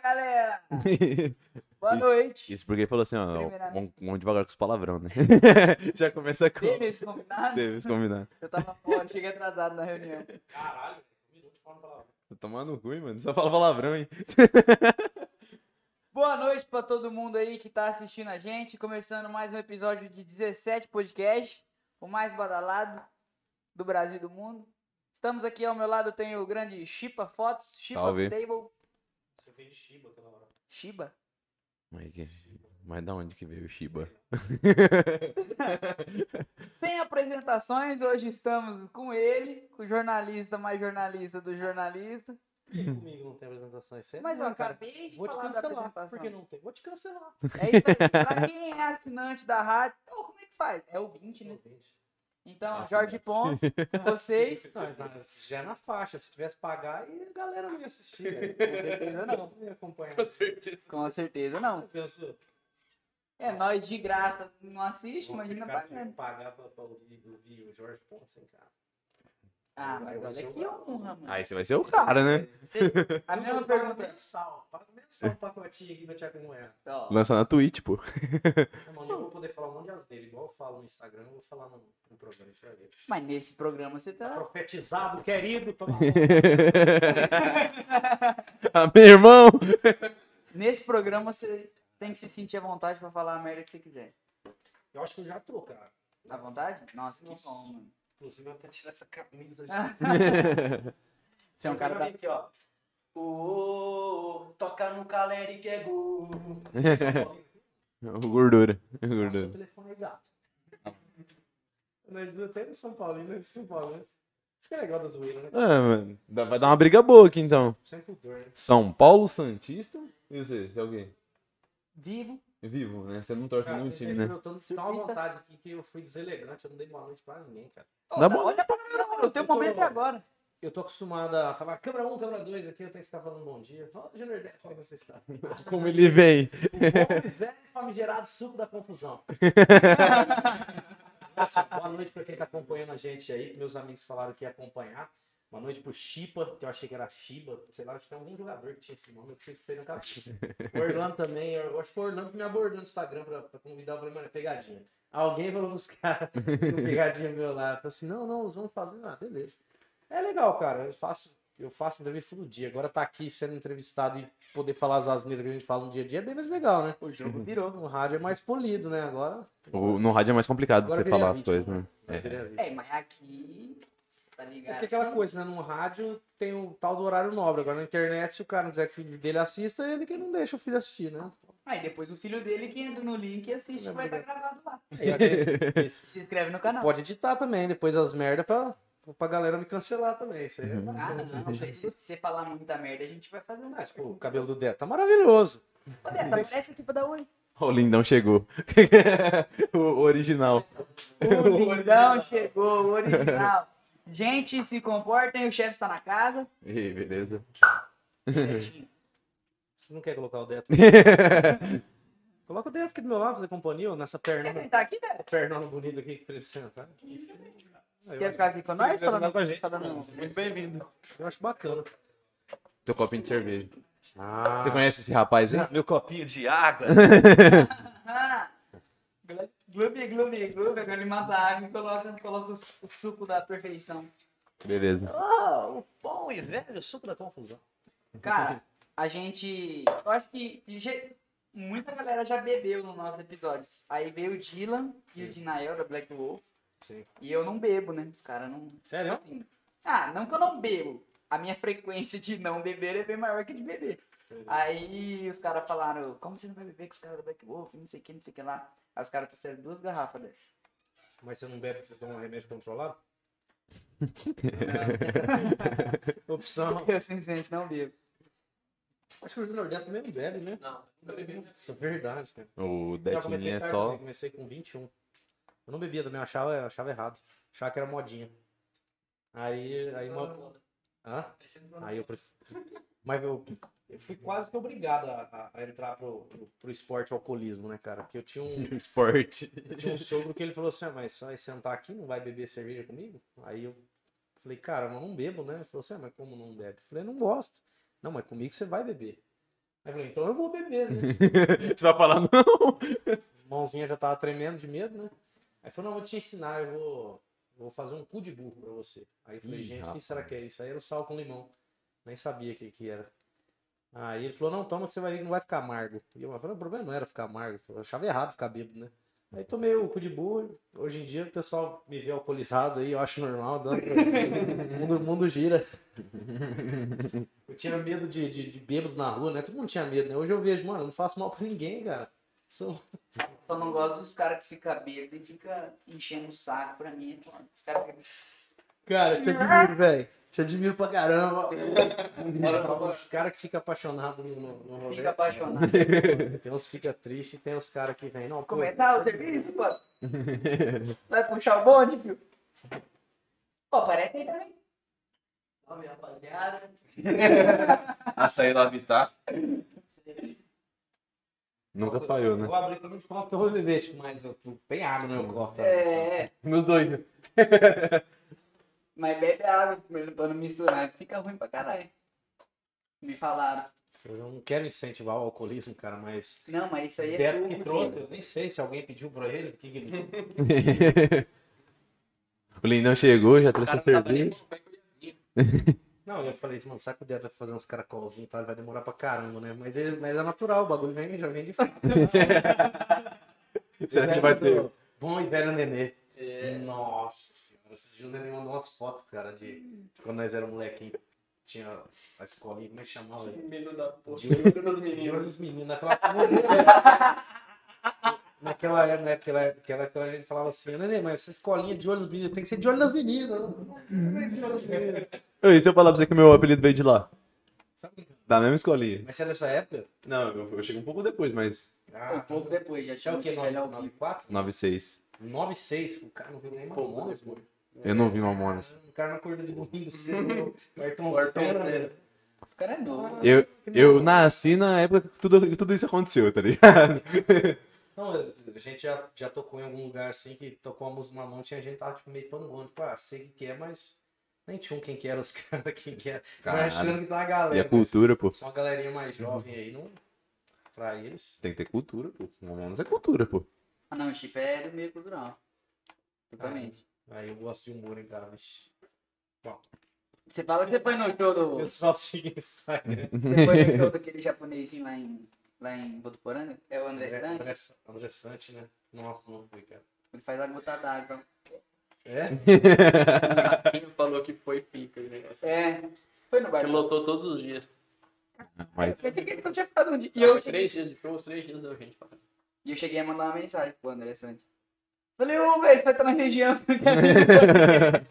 galera! Boa noite! Isso porque ele falou assim, ó, vamos, vamos devagar com os palavrão, né? Já começa com... Teve esse combinado? Teve esse combinado. Eu tava fora, cheguei atrasado na reunião. Caralho, um minuto falando palavrão. Tô tomando ruim, mano. Só fala palavrão, hein? Boa noite pra todo mundo aí que tá assistindo a gente. Começando mais um episódio de 17 Podcast, o mais badalado do Brasil e do mundo. Estamos aqui ao meu lado, tem o grande Chipa Fotos, Chipa Salve. Table. Veio de Shiba aquela hora. Shiba? Mas, que... Mas da onde que veio o Shiba? Sem apresentações, hoje estamos com ele, com o jornalista mais jornalista do jornalista. Comigo não tem apresentações. Você Mas não, eu cara. acabei de Vou te falar da cancelar. apresentação. Por que não tem? Vou te cancelar. É isso aí. pra quem é assinante da rádio, ô, como é que faz? É ouvinte, né? Ouvinte. Então, Assinante. Jorge Pontes, com vocês. Não, já é na faixa. Se tivesse pagar, a galera não ia assistir. velho. Com certeza não. Não ia acompanhar. certeza. Com certeza não. Pensou? É, nós de graça não assiste, Vou imagina pagando. pagar pra, pra ouvir, ouvir o Jorge Pontes, hein, cara. Ah, Aí mas olha é que o- honra, mano. Aí você vai ser o cara, né? Você- a mesma pergunta. mensal. Pago mensal um pacotinho aqui pra te acompanhar. Ó, Lança na Twitch, pô. Não, eu vou poder falar um monte de asneira. Igual eu falo no Instagram, eu vou falar no, no programa. Isso aí. Mas nesse programa você tá. Profetizado, querido. Toma ah, meu irmão! Nesse programa você tem que se sentir à vontade pra falar a merda que você quiser. Eu acho que eu já tô, cara. À vontade? Nossa, que Nossa. bom, mano. Inclusive, até tirar essa camisa. Você é um cara da. Aqui, ó. Ô, toca no Caleri que é gol. gordura. Gordura. telefone aí, gato. Nós duas até no São Paulo, nós em São Paulo, né? Isso que é legal da zoeira, né? Ah, mano. Vai dar uma briga boa aqui, então. Sem pudor, né? São Paulo Santista. E você? Você é alguém? Vivo. Vivo, né? Você não torce Cara, nenhum time, né? eu tô tão à vontade aqui que eu fui deselegante, eu não dei boa noite pra ninguém, cara. Ô, Dá dá- olha pra câmera, o teu momento é agora. Eu tô acostumado a falar câmera 1, câmera 2 aqui, eu tenho que ficar falando bom dia. Ó, Junior Depp, como é que você está? Como ele vem. O bom e velho famigerado suco da confusão. Nossa, boa noite pra quem tá acompanhando a gente aí. Meus amigos falaram que ia acompanhar. Boa noite pro Chipa, que eu achei que era Shiba. Sei lá, acho que tem algum jogador que tinha esse nome. Eu pensei que seria um cara. O Orlando também. Eu acho que o Orlando que me abordou no Instagram pra, pra convidar. Eu falei, mano, é pegadinha. Alguém falou pros caras, um pegadinha meu lá. Eu falei assim, não, não, nós vamos fazer. Ah, beleza. É legal, cara. Eu faço, eu faço entrevista todo dia. Agora tá aqui sendo entrevistado e poder falar as asneiras que a gente fala no dia a dia é bem mais legal, né? O jogo virou. No rádio é mais polido, né? Agora. O- no rádio é mais complicado agora você falar as coisas, né? Agora É. É, mas aqui. Tá É ligado? porque aquela coisa, né? No rádio tem o tal do horário nobre. Agora na internet, se o cara não quiser que o filho dele assista, ele que não deixa o filho assistir, né? Aí depois o filho dele que entra no link e assiste, Não, vai estar obrigado. gravado lá. Gente- Se inscreve no canal. pode editar também, depois as merdas pra, pra galera me cancelar também. Isso aí é Uhum. Ah, não, se se você falar muita merda, a gente vai fazer um. Ah, tipo, o cabelo do Deto tá maravilhoso. Ô, Deta, aparece aqui pra dar oi. O lindão chegou. o original. O lindão chegou, o original. Gente, se comportem, o chefe está na casa. Ih, beleza. Betinho. Você não quer colocar o Deto? Coloca o Deto aqui do meu lado, fazer companhia, nessa Quer perna, sentar aqui, Deta? pernona bonita aqui ele sentar. Aí, Quer ficar aqui com nós? com a gente, falando- mano, muito bem-vindo. eu acho bacana. Teu copinho de cerveja. Ah, Você conhece esse rapaz aí? meu copinho de água. Gloob, gloob, gloob. Agora ele mata a água e coloca, coloca o, su- o suco da perfeição. Beleza. Ah, o bom e velho suco da confusão. Cara, a gente. Eu acho que ge- muita galera já bebeu nos nossos episódios. Aí veio o Dylan e o Dinael da Black Wolf. Sim. E eu não bebo, né? Os caras não. Sério? Assim, ah, não que eu não bebo. A minha frequência de não beber é bem maior que de beber. Aí os caras falaram, como você não vai beber com os caras da Black Wolf? Não sei o que, não sei o que lá. Aí os caras trouxeram duas garrafas dessas. Mas você não bebe porque vocês tomam um remédio controlado? Opção. Eu simplesmente não bebo. Acho que o Junior Deto também não bebe, né? Não, nunca bebi. Isso é verdade, cara. O Eu comecei Detinho é tarde, só. né? comecei com 21. Eu não bebia também, eu achava, eu achava errado. Achava que era modinha. Aí, aí uma... Hã? Aí eu prefiro... Mas eu, eu fui quase que obrigado a, a- entrar pro, pro, pro esporte alcoolismo, né, cara? Porque eu tinha um, Esporte. eu tinha um sogro que ele falou assim, ah, mas só vai sentar aqui, não vai beber cerveja comigo? Aí eu falei, cara, mas não bebo, né? Ele falou assim, ah, mas como não bebe? Eu falei, não gosto. Não, mas comigo você vai beber. Aí eu falei, então eu vou beber, né? Você vai falar não? mãozinha já tava tremendo de medo, né? Aí falou, não, vou te ensinar, eu vou, vou fazer um cu de burro pra você. Aí eu falei, Ih, gente, o que será que é isso? Aí era o sal com limão. Nem sabia o que, que era. Aí ele falou, não, toma que você vai ver que não vai ficar amargo. E eu falei, o problema não era ficar amargo, eu achava errado ficar bêbado, né? Aí tomei o cu de burro, hoje em dia o pessoal me vê alcoolizado aí, eu acho normal, dando- o mundo, o mundo gira. Eu tinha medo de, de, de bêbado na rua, né? Todo mundo tinha medo, né? Hoje eu vejo, mano, eu não faço mal pra ninguém, cara. Sou... Só não gosto dos caras que ficam bêbados e ficam enchendo o saco pra mim. então, Os caras ficam. Cara, eu te admiro, velho. Te admiro pra caramba. Os caras que ficam apaixonados no, no, rolê. Fica apaixonado. Tem uns que ficam tristes e tem uns caras que vêm. Não, pô, Comentar o serviço, pô. Vai puxar o bonde, filho. Pô, aparece aí também. Salve, rapaziada. Açaí lá Vittar. Nunca falhou, né? Vou abrir como de conta que eu vou beber, tipo, mas eu, tem água no meu copo. Tá? É, Meus dois. né? mas bebe água primeiro pra não misturar, fica ruim pra caralho. Me falaram. Eu não quero incentivar o alcoolismo, cara, mas. Não, mas isso aí é tudo, que trouxe, eu nem sei se alguém pediu pra ele. o Que que ele... o Lindão chegou, já trouxe a cerveja. é. Não, eu falei assim, mano, sabe que o Beto vai fazer uns caracolzinhos e tal, ele vai demorar pra caramba, né? Mas, ele- mas é natural, o bagulho vem, já vem de. Será que vai ter? Bom e velho nenê. É, Nossa senhora, esses dias o nenê mandou umas fotos, cara, de de quando nós éramos molequinho. Tinha a escolinha, como é que chamava? menino da porra. De olho, Menino dos de meninos. olho dos meninos. Né? Assim. Naquela naquela época, naquela época a gente falava assim, nenê, mas essa escolinha de olho dos meninos tem que ser de olho das meninas. Não é de olho das meninas. Oi, se eu falar pra você que meu apelido veio de lá? Sabe? Da mesma escolinha. Mas você é dessa época? Não, eu, eu cheguei um pouco depois, mas. Um pouco depois, já É tinha o velho ao vivo. 94? 9,6. 96? O cara não viu nem Mamonas, pô. Eu não vi Mamonas. O cara não acordou de domingo cedo. O Ayrton O Senna, Senna. né? Os caras é novo. Eu, eu nasci na época que tudo, tudo isso aconteceu, tá ligado? Não, a gente já, já tocou em algum lugar assim que tocou a música na mão, tinha gente que tava tipo meio pano bom, tipo, ah, sei o que que é, mas nem tinha um quem que era os caras, quem que era. Caralho. achando que tá a E galera. a cultura, pô. mas Se uma galerinha mais jovem aí, não. Pra eles. Tem que ter cultura, pô. Mamonas é cultura, pô. Ah, não, o chip é do meio cultural. Totalmente. Aí eu gosto de humor, hein, cara. Vixi. Você fala que você foi no show do. pessoal siga o Instagram. Você foi no show daquele japonesinho lá em, lá em Botuporanga? É o André André, Sante? André, Sante, né? Nossa, não fui, cara. Ele faz a gota d'água. É? O Casquinho falou que foi pica o negócio. É. Foi no bar. Que lotou todos os dias. Mas Eu pensei que ele só tinha ficado um dia. E Foi eu, cheguei, três dias de show, os três dias deu gente pra caramba. e eu cheguei a mandar uma mensagem pro André Sante. Falei, ô, velho, você vai estar na região, você não quer vir?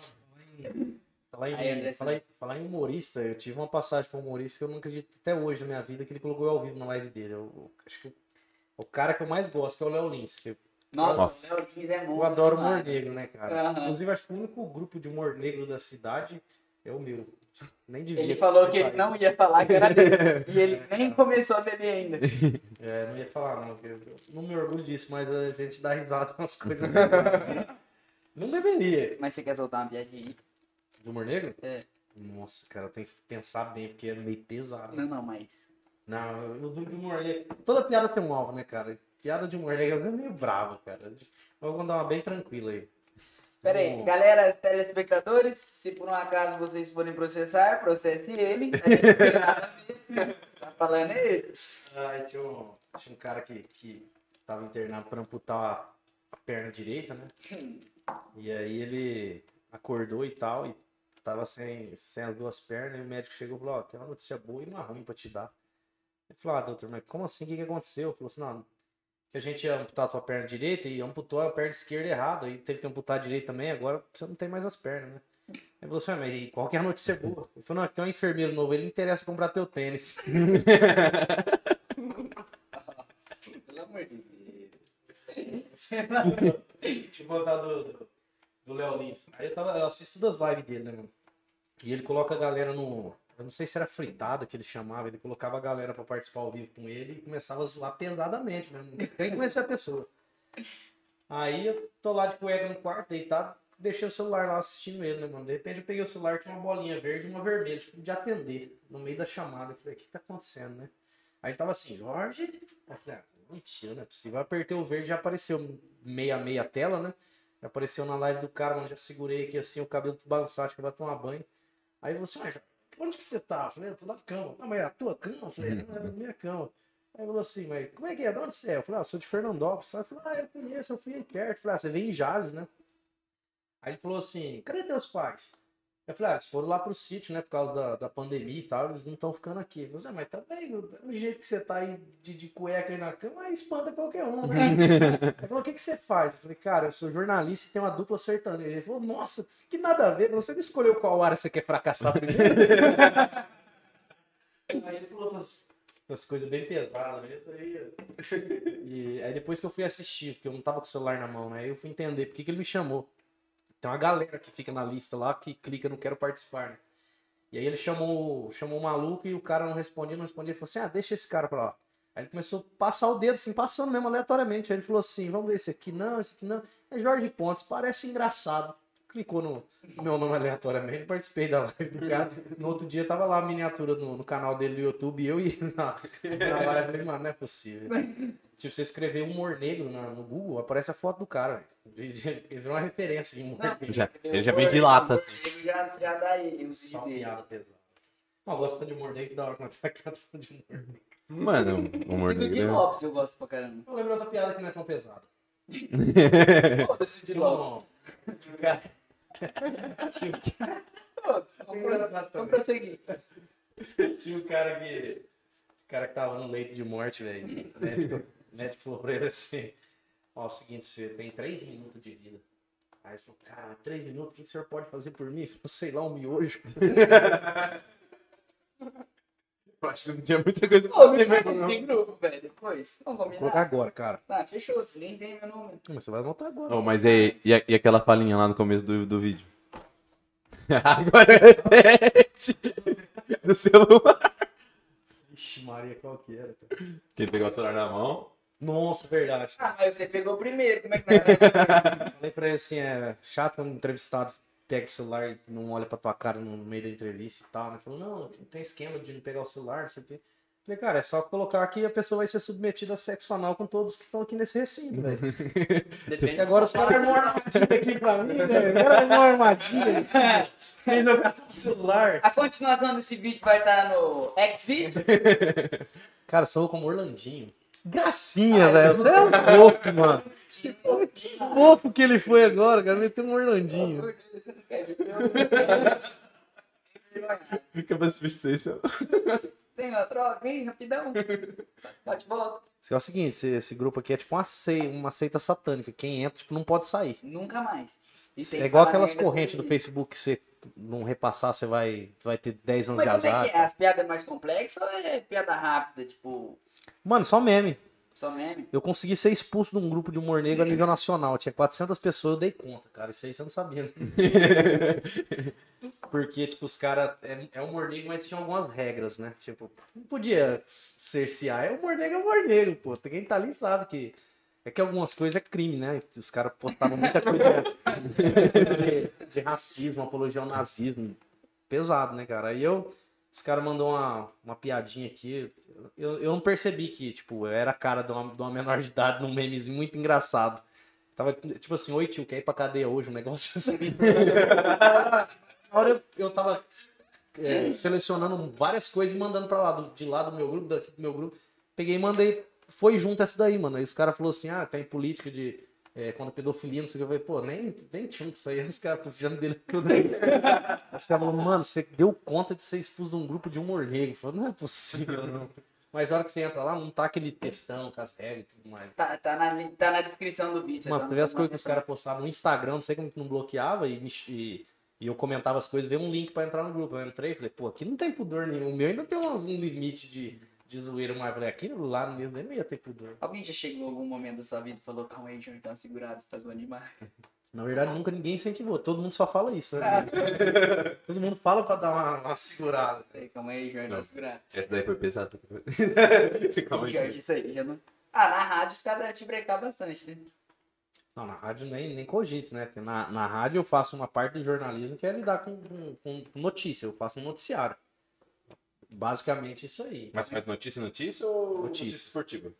Falar em, Aí, falar, em, falar em humorista, eu tive uma passagem com um humorista que eu não acredito até hoje na minha vida que ele colocou ao vivo na live dele. Eu, eu acho que o, o cara que eu mais gosto, que é o Léo Lins. que Nossa, Nossa. o Léo Lins é monstro. eu adoro humor negro, né, cara? Aham. Inclusive, acho que o único grupo de humor negro da cidade é o meu. Nem devia. Ele falou que ele não ia falar que era dele. E ele nem começou a beber ainda. É, não ia falar, não. eu não me orgulho disso, mas a gente dá risada com as coisas. não deveria. Mas você quer soltar uma piadinha aí? Do humor negro? É. Nossa, cara, tenho que pensar bem, porque é meio pesado. Não, não, mas. Não, o do humor negro. Toda piada tem um alvo, né, cara? Piada de humor negro é meio brava, cara. Eu vou uma bem tranquila aí. Pera aí, Vamos- galera, telespectadores, se por um acaso vocês forem processar, processe ele. A gente tem nada. Tá falando ele? Ah, tinha um, tinha um cara que, que tava internado pra amputar a, a perna direita, né? E aí ele acordou e tal, e tava sem, sem as duas pernas, e o médico chegou e falou, ó, tem uma notícia boa e uma ruim pra te dar. Ele falou, ah, doutor, mas como assim? O que, que aconteceu? Ele falou assim, não, que a gente ia amputar a sua perna direita e amputou a perna esquerda errada, e teve que amputar a direita também, agora você não tem mais as pernas, né? Ele falou assim, ah, mas e qual que é a notícia boa? Ele falou, não, que tem um enfermeiro novo, ele interessa comprar teu tênis. Pelo amor de Deus. Deixa eu contar do, do, do Léo Lins. Aí eu, tava, eu assisto das lives dele, né, mano? E ele coloca a galera no. Eu não sei se era fritada que ele chamava, ele colocava a galera pra participar ao vivo com ele e começava a zoar pesadamente mesmo. Nem conhecia a pessoa. Aí eu tô lá de cueca no quarto, deitado, deixei o celular lá assistindo ele, né, mano? De repente eu peguei o celular, tinha uma bolinha verde e uma vermelha, tipo, de atender, no meio da chamada. Eu falei, o que tá acontecendo, né? Aí ele tava assim, Jorge. Eu falei, ah, mentira, não é possível. Eu apertei o verde, já apareceu meia, meia tela, né? Apareceu na live do cara, mano, já segurei aqui assim, o cabelo acho que vai tomar banho. Aí ele falou assim, ah, onde que você tá? Eu falei, eu tô na cama. Não, mas é a tua cama? Eu falei, não, é a minha cama. Aí ele falou assim, mas como é que é? De onde você é? Eu falei, ah, sou de Fernandópolis. Aí ele falou, ah, eu conheço, eu fui aí perto. Eu falei, ah, você vem em Jales, né? Aí ele falou assim, cadê teus pais? Eu falei, ah, eles foram lá pro sítio, né, por causa da, da pandemia e tal, eles não estão ficando aqui. Eu falei, ah, mas também, o, o jeito que você tá aí de, de cueca aí na cama, espanta qualquer um, né? Ele falou, o que, que você faz? Eu falei, cara, eu sou jornalista e tenho uma dupla sertaneja. Ele falou, nossa, que nada a ver, você não escolheu qual área você quer fracassar primeiro? aí ele falou outras, outras coisas bem pesadas mesmo. Aí, e aí depois que eu fui assistir, porque eu não tava com o celular na mão, né? Aí eu fui entender por que, que ele me chamou. Tem uma galera que fica na lista lá que clica no quero participar, né? E aí ele chamou, chamou o maluco e o cara não respondia, não respondia. Ele falou assim: ah, deixa esse cara pra lá. Aí ele começou a passar o dedo, assim, passando mesmo aleatoriamente. Aí ele falou assim: vamos ver esse aqui não, esse aqui não. É Jorge Pontes, parece engraçado. Clicou no meu nome aleatoriamente, participei da live do cara. No outro dia tava lá a miniatura no, no canal dele do YouTube e eu na, na live. Falei, mano, não é possível. Tipo, você escrever humor negro na- no Google, aparece a foto do cara, velho. Ele ele virou uma referência de humor Não, negro. Já- ele já vem de lata, Ele assim. já, já dá ele, o Só piada pesada. Não, eu gosto de humor negro, que da hora quando tá falando de humor negro. Mano, o humor E do negro. é- Lopes eu gosto pra caramba. Eu lembro outra piada que não é tão pesada. Foda-se, Tinha Lopes. um, tinha um cara. Tinha um cara. Vamos prosseguir. Tinha um cara que. O cara que tava no leito de morte, velho. O médico, falou pra ele assim: Ó, é o seguinte, você tem três minutos de vida. Aí ele falou, cara, três minutos, o que que o senhor pode fazer por mim? Ele falou, sei lá, um miojo. Eu acho que não tinha muita coisa pra fazer me mesmo, não. esse grupo, velho, depois. Vamos Vou colocar combinar. agora, cara. Tá, fechou, se nem tem meu número. Mas você vai anotar agora. Oh, mas e, e, a- e aquela falinha lá no começo do, do vídeo? Agora repete. Do celular. Ixi, Maria, qual que era? cara? Quem pegou o celular na mão. Nossa, verdade. Ah, mas você pegou primeiro, como é que vai? Falei pra ele assim, é chato quando o entrevistado pega o celular e não olha pra tua cara no meio da entrevista e tal, né? Falou, não, não tem esquema de não pegar o celular, não sei o quê. Falei, cara, é só colocar aqui e a pessoa vai ser submetida a sexo anal com todos que estão aqui nesse recinto, velho. Depende E agora os caras armou uma armadilha aqui pra mim, velho. Os caras armou armadilha. Fez eu catar o celular. A continuação desse vídeo vai estar no X-Video. Cara, sou como Orlandinho. Gracinha, velho. Você é um fofo, mano. Que fofo que ele foi agora, cara. Meteu um Orlandinho. Você não quer ver? Fica pra substituição. Tem uma troca, hein? Rapidão. Bate volta. É o seguinte, esse, esse grupo aqui é tipo uma seita, uma seita satânica. Quem entra, tipo, não pode sair. Nunca mais. E É igual aquelas correntes do. Facebook que você não repassar, você vai, vai ter 10 anos Mas de como é azar. que é? As piadas mais complexas ou é piada rápida? Tipo, Mano, só meme. só meme? Eu consegui ser expulso de um grupo de humor negro a nível nacional. Tinha 400 pessoas, eu dei conta, cara. Isso aí você não sabia. né? Porque, tipo, os caras. É, é humor negro, mas tinha algumas regras, né? Tipo, não podia cercear. É humor negro, é humor negro, pô. Quem tá ali sabe que. É que algumas coisas é crime, né? Os caras postavam muita coisa de, de racismo, apologia ao nazismo. Pesado, né, cara? Aí eu. Os caras mandou uma, uma piadinha aqui. Eu, eu não percebi que, tipo, eu era cara de uma, de uma menor de idade num memezinho muito engraçado. Tava, tipo assim, oi tio, quer ir pra cadeia hoje? Um negócio assim. Na hora eu, eu tava é, selecionando várias coisas e mandando pra lá, do- de lá do meu grupo, daqui do meu grupo. Peguei e mandei. Foi junto essa daí, mano. Aí os caras falaram assim: ah, tem política de. É, contra pedofilia, não sei o que. Eu falei, pô, nem, nem tinha isso aí. Os caras puxando dele tudo aí. Os caras falaram, mano, você deu conta de ser expulso de um grupo de humor negro. Eu falei, não é possível, não. Mas a hora que você entra lá, não tá aquele textão com as regras e tudo mais. Tá, tá, na, tá na descrição do vídeo. Mano, só você vê as coisas que os na- caras postavam no Instagram, não sei como que não bloqueava, e, e, e eu comentava as coisas, veio um link pra entrar no grupo. Eu entrei e falei, pô, aqui não tem pudor nenhum. O meu ainda tem uns- um limite de, de zoeira, mas falei, aqui lá no mesmo não ia ter pudor. Alguém já chegou em algum momento da sua vida e falou, calma aí, Júnior, tá segurado, você tá zoando demais. Na verdade, nunca ninguém incentivou, todo mundo só fala isso. né? todo mundo fala pra dar uma, uma segurada. Falei, Calma aí, Júnior, tá Não. segurado. Essa daí foi pesada. Calma aí. Jorge, isso aí, já não... Ah, na rádio os caras devem te brecar bastante, né? Não, na rádio nem, nem cogito, né? Porque na, na rádio eu faço uma parte do jornalismo que é lidar com, com, com notícia, eu faço um noticiário. Basicamente isso aí. Mas faz notícia, notícia ou Notícia. notícia, esportiva?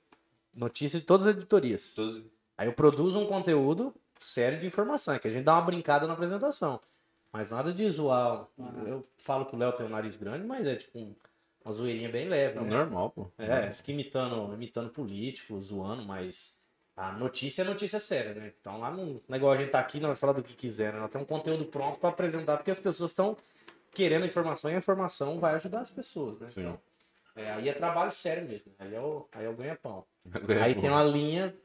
Notícia de todas as editorias. Todos... Aí eu produzo um conteúdo sério de informação, é que a gente dá uma brincada na apresentação. Mas nada de zoar. Eu falo que o Léo tem um nariz grande, mas é tipo um- uma zoeirinha bem leve. É né? normal, pô. É, fica imitando, imitando político, zoando, mas a notícia é notícia séria, né? Então lá no negócio a gente tá aqui, não vai falar do que quiser, né? Nós temos um conteúdo pronto para apresentar, porque as pessoas estão querendo informação e a informação vai ajudar as pessoas, né? Sim. Então, é, aí é trabalho sério mesmo, né? aí é o, aí é o ganha-pão. É, aí pô, tem uma linha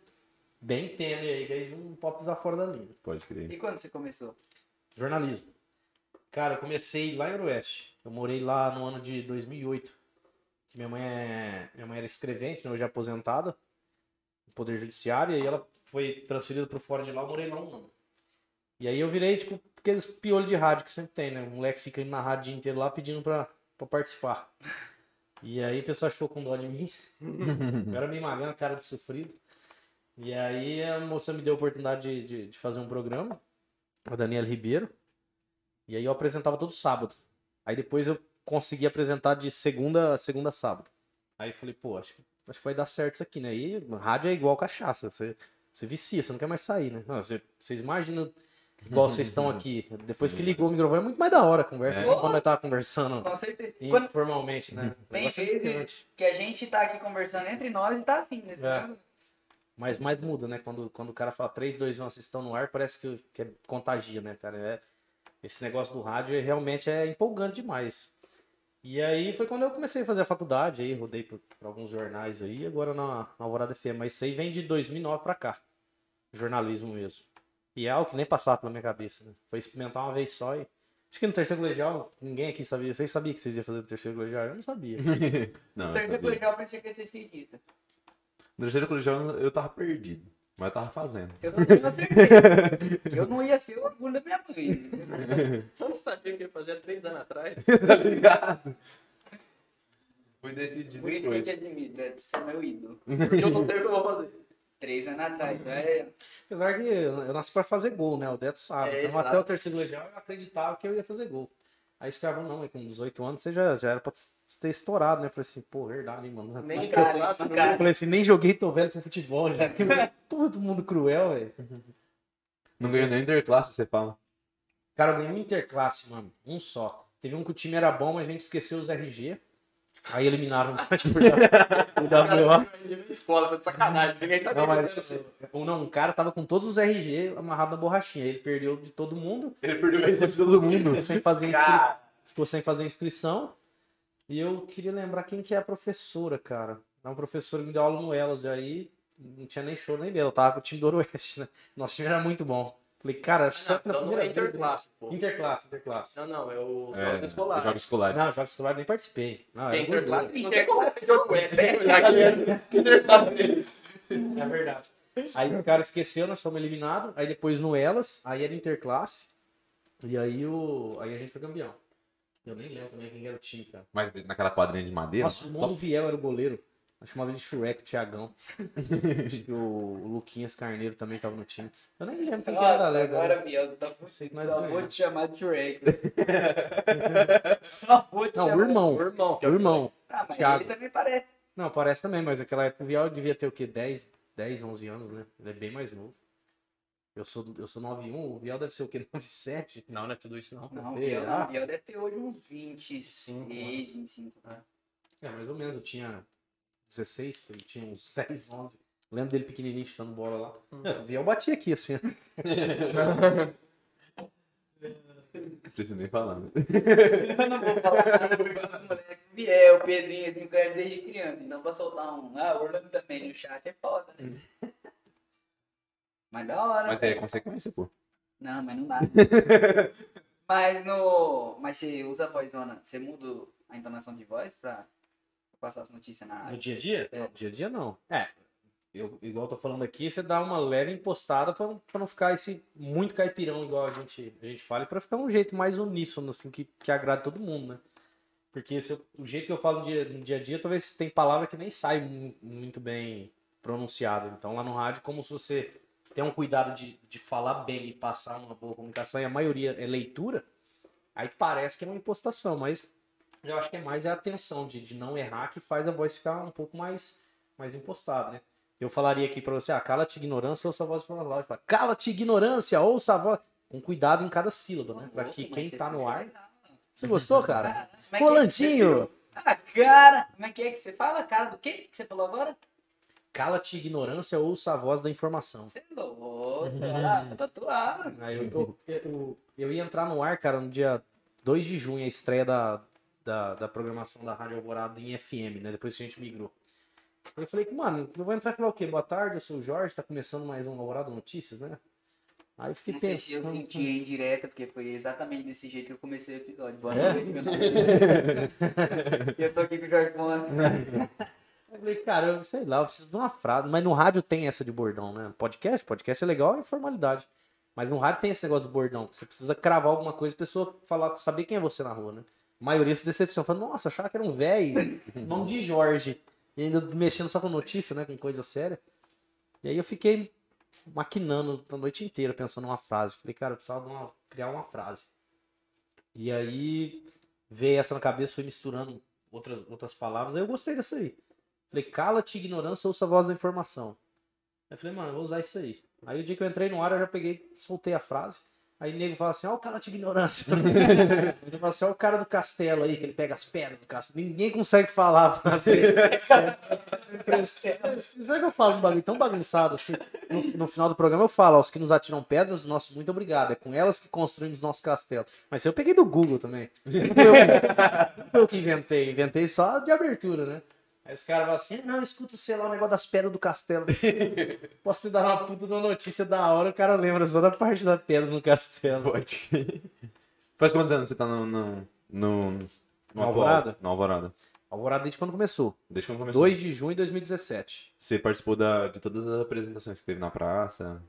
bem tênue aí, que a gente não pode pisar fora da linha. Pode crer. E quando você começou? Jornalismo. Cara, eu comecei lá em Oeste. Eu morei lá no ano de 2008. Que minha mãe, é... minha mãe era escrevente, né, hoje é aposentada no Poder Judiciário, e aí ela foi transferida pro fora de lá, eu morei lá um ano. E aí eu virei, tipo, aqueles piolhos de rádio que sempre tem, né? O moleque fica indo na rádio o dia inteiro lá pedindo pra, pra participar. E aí o pessoal ficou com dó de mim. Eu era meio magão, cara de sofrido. E aí a moça me deu a oportunidade de, de, de fazer um programa, a Daniela Ribeiro. E aí eu apresentava todo sábado. Aí depois eu consegui apresentar de segunda a segunda a sábado. Aí eu falei, pô, acho que, acho que vai dar certo isso aqui, né? E rádio é igual cachaça, você, você vicia, você não quer mais sair, né? Não, você- vocês imaginam igual vocês estão aqui. Depois Sim. que ligou o microfone é muito mais da hora a conversa É. do que quando nós tava conversando Com certeza. Quando informalmente, né? O tem vezes que a gente tá aqui conversando entre nós e tá assim, nesse É. caso. Mas mais muda, né? Quando, quando o cara fala 3, 2, 1, vocês estão no ar, parece que, que é contagia, né, cara? É, esse negócio do rádio é- realmente é empolgante demais. E aí foi quando eu comecei a fazer a faculdade, aí rodei por, por alguns jornais aí, agora na, na Alvorada FM. Mas isso aí vem de 2009 pra cá, jornalismo mesmo. E é algo que nem passava pela minha cabeça, né? Foi experimentar uma vez só e... Acho que no terceiro colegial, ninguém aqui sabia. Vocês sabiam que vocês iam fazer no terceiro colegial? Eu não sabia. Não, No terceiro sabia. colegial eu pensei que ia ser cientista. No terceiro colegial eu tava perdido. Mas eu tava fazendo. Eu só tenho certeza. eu não ia ser o orgulho da minha mãe. Eu não sabia o que ia fazer há três anos atrás. tá ligado? Fui decidido Por isso que eu te admiro, né? Você é meu ídolo. Porque eu não sei o que eu vou fazer. Três anos atrás. É, Apesar que eu eu nasci pra fazer gol, né? O Deto sabe. É, então exato. até o terceiro colegial eu acreditava que eu ia fazer gol. Aí esse cara não, com 18 anos você já, já era pra ter estourado, né? Eu falei assim, pô, verdade, mano. Nem eu interclasse, cara, não cara. falei assim, nem joguei, tô velho pro futebol já. Todo mundo cruel, velho. Não ganhou nem interclasse, você fala. Cara, eu ganhei um interclasse, mano. Um só. Teve um que o time era bom, mas a gente esqueceu os RG. Aí eliminaram o WA. escola, tá de sacanagem. Ninguém sabia Não, mas era assim. um, não, um cara tava com todos os RG amarrados na borrachinha. Ele perdeu de todo mundo. Ele perdeu o de todo mundo. Ficou sem fazer inscri- ficou sem fazer inscrição. E eu queria lembrar quem que é a professora, cara. É uma professora que me deu aula no Elas, e aí não tinha nem show nem vela. Eu tava com o time do Oeste, né? Nosso time era muito bom. Falei, cara, acho que Não, só pela então não é vez, né? interclasse, pô. Interclasse, interclasse. Não, não, é o É, jogos escolares. Jogos escolares. Não, jogos escolares nem participei. Não, era interclasse, não jogo é. Que interclasse é esse? É verdade. Aí o cara esqueceu, nós fomos eliminados. Aí depois no Elas, aí era interclasse. E aí, o... aí a gente foi campeão. Eu nem lembro também quem era o time, cara. Mas naquela quadrinha de madeira. Nossa, o Mundo Viel era o goleiro. Eu chamava ele de Shrek, o Thiagão. Acho que o, o Luquinhas Carneiro também tava no time. Eu nem lembro quem que era da Nossa, Lega. agora, Biel, você tá Eu sei que nós Só vou te chamar de Shrek. Só vou te Não, o chamar. irmão. O irmão, é O o irmão. Ah, mas Thiago. ele também parece. Não, parece também, mas naquela época o Viel devia ter o quê? 10, 10 11 anos, né? Ele é bem mais novo. Eu sou, eu sou 9'1, o Viel deve ser o quê? 9'7? Não, não é tudo isso, não. Não, o? Biel, o Biel deve ter hoje uns 26, 25. É, mais ou menos. Eu tinha 16, ele tinha uns 10, 11. Lembro dele pequenininho chutando bola lá. É, o Viel batia aqui, assim. Não precisa nem falar. né? Eu não vou falar nada moleque. Biel, Pedrinho, assim, conhece desde criança. Então, pra soltar um. Ah, o Orlando também no chat é foda, né? Mas da hora. Mas velho. é consequência, pô. Não, mas não dá. mas no. Mas você usa a vozona, você muda a entonação de voz pra passar as notícias na No área. dia a dia? É. No dia a dia não. É. Eu, igual eu tô falando aqui, você dá uma leve impostada pra, não- pra não ficar esse muito caipirão igual a gente, a gente fala, e pra ficar um jeito mais uníssono, assim, que, que agrade todo mundo, né? Porque se eu- o jeito que eu falo no dia, no dia a dia, talvez tem palavra que nem sai mu- muito bem pronunciada. Então lá no rádio, como se você tem um cuidado de, de falar bem e passar uma boa comunicação, e a maioria é leitura, aí parece que é uma impostação, mas Eu acho que é mais a atenção de, de não errar que faz a voz ficar um pouco mais, mais impostada, né? Eu falaria aqui pra você, ah, cala-te ignorância, ouça a voz fala lá. Fala, Cala-te ignorância, ouça a voz. Com cuidado em cada sílaba, né? Pra que quem você tá no ar. Você gostou, cara? Rolandinho! Ah, cara! Como é que é que você fala? Cara do quê que você falou agora? Cala-te ignorância, ouça a voz da informação. Você é louco, tá tatuado. Aí eu, eu, eu, eu ia entrar no ar, cara, no dia 2 de junho, a estreia da, da, da programação da Rádio Alvorada em FM, né? Depois que a gente migrou. Eu falei que, mano, eu vou entrar e falar o quê? Boa tarde, eu sou o Jorge, tá começando mais um Alvorada Notícias, né? Aí eu fiquei Não sei se eu pensando. senti em direta, porque foi exatamente desse jeito que eu comecei o episódio. Boa É? noite, meu nome. E eu tô aqui com o Jorge Ponce. Eu falei, cara, eu sei lá, eu preciso de uma frase. Mas no rádio tem essa de bordão, né? Podcast, podcast é legal, é informalidade. Mas no rádio tem esse negócio do bordão. que Você precisa cravar alguma coisa, a pessoa falar, saber quem é você na rua, né? A maioria se decepciona. Fala, nossa, achava que era um velho, nome de Jorge. E ainda mexendo só com notícia, né? Com coisa séria. E aí eu fiquei maquinando a noite inteira, pensando numa frase. Falei, cara, eu precisava de uma- criar uma frase. E aí veio essa na cabeça, fui misturando outras, outras palavras. Aí eu gostei dessa aí. Falei, cala-te, ignorância, ouça a voz da informação. Aí eu falei, mano, eu vou usar isso aí. Aí o dia que eu entrei no ar, eu já peguei, soltei a frase. Aí o nego fala assim, ó o cala-te, ignorância. Ele fala assim, ó o cara do castelo aí, que ele pega as pedras do castelo. Ninguém consegue falar a frase. Sabe que eu falo um bagulho tão bagunçado assim? No, no final do programa eu falo, aos que nos atiram pedras, nosso muito obrigado. É com elas que construímos nosso castelo. Mas eu peguei do Google também. Não foi eu, não foi eu que inventei. Inventei só de abertura, né? Aí os caras falam assim, não, escuta, sei lá, o negócio das pedras do castelo. Posso te dar uma puta de uma notícia da hora, o cara lembra só da parte da pedra no castelo. Pode. Faz quantos anos você tá no. no, no, no atual? Alvorada? No Alvorada. Alvorada desde quando começou. Desde quando começou. 2 de junho de 2017. Você participou da, de todas as apresentações que teve na praça.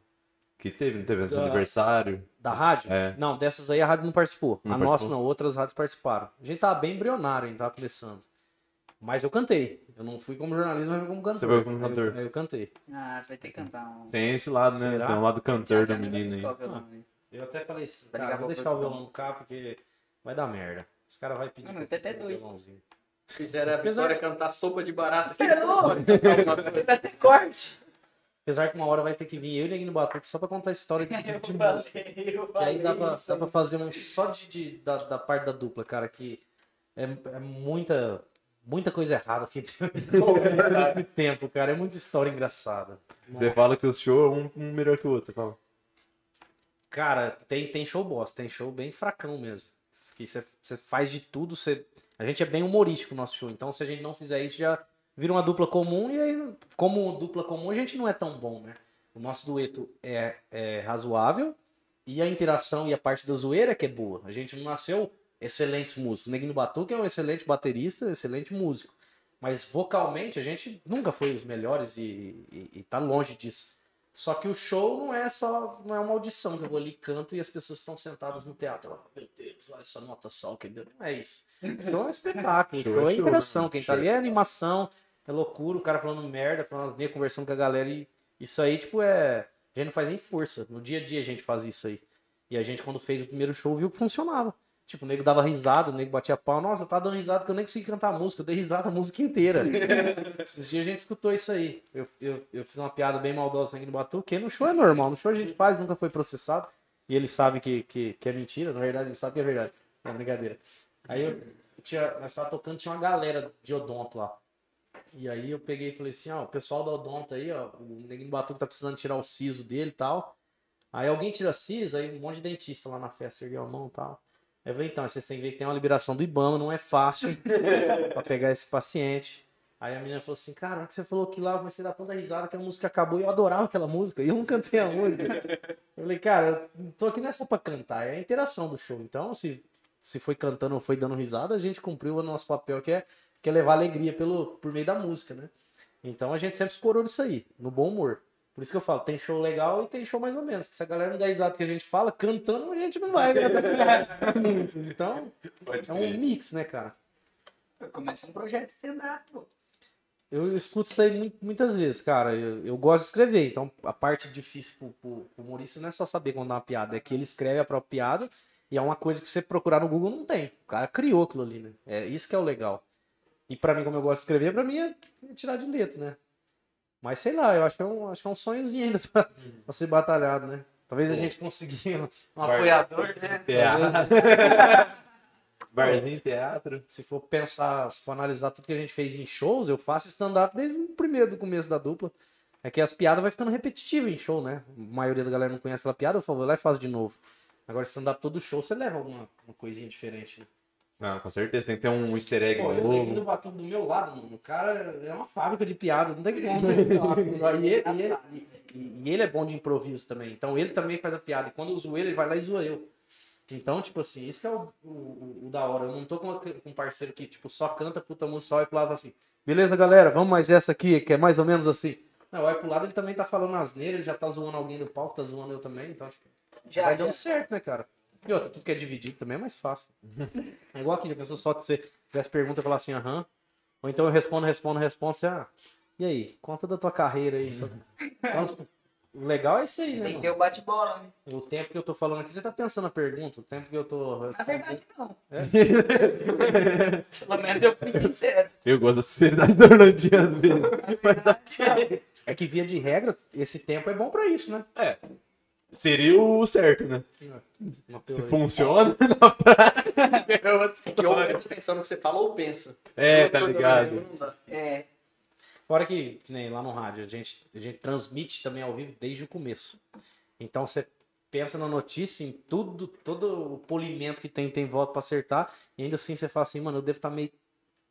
Que teve, não teve? Da- aniversário. Da rádio? É. Não, dessas aí a rádio não participou. Não a participou? nossa não, outras rádios participaram. A gente tava bem embrionário, a gente tava começando. Mas eu cantei. Eu não fui como jornalista, mas fui como cantor. Você foi como eu- cantor. aí Eu, cantei. Ah, você vai ter que cantar um. Tem esse lado, né? Será? Tem um lado cantor da menina levamos aí. aí. Eu até falei assim, Vai cara, vou deixar o violão no carro porque vai dar merda. Os caras vão pedir Não, mas tem eu até dois. violãozinho. Fizeram a Apesar- Vitória cantar sopa de barata. Você é louco? Vai ter corte. Apesar que uma hora vai ter que vir eu e Neguinho Batuque só pra contar a história de, de, Eu de música. eu Que aí dá pra, isso. dá pra fazer um só de, de- da, da parte da dupla, cara, que é, é muita, muita coisa errada aqui nesse tempo, cara. É muita história engraçada. Você fala que o show é um, um melhor que o outro. Fala. Cara, tem, tem show bosta, tem show bem fracão mesmo. Que você faz de tudo, você... a gente é bem humorístico no nosso show, então se a gente não fizer isso já vira uma dupla comum e aí, como dupla comum, a gente não é tão bom, né? O nosso dueto é, é razoável e a interação e a parte da zoeira é que é boa. A gente não nasceu excelentes músicos. O Neguinho Batuque é um excelente baterista, excelente músico. Mas vocalmente a gente nunca foi os melhores e, e, e tá longe disso. Só que o show não é só, não é uma audição que eu vou ali canto e as pessoas estão sentadas no teatro. Oh, meu Deus, olha essa nota só que deu. Não é isso. Show é um espetáculo, Show show, é é show, interação. né? Quem tá Show. ali é animação, é loucura, o cara falando merda, falando as neiras, conversando com a galera e isso aí, tipo, é. A gente não faz nem força. No dia a dia a gente faz isso aí. E a gente, quando fez o primeiro show, viu que funcionava. Tipo, o nego dava risada, o nego batia pau. Nossa, eu tava dando risada que eu nem consegui cantar a música. Eu dei risada a música inteira. Esses dias a gente escutou isso aí. Eu, eu, eu fiz uma piada bem maldosa aqui no Batu, que no show é normal. No show a gente faz, nunca foi processado. E ele sabe que, que, que é mentira. Na verdade, ele sabe que é verdade. É brincadeira. Aí eu tinha, nós tava tocando, tinha uma galera de odonto lá. E aí eu peguei e falei assim, ó, o pessoal da odonto aí, ó, o Neguinho Batuque tá precisando tirar o siso dele e tal. Aí alguém tira siso, aí um monte de dentista lá na festa ergueu a mão e tal. Eu falei, então, vocês têm que ver que tem uma liberação do Ibama, não é fácil pra pegar esse paciente. Aí a menina falou assim, cara, na que você falou que lá, eu comecei a dar tanta risada que a música acabou e eu adorava aquela música, e eu não cantei a música. Eu falei, cara, eu tô aqui não é só pra cantar, é a interação do show. Então, se, se foi cantando ou foi dando risada, a gente cumpriu o nosso papel, que é, que é levar alegria pelo, por meio da música, né? Então a gente sempre escorou nisso aí, no bom humor. Por isso que eu falo, tem show legal e tem show mais ou menos. Que se a galera não dá risada que a gente fala, cantando a gente não vai cantar muito. Então, é um mix, né, cara? Começa um projeto de stand-up, pô. Eu, escuto isso aí mu- muitas vezes, cara. Eu, eu gosto de escrever, então a parte difícil pro, pro, pro humorista não é só saber contar uma piada, é que ele escreve a própria piada E é uma coisa que você procurar no Google não tem. O cara criou aquilo ali, né? É isso que é o legal. E pra mim, como eu gosto de escrever, pra mim é é tirar de letra, né? Mas sei lá, eu acho que é um, acho que é um sonhozinho ainda pra, pra ser batalhado, né? Talvez a gente consiga um, um apoiador, né? Teatro. Barzinho, teatro. Se for pensar, se for analisar tudo que a gente fez em shows, eu faço stand-up desde o primeiro do começo da dupla. É que as piadas vai ficando repetitivas em show, né? A maioria da galera não conhece aquela piada, eu falo, vai lá e faz de novo. Agora, stand-up todo show, você leva alguma uma coisinha diferente, né? Não, com certeza. Tem que ter um easter egg Pô, eu novo. ainda bateu do meu lado, mano. O cara é uma fábrica de piada, não tem como. né? e, ele, e, ele, e- e ele é bom de improviso também. Então ele também faz a piada. E quando eu zoo ele, ele vai lá e zoa eu. Então, tipo assim, isso que é o, o, o- da hora. Eu não tô com, um parceiro que, tipo, só canta puta música, só vai pro lado assim. Beleza, galera, vamos mais essa aqui, que é mais ou menos assim. Não, vai pro lado, ele também tá falando asneira, ele já tá zoando alguém no palco, tá zoando eu também. Então, tipo, Já, vai já. dando certo, né, cara? E outra, tudo que é dividido também é mais fácil. É igual aqui, já pensou só que você fizesse pergunta e falar assim, aham. Ou então eu respondo, respondo, respondo, você, ah, e aí? Conta da tua carreira aí. só- Então, tipo, o legal é isso aí, né, Tem que ter o bate-bola, né? O tempo que eu tô falando aqui, você tá pensando a pergunta, o tempo que eu tô Na verdade, não. É? Pelo menos eu fui sincero. Eu gosto da sinceridade do Orlandinho às vezes. Mas É que via de regra, esse tempo é bom pra isso, né? Seria o certo, né? Se teoria. funciona na prática, é outra Que ou história. no que você fala ou pensa. É, tá ligado. É. Fora que, que nem lá no rádio, a gente, a gente transmite também ao vivo desde o começo. Então você pensa na notícia, em tudo, todo o polimento que tem, tem voto pra acertar, e ainda assim você fala assim, mano, eu devo estar meio,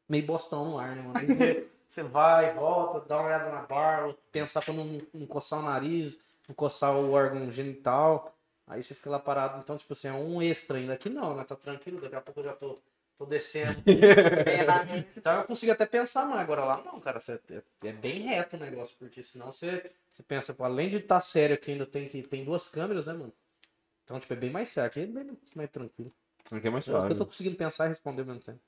meio bostão no ar, né, mano? Aí você, você vai, volta, dá uma olhada na barba, pensar pra não, não coçar o nariz, coçar o órgão genital, aí você fica lá parado. Então, tipo assim, é um extra ainda. Aqui não, né? Tá tranquilo, daqui a pouco eu já tô, tô descendo. Mesmo. Então eu consigo até pensar, mas agora lá não, cara, você- é, é bem reto o negócio, porque senão você, você pensa, pô, além de estar sério aqui, ainda tem que tem duas câmeras, né, mano? Então, tipo, é bem mais sério, aqui é bem mais tranquilo. Aqui é mais É o que eu suave. tô conseguindo pensar e responder ao mesmo tempo.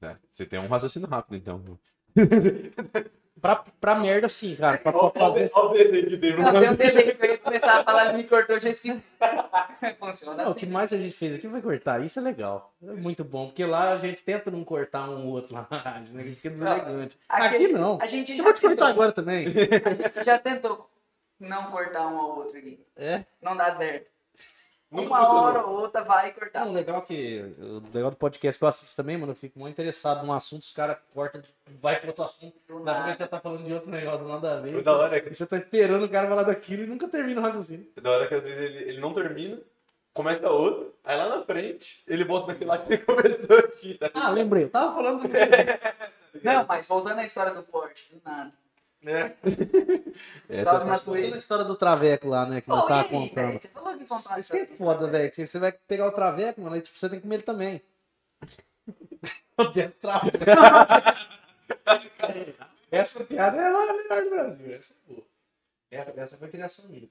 É, Você tem um raciocínio rápido, então. Pra, pra merda, sim, cara. Pra, pra fazer... Olha o delay que tem Não, deu um delay que eu ia começar a falar, me cortou, já esqueci. Funciona Não, o assim. que mais a gente fez aqui vai cortar. Isso é legal. É muito bom, porque lá a gente tenta não cortar um ou outro lá rádio, né? Fica deselegante. Aqui- Aqui não. A gente Eu vou te cortar agora também. a gente já tentou não cortar um ao outro aqui. É. Não dá certo. Nunca Uma hora ou outra vai cortar. Não, o legal é que o legal do podcast que eu assisto também, mano, eu fico muito interessado num assunto, os caras cortam, vai pro outro assunto. Na vez você tá falando de outro negócio, nada a ver. Da hora que E você tá esperando o cara falar daquilo e nunca termina o raciocínio. Da hora que às vezes ele, ele não termina, começa outro, aí lá na frente ele volta naquele lá que ele começou aqui, tá Ah, lembrei, eu tava falando do Não, mas voltando à história do Porsche, do nada. Né? Essa Salve, é a. Toda história do Traveco lá, né, que nós Pô, tava aí, contando. velho? Você falou que contar Isso que é foda, velho. que Você vai pegar o Traveco, mano, aí tipo, você tem que comer ele também. Eu tenho Traveco. Essa piada é a melhor do Brasil. Essa é boa. Essa, essa foi criação minha.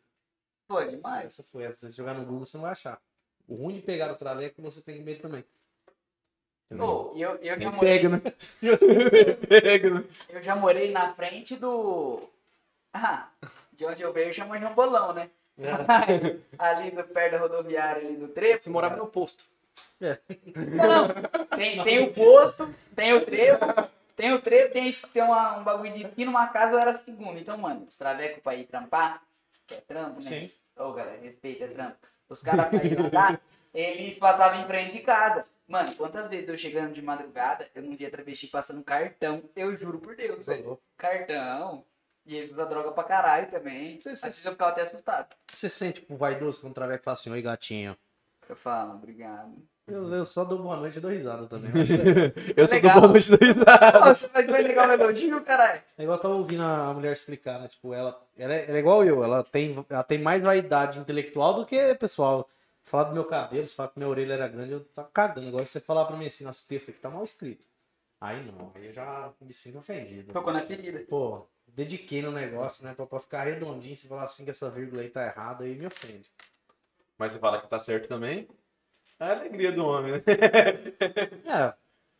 Pô, demais. Essa foi essa. Se você jogar no Google, você não vai achar. O ruim de pegar o Traveco é que você tem que comer ele também. E eu, eu, já morei, pega, né? pega, né? eu já morei na frente do. Ah, de onde eu veio chama Jambolão, né? ali do, perto da rodoviária ali do trevo. Você morava no posto. Não, tem, tem o posto, tem o trevo, tem o trevo, tem, esse- tem uma- um bagulho de esquina, uma casa eu era segunda. Então, mano, os travecos pra ir trampar, que é trampo, né? Sim. Ô, galera, respeita, é trampo. Os caras pra ir andar, eles passavam em frente de casa. Mano, quantas vezes eu chegando de madrugada, eu não via travesti passando cartão, eu juro por Deus, velho. Cartão. E eles usam droga pra caralho também. Sim, Às sim, vezes eu ficava até assustado. Você se sente, tipo, vaidoso quando o Traveco fala assim, oi gatinho. Eu falo, obrigado. Eu, eu só dou boa noite e dou risada também. Eu sou do Legal. bom noite do risada. Nossa, mas foi legal o elogio, caralho. É igual eu tava ouvindo a mulher explicar, né? Tipo, ela, ela, é, ela é igual eu, ela tem, ela tem mais vaidade intelectual do que pessoal. Falar do meu cabelo, se falar que minha orelha era grande, eu tava cagando. Agora, se você falar pra mim assim, nossa, esse texto aqui tá mal escrito. Aí não, aí eu já me sinto ofendido. Tocou na ferida. Pô, dediquei no negócio, né? Pra, pra ficar redondinho, se falar assim que essa vírgula aí tá errada, aí me ofende. Mas você fala que tá certo também. É a alegria do homem, né? É,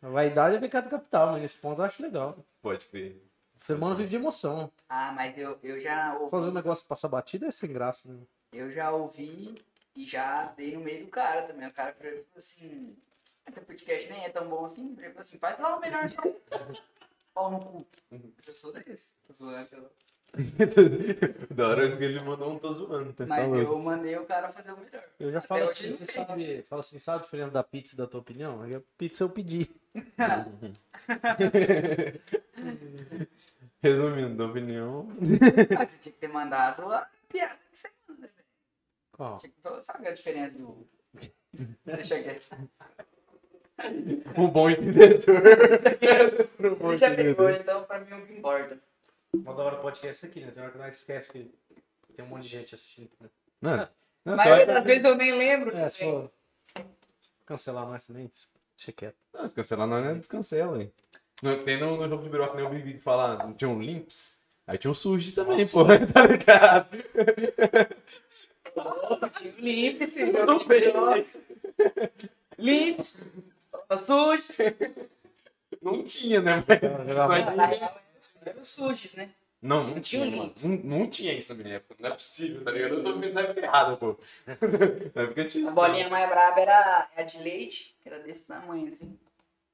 a vaidade é pecado capital, mas nesse ponto eu acho legal. Pode crer. O ser humano vive de emoção. Ah, mas eu, eu já ouvi. Fazer um negócio passar batida é sem graça, né? Eu já ouvi E já dei no meio do cara também. O cara falou assim, esse podcast nem é tão bom assim. Ele falou assim, faz lá o melhor então. Pau no cu. Eu sou desse. Tô zoando aquela. da hora que ele mandou um tô zoando, tá Mas falando. eu mandei o cara fazer o melhor. Eu já Até falo assim, você sabe, fala assim, sabe a diferença da pizza e da tua opinião? A pizza eu pedi. Resumindo, da opinião. Mas você tinha que ter mandado a piada que você manda, velho. Qual? Sabe a diferença do. Deixa. Um bom entendedor. um bom Ele já pegou, entendedor. então pra mim o que importa. Uma da hora do podcast é aqui, né? Tem hora que nós esquece que tem um monte de gente assistindo. Né? Não, A não, só- das vezes eu nem lembro. É, se for cancelar nós também, deixa quieto. Não, se cancelar não é descancela, hein. No, tem no, no jogo de biroca, nem o Bibi que fala, não tinha um limps? Aí tinha um sushi também, Nossa. pô, tá ligado? Pô, tinha o Limps, filho. eu fiquei, nossa. Limps. Sujos. Não tinha, né? Mas... Mas- Era os né? Não, não Não tinha, tinha. Não, não tinha isso na minha época. Não é possível, tá ligado? Eu tô vendo na época errada, pô. Na época tinha A isso. bolinha mais braba era a de leite, que era desse tamanho, assim.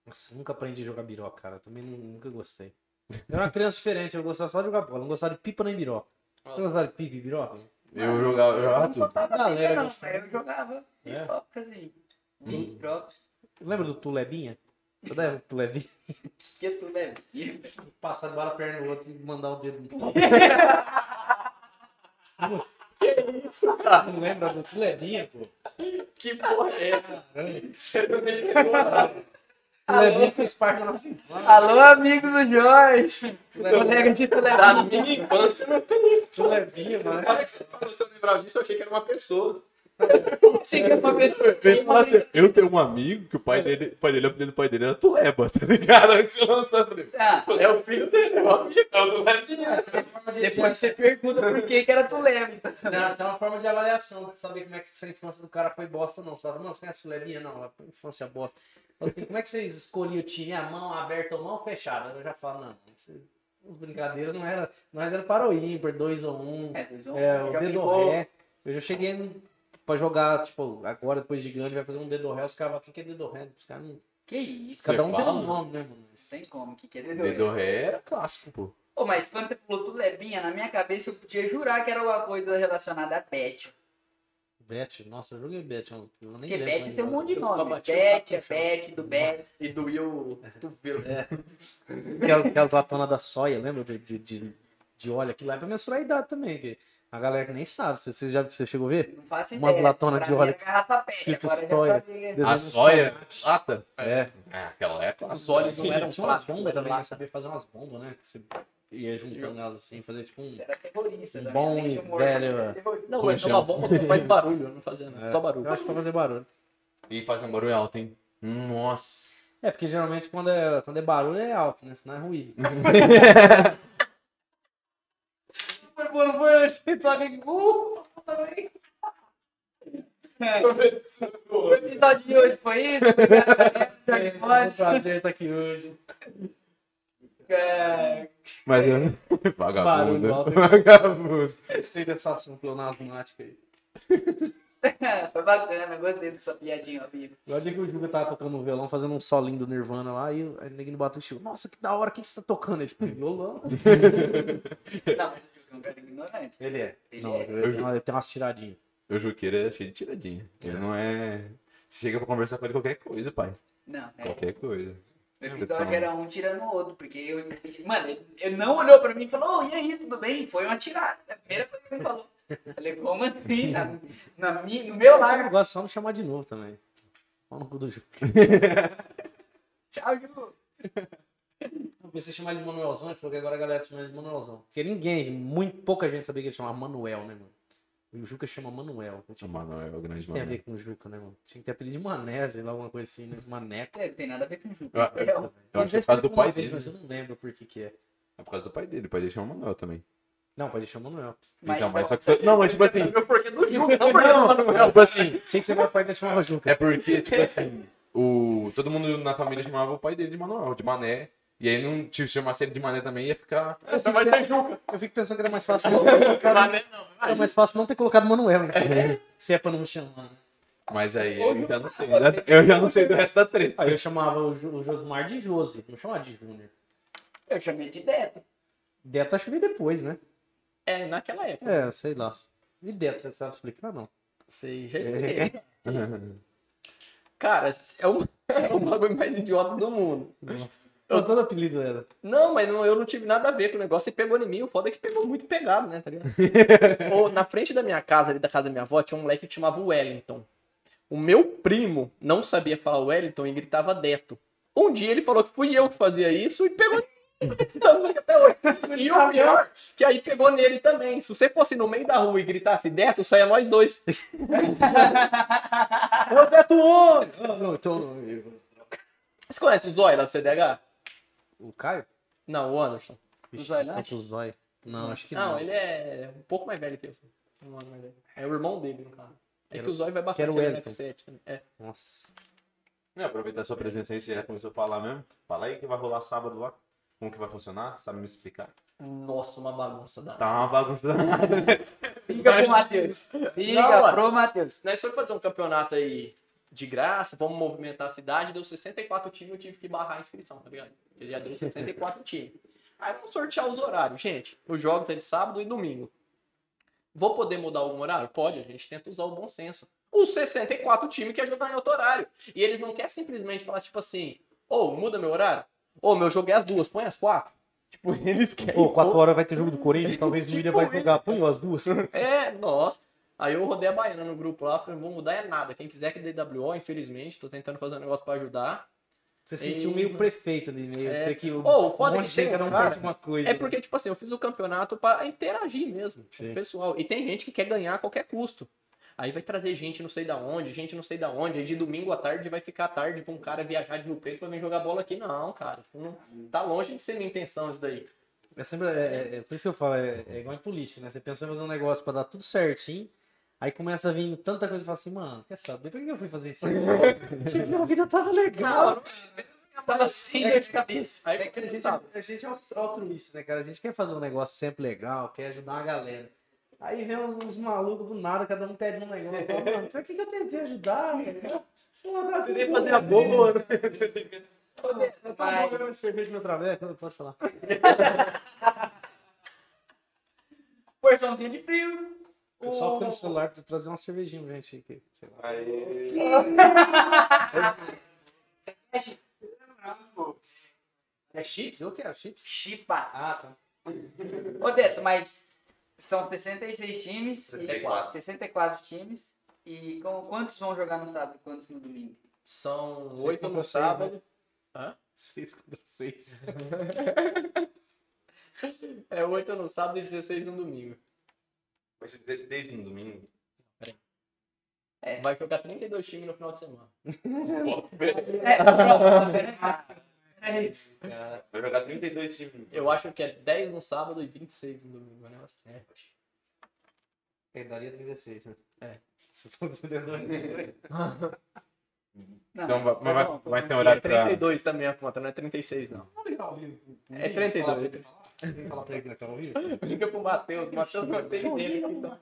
Nossa, nunca aprendi a jogar biroca, cara. Também nu- nunca gostei. Eu era uma criança diferente, eu gostava só de jogar bola. Não gostava de pipa nem biroca. Você gostava de pipa e biroca? Eu jogava, eu jogava tudo. Galera não, gostava. mas eu jogava É? assim. Hum. Pipoca. Lembra do Tulebinha? Você deve Tulebinha? Que tu lembra? Passar de bala a perna no outro e mandar o dedo no Que isso, cara? Não lembra do Tulebinha, pô? Que porra é essa? Caramba. Você não me pegou, Tulebinha fez parte da nossa infância. Alô, amigo do Jorge. Colega de tu Da minha infância não tem isso. Tulebinha, mano. Na hora que você falou, se eu lembrava disso, eu achei que era uma pessoa. Chega uma pessoa. Ele fala assim, eu tenho um amigo que o pai dele, o pai dele, o apelido do pai dele era Tuleba, tá ligado? Aí você falei, Ah, É o filho dele, é o é o Tulebinha. Forma de, depois você pergunta por que que era tu lembra. Tem, uma forma de avaliação, de saber como é que a infância do cara foi bosta ou não. Você fala, mano, você conhece o Lebinha? Não, a infância é bosta. Fala assim, como é que vocês escolhiam o time? A mão aberta ou mão fechada? Eu já falo, não, vocês, as brincadeiras não era, nós era para o ímpar, dois ou um, É, tu já- é, o dedo ré. Eu já cheguei no- pra jogar, tipo, agora depois de grande vai fazer um dedo ré, os caras falam, o que é dedo ré? Os caras não... Que isso? Cada um tem fala? um nome, né, mano? Mas- Tem como, que que é Dedo ré era clássico, pô. Ô, mas quando você falou tu lebinha, na minha cabeça eu podia jurar que era alguma coisa relacionada a pet. Bet, nossa, eu joguei Bet, eu nem Porque lembro bet tem um monte de nome. o Bet, é bet, do bet. E doía o cotovelo. Aquelas, aquelas latonas da soia, lembra? De, de, de, de óleo, aquilo lá é pra mensurar a idade também. Que a galera que nem sabe. Você, você já você chegou a ver? Não faço Umas latonas de mim óleo escrito sabia. Desenho A soia, lata? É. Ah, aquela é Os clássica. olhos não eram Tinha umas bombas era também, né? lata. Sabia fazer umas bombas, né? Que você ia juntando elas assim, fazer tipo um. Você era terrorista. Um também, bom e velho, é. Não, mas é uma bomba que faz barulho, eu não fazia nada. É, Só barulho. Eu acho que pra fazer barulho. E faz um barulho alto, hein? Nossa. É, porque geralmente quando é, quando é barulho é alto, né? Senão é ruído. Foi bom, não foi antes? Toca aqui. Uh, também. O episódio de hoje foi isso. Obrigado, galera. É Jorge um prazer estar aqui hoje. É, Mas eu... Vagabundo. Barulho alto. Vagabundo. Gostei dessa ação pleonasmática aí. Foi bacana, gostei da sua piadinha, amigo. Igual o dia que o Juga tava tocando um violão, fazendo um solinho do Nirvana lá, e o neguinho bateu o. Nossa, que da hora, o que, que você tá tocando? Ele violão. Não, mas eu é um cara ignorante. Ele é. Ele Não, é. ele, tem uma- ele tem umas tiradinhas. O Juqueira é cheio de tiradinha. Ele não é... Você chega pra conversar com ele qualquer coisa, pai. Não, é. Qualquer coisa. O episódio era um tirando o outro, porque eu. Mano, ele, ele não olhou pra mim e falou, ô, e aí, tudo bem? Foi uma tirada. É a primeira coisa que ele falou. Falei, como assim? Na, na, mi- no meu Eu lar. gosto só de chamar de novo também. Pau no cu do Juca. Tchau, Ju. Eu comecei a chamar ele de Manuelzão, ele falou que agora a galera chama ele de Manuelzão. Porque ninguém, muito pouca gente sabia que ele chamava Manuel, né, mano? E o Juca chama Manuel. O Tipo, Manoel é o grande tem a ver com o Juca, né, mano? Tinha que ter apelido de Mané, sei lá, alguma coisa assim, né? Maneco. É, não tem nada a ver com o Ju. Eu- É, eu- ó. Eu Ele acho que já é por causa do pai vez, dele. mas eu não lembro por que que é. É por causa do pai dele. O pai dele chama Manuel também. Não, pode deixar Manuel. Mas- então, mas só que... Não, mas tipo assim... Meu porquê do Juca, não porque do Manuel. Tipo assim... Achei que você vai pai dele chamava Juca. É porque, tipo assim... O... Todo mundo na família chamava o pai dele de Manuel, de Mané. E aí não te chamasse ele de mané também, ia ficar. Mas é Juca. Eu fico pensando que era mais fácil não ter colocado, Mané não, era mais fácil não ter colocado Manuel, né? Se é pra não me chamar. Mas aí eu já não sei. né? Eu já não sei do resto da treta. Aí eu chamava o, Jo- o Josmar de Josi, não chamava de Júnior. Eu chamei de Deto. Deta acho que veio depois, né? É, naquela época. É, sei lá. E Deta, você sabe explicar, não? Sei, já expliquei. Cara, é o, é o bagulho mais idiota do mundo. Eu todo apelido era. Não, mas não, eu não tive nada a ver com o negócio e pegou em mim. O foda é que pegou muito pegado, né? Tá ligado? Ô, na frente da minha casa, ali da casa da minha avó, tinha um moleque que chamava Wellington. O meu primo não sabia falar Wellington e gritava Deto. Um dia ele falou que fui eu que fazia isso e pegou. E o pior, que aí pegou nele também. Se você fosse no meio da rua e gritasse Deto, saia nós dois. É o Deto! Ah, não, então... Você conhece o Zóio lá do CDH? O Caio? Não, o Anderson. Vixe, tanto zóio. Não, acho que não. Não, ele é um pouco mais velho que eu. assim. Um ano mais velho. É o irmão dele, no caso. É que o Zóio vai bastante era o no Wellington. F7 também. É. Nossa. Não, aproveitar a sua presença aí, você já começou a falar mesmo. Fala aí que vai rolar sábado lá. Como que vai funcionar? Sabe me explicar? Nossa, uma bagunça da. Tá uma bagunça danada. Liga pro Matheus. Liga Não, mano. pro Matheus. Nós foi fazer um campeonato aí de graça, vamos movimentar a cidade, deu 64 times, eu tive que barrar a inscrição, tá ligado? Porque já deu 64 times. Aí vamos sortear os horários, gente. Os jogos é de sábado e domingo. Vou poder mudar algum horário? Pode, a gente tenta usar o bom senso. Os 64 times querem jogar em outro horário. E eles não querem simplesmente falar, tipo assim, ô, muda meu horário? Ô, meu jogo é às duas, põe às quatro. Tipo, eles querem. Pô, 4 horas vai ter jogo do Corinthians, talvez o William vai jogar. Põe as duas. É, nossa. Aí eu rodei a baiana no grupo lá, falei, não vou mudar é nada. Quem quiser que dê WO, infelizmente, tô tentando fazer um negócio pra ajudar. Você sentiu Ei, meio prefeito ali, meio É. que o Ô, o foda um monte que tem um cara- uma coisa. É porque, tipo assim, eu fiz o campeonato pra interagir mesmo com Sim. o pessoal. E tem gente que quer ganhar a qualquer custo. Aí vai trazer gente não sei da onde, gente não sei da onde. Aí de domingo à tarde vai ficar tarde pra um cara viajar de Rio Preto pra vir jogar bola aqui. Não, cara. tipo, não- tá longe de ser minha intenção isso daí. É sempre, é, é- é por isso que eu falo, é, é igual em política, né? Você pensou em fazer um negócio pra dar tudo certinho, aí começa a vir tanta coisa e fala assim, mano, quer saber por que eu fui fazer isso? tipo, minha vida tava legal. Tava assim, dor de cabeça. Aí É que a gente, sabe. a gente é altruísta, né, cara? A gente quer fazer um negócio sempre legal, quer ajudar a galera. Aí vem uns, uns malucos do nada, cada um pede um negócio. Fala, mano, por que, que eu tentei ajudar? Tá Queria bom, fazer a boa, né? Tá bom, eu cerveja meu traveco, pode falar. Porçãozinha de frios. O pessoal fica no celular pra trazer uma cervejinha pra gente aqui. Sei lá. É chips? Eu quero chips. Chipa. Ah, tá. Ô, Deto, mas são 66 times. 64. E 64 times. E com, quantos vão jogar no sábado e quantos no domingo? São Seis oito contra no seis, né? sábado. Hã? 6 contra 6. É oito no sábado e 16 no domingo. Vai ser 16 no domingo. Vai jogar 32 times no final de semana. É, pronto. É isso. Vai jogar 32 times. Eu acho que é 10 no sábado e 26 no domingo, né? É. É, daria 36, né? É. Se for 32. Não, Então, mas vai- ter E horário é pra. 32 também a conta, não é 36 não. É 32. Ninguém fala pra ele que nós tá ao vivo. Liga pro Matheus, o Matheus vai ter dele. então.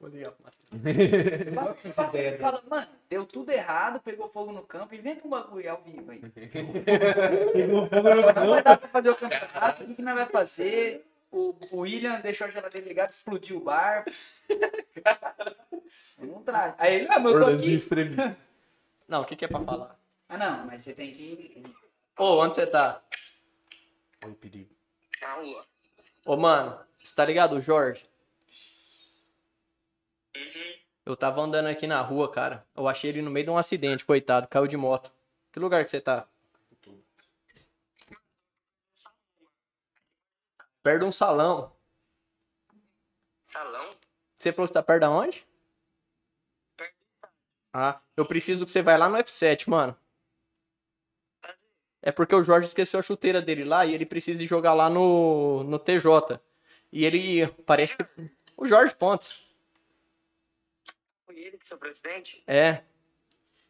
Vou ligar pro Matheus. Ser essa ideia, né? Fala, mano, deu tudo errado, pegou fogo no campo, inventa um bagulho ao vivo aí. Pegou fogo no Não vai campo. dar pra fazer o campeonato, o que, que nós vai fazer? O, o William deixou a geladeira ligada, explodiu o bar. Não traz. Aí ele, ah, mas eu tô aqui. Não, o que, que é pra falar? Ah, não, mas você tem que. Ô, onde você tá? Olha o perigo. Ô, mano, você tá ligado, o Jorge? Eu tava andando aqui na rua, cara. Eu achei ele no meio de um acidente, coitado, caiu de moto. Que lugar que você tá? Perto de um salão. Salão? Você falou que tá perto da onde? Ah, eu preciso que você vai lá no F7, mano. É porque o Jorge esqueceu a chuteira dele lá e ele precisa jogar lá no, no TJ. E ele parece que. O Jorge Pontes. Foi ele que seu presidente? É.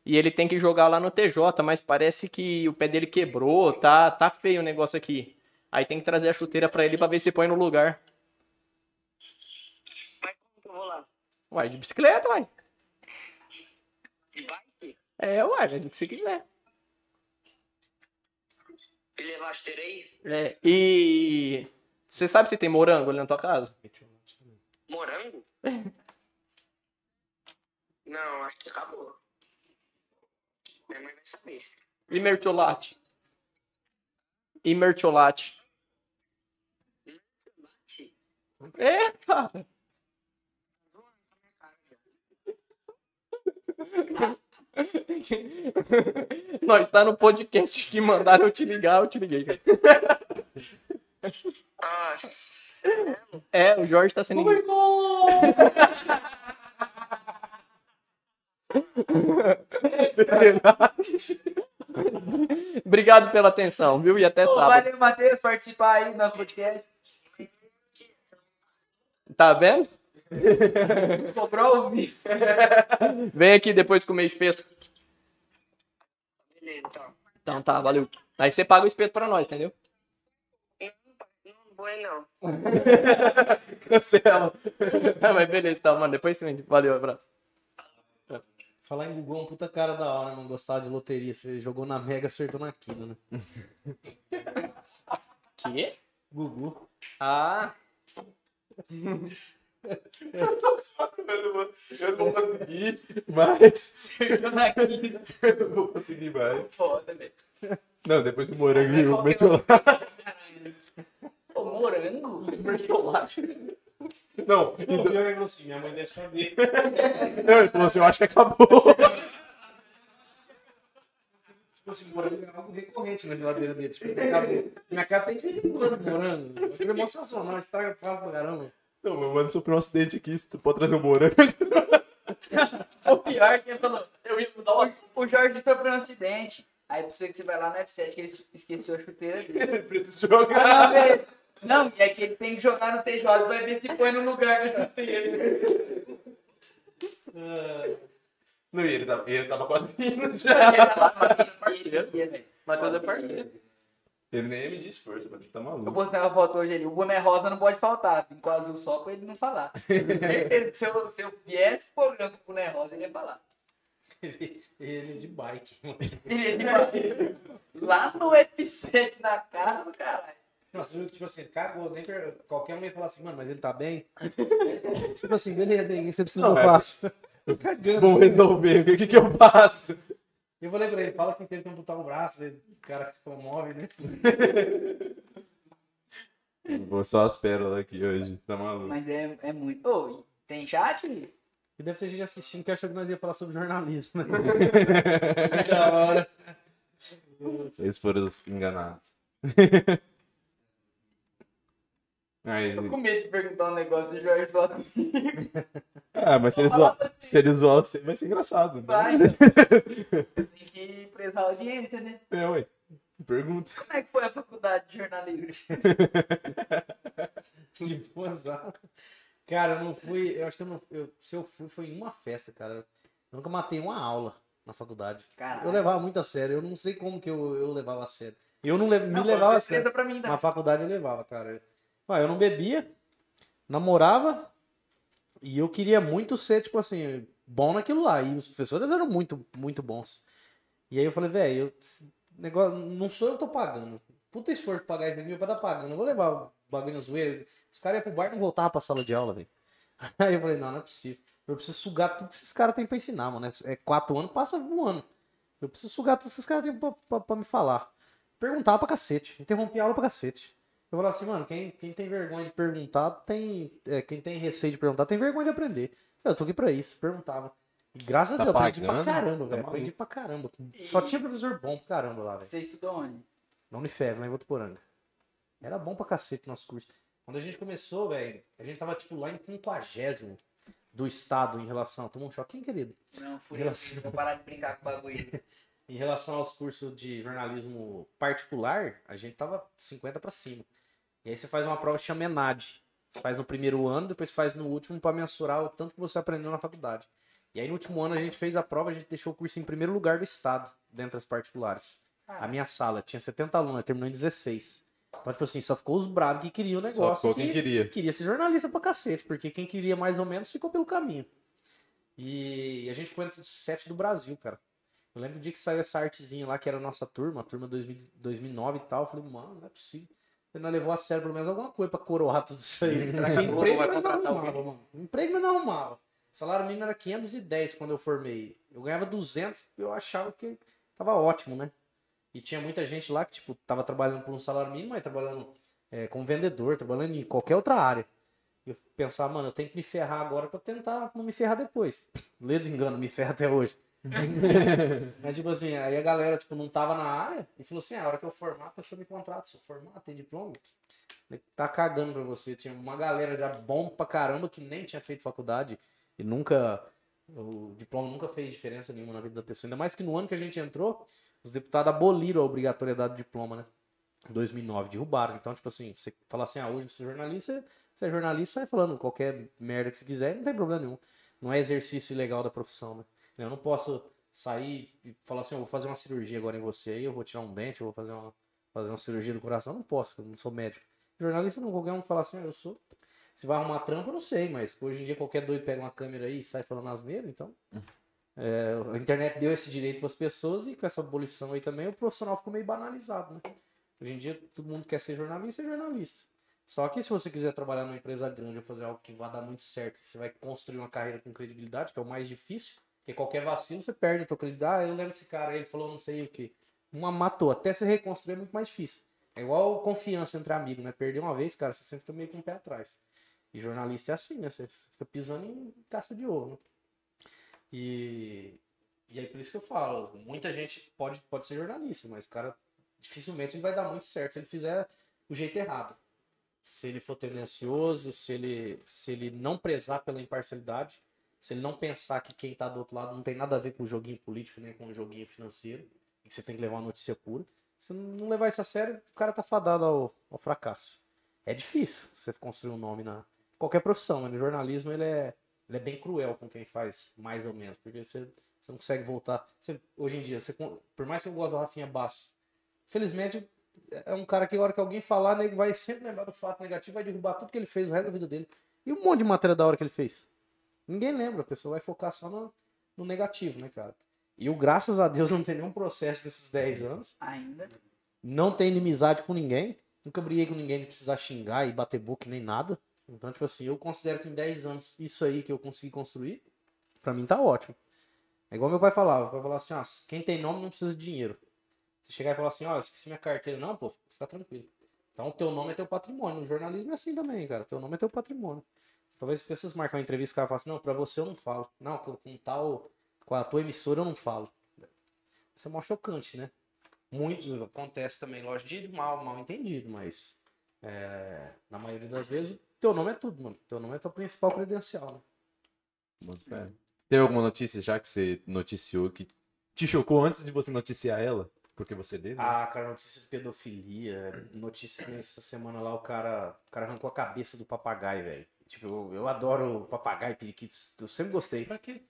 E ele tem que jogar lá no TJ, mas parece que o pé dele quebrou, tá, tá feio o negócio aqui. Aí tem que trazer a chuteira pra ele pra ver se põe no lugar. Mas como que eu vou lá? Uai, de bicicleta, uai. É, uai, vai do que você quiser. E levar a chuteira aí? É, e. Você sabe se tem morango ali na tua casa? Morango? Não, acho que acabou. Minha mãe vai saber. E mertiolate? E mertiolate? Bate. É, cara. Nós tá no podcast que mandaram eu te ligar, eu te liguei, cara. Nossa. É, o Jorge tá sendo. Obrigado pela atenção, viu? E até Pô, sábado. valeu, Matheus, participar aí do nosso podcast. Tá vendo? Cobrou o vivo. Vem aqui depois comer espeto. Beleza, então. Então tá, valeu. Aí você paga o espeto pra nós, entendeu? Não, não vou não. Cancela. Ah, mas beleza, tá, mano. Depois você vem. Valeu, abraço. Falar em Gugu é um puta cara da hora, né? Não gostava de loteria. Você jogou na Mega, acertou na Quina, né? Que? Gugu. Ah, Eu não vou, eu não vou conseguir mais. Eu não vou conseguir mais. Foda, velho. Não, depois do morango e o mertiolate. Pô, morango? mertiolate. Não, O pior é que falou assim, minha mãe deve saber. não, ele falou assim, eu acho que acabou. Tipo assim, morango é algo recorrente na geladeira dele. Tipo, ele acabou. Minha casa tem de vez em quando morango. Ele é mó sensacional, estraga fácil pra caramba. Não, meu mano sofreu um acidente aqui, se tu pode trazer um morango. O pior é que ele falou, eu ia mudar o... O Jorge sofreu um acidente. Aí você que você vai lá no F7 que ele esqueceu a chuteira dele. Ele precisa Não, jogar. velho. Não, é que ele tem que jogar no TJ pra ver se põe no lugar que a chuteira. Não, e ele tava, ele tava quase indo Ele já. tá lá, mas ele ia, velho. Matheus é parceiro. Ele nem ia medir esforço, mano. Ele tá Eu maluco. postei uma foto hoje ali. O boné rosa não pode faltar. Vim com azul só pra ele não falar. Certeza que se eu, se eu viesse por branco com o boné rosa, ele ia falar. Ele, ele é de bike. Ele ia falar. Lá no F7 na casa do caralho. Nossa, viu que, tipo assim, ele cagou. Nem per... Qualquer um ia falar assim, mano, mas ele tá bem? tipo assim, beleza, aí, você precisa Não, que eu é- faço? Tô cagando. Vamos resolver. O que que eu faço? Eu falei pra ele, fala que teve que amputar o braço, o cara se comove, né? Vou só as pérolas aqui hoje. Tá maluco. Mas é, é muito. Ô, tem chat? E deve ter gente assistindo que achou que nós ia falar sobre jornalismo, né? Que da hora. Eles foram os enganados. Mas, Tô com medo de perguntar um negócio do Jorge só. ah, mas se ele zoar, se ele zoar você, vai ser engraçado. né? Vai. Tem que prezar a audiência, né? É, ué. Pergunta. Como é que foi a faculdade de jornalismo? Tipo, azar. Cara, eu não fui. Eu acho que eu não. Eu, se eu fui, foi em uma festa, cara. Eu nunca matei uma aula na faculdade. Caralho. Eu levava muito a sério. Eu não sei como que eu, eu levava a sério. Eu não le- me Não, levava a sério. pra mim, tá? Na faculdade eu levava, cara. Ah, eu não bebia, namorava e eu queria muito ser, tipo assim, bom naquilo lá. E os professores eram muito, muito bons. E aí eu falei, velho, negócio, não sou eu que tô pagando. Puta esforço pra pagar esse mil pra dar pagando. Eu vou levar o bagulho na zoeira. Os caras iam pro bar e não voltavam pra sala de aula, velho. Aí eu falei, não, não é possível. Eu preciso sugar tudo que esses caras têm pra ensinar, mano. É quatro anos, passa um ano. Eu preciso sugar tudo que esses caras têm pra, pra, pra me falar. Perguntava pra cacete. Interrompi a aula pra cacete. Eu falava assim, mano, quem, quem tem vergonha de perguntar, tem. é, quem tem receio de perguntar, tem vergonha de aprender. Eu tô aqui pra isso, perguntava. E graças Tá a Deus, aprendi pra caramba, Tá velho. Aprendi pra caramba. Só tinha professor bom pra caramba lá, velho. Você estudou onde? Na Unifev, lá em Votuporanga. Era bom pra cacete nosso curso. Quando a gente começou, velho, a gente tava, tipo, lá em quinquagésimo do estado em relação. Tomou um choquinho, querido? Não, fui Relação- assim, vou parar de brincar com o bagulho. Em relação aos cursos de jornalismo particular, a gente tava 50 pra cima. E aí você faz uma prova que chama ENAD. Você faz no primeiro ano, depois faz no último pra mensurar o tanto que você aprendeu na faculdade. E aí no último ano a gente fez a prova, a gente deixou o curso em primeiro lugar do estado, dentre as particulares. Ah. A minha sala tinha 70 alunos, terminou em 16. Então, tipo assim, só ficou os bravos que queriam o Só negócio. ficou que quem queria. queria ser jornalista pra cacete, porque quem queria mais ou menos ficou pelo caminho. E a gente ficou entre os sete do Brasil, cara. Eu lembro do dia que saiu essa artezinha lá, que era a nossa turma, a turma 2000 2009 e tal. Eu falei, mano, não é possível. Ele não levou a sério pelo menos alguma coisa pra coroar tudo isso aí. Será que a Globo emprego nós não arrumava, mano. Emprego nós não arrumava. O salário mínimo era 510 quando eu formei. Eu ganhava 200, eu achava que tava ótimo, né? E tinha muita gente lá que, tipo, tava trabalhando por um salário mínimo, mas trabalhando é, como vendedor, trabalhando em qualquer outra área. E eu pensava, mano, eu tenho que me ferrar agora pra tentar não me ferrar depois. Ledo engano, me ferra até hoje. Mas, tipo assim, aí a galera, tipo, não tava na área e falou assim, ah, a hora que eu formar, a pessoa me contrata. Se eu formar, tem diploma, tá cagando pra você. Tinha uma galera já bom pra caramba que nem tinha feito faculdade e nunca... O diploma nunca fez diferença nenhuma na vida da pessoa. Ainda mais que no ano que a gente entrou, os deputados aboliram a obrigatoriedade do diploma, né? Em 2009, derrubaram. Então, tipo assim, você fala assim, ah, hoje você é jornalista, você é jornalista, sai falando qualquer merda que você quiser, não tem problema nenhum. Não é exercício ilegal da profissão, né? Eu não posso sair e falar assim, eu vou fazer uma cirurgia agora em você aí, eu vou tirar um dente, eu vou fazer uma, fazer uma cirurgia do coração. Não posso, eu não sou médico. Jornalista não, qualquer um fala assim, eu sou. Se vai arrumar trampa, eu não sei, mas hoje em dia qualquer doido pega uma câmera aí e sai falando asneira, então. é, a internet deu esse direito para as pessoas e com essa abolição aí também o profissional ficou meio banalizado, né? Hoje em dia todo mundo quer ser jornalista e jornalista. Só que se você quiser trabalhar numa empresa grande ou fazer algo que vai dar muito certo, você vai construir uma carreira com credibilidade, que é o mais difícil, porque qualquer vacilo você perde a tua credibilidade. Ah, eu lembro desse cara, ele falou não sei o que. Uma matou. Até se reconstruir é muito mais difícil. É igual confiança entre amigos, né? Perder uma vez, cara, você sempre fica meio com o pé atrás. E jornalista é assim, né? Você fica pisando em casca de ouro, né? E, e aí por isso que eu falo, muita gente pode, pode ser jornalista, mas o cara dificilmente ele vai dar muito certo se ele fizer o jeito errado. Se ele for tendencioso, se ele, se ele não prezar pela imparcialidade, se ele não pensar que quem tá do outro lado não tem nada a ver com o joguinho político, nem com o joguinho financeiro, que você tem que levar uma notícia pura. Se não levar isso a sério, o cara tá fadado ao, ao fracasso. É difícil você construir um nome na qualquer profissão, mas no jornalismo ele é, ele é bem cruel com quem faz mais ou menos, porque você, você não consegue voltar. Você- hoje em dia, você, por mais que eu goste do Rafinha Basso, felizmente é um cara que a hora que alguém falar, nego vai sempre lembrar do fato negativo, vai derrubar tudo que ele fez o resto da vida dele. E um monte de matéria da hora que ele fez. Ninguém lembra, a pessoa vai focar só no, no negativo, né, cara? E eu, graças a Deus, não tenho nenhum processo desses 10 anos. Ainda. Não tenho inimizade com ninguém. Nunca briguei com ninguém de precisar xingar e bater boca nem nada. Então, tipo assim, eu considero que em 10 anos, isso aí que eu consegui construir, pra mim tá ótimo. É igual meu pai falava. Meu pai falava assim, ó, quem tem nome não precisa de dinheiro. Você chegar e falar assim, ó, eu esqueci minha carteira. Não, pô, fica tranquilo. Então, o teu nome é teu patrimônio. No jornalismo é assim também, cara. Teu nome é teu patrimônio. Talvez as pessoas marcam uma entrevista e o cara fala assim, não, pra você eu não falo. Não, com, tal, com a tua emissora eu não falo. Isso é mó chocante, né? Muito acontece também, lógico, de mal, mal entendido, mas é, na maioria das vezes, teu nome é tudo, mano. Teu nome é tua principal credencial, né? Boto fé. Teve alguma notícia já que você noticiou que te chocou antes de você noticiar ela? Porque você deu? né? Ah, cara, notícia de pedofilia. Notícia que essa semana lá o cara, o cara arrancou a cabeça do papagaio, velho. Tipo, eu, eu adoro papagaio, periquitos. Eu sempre gostei. Pra quê?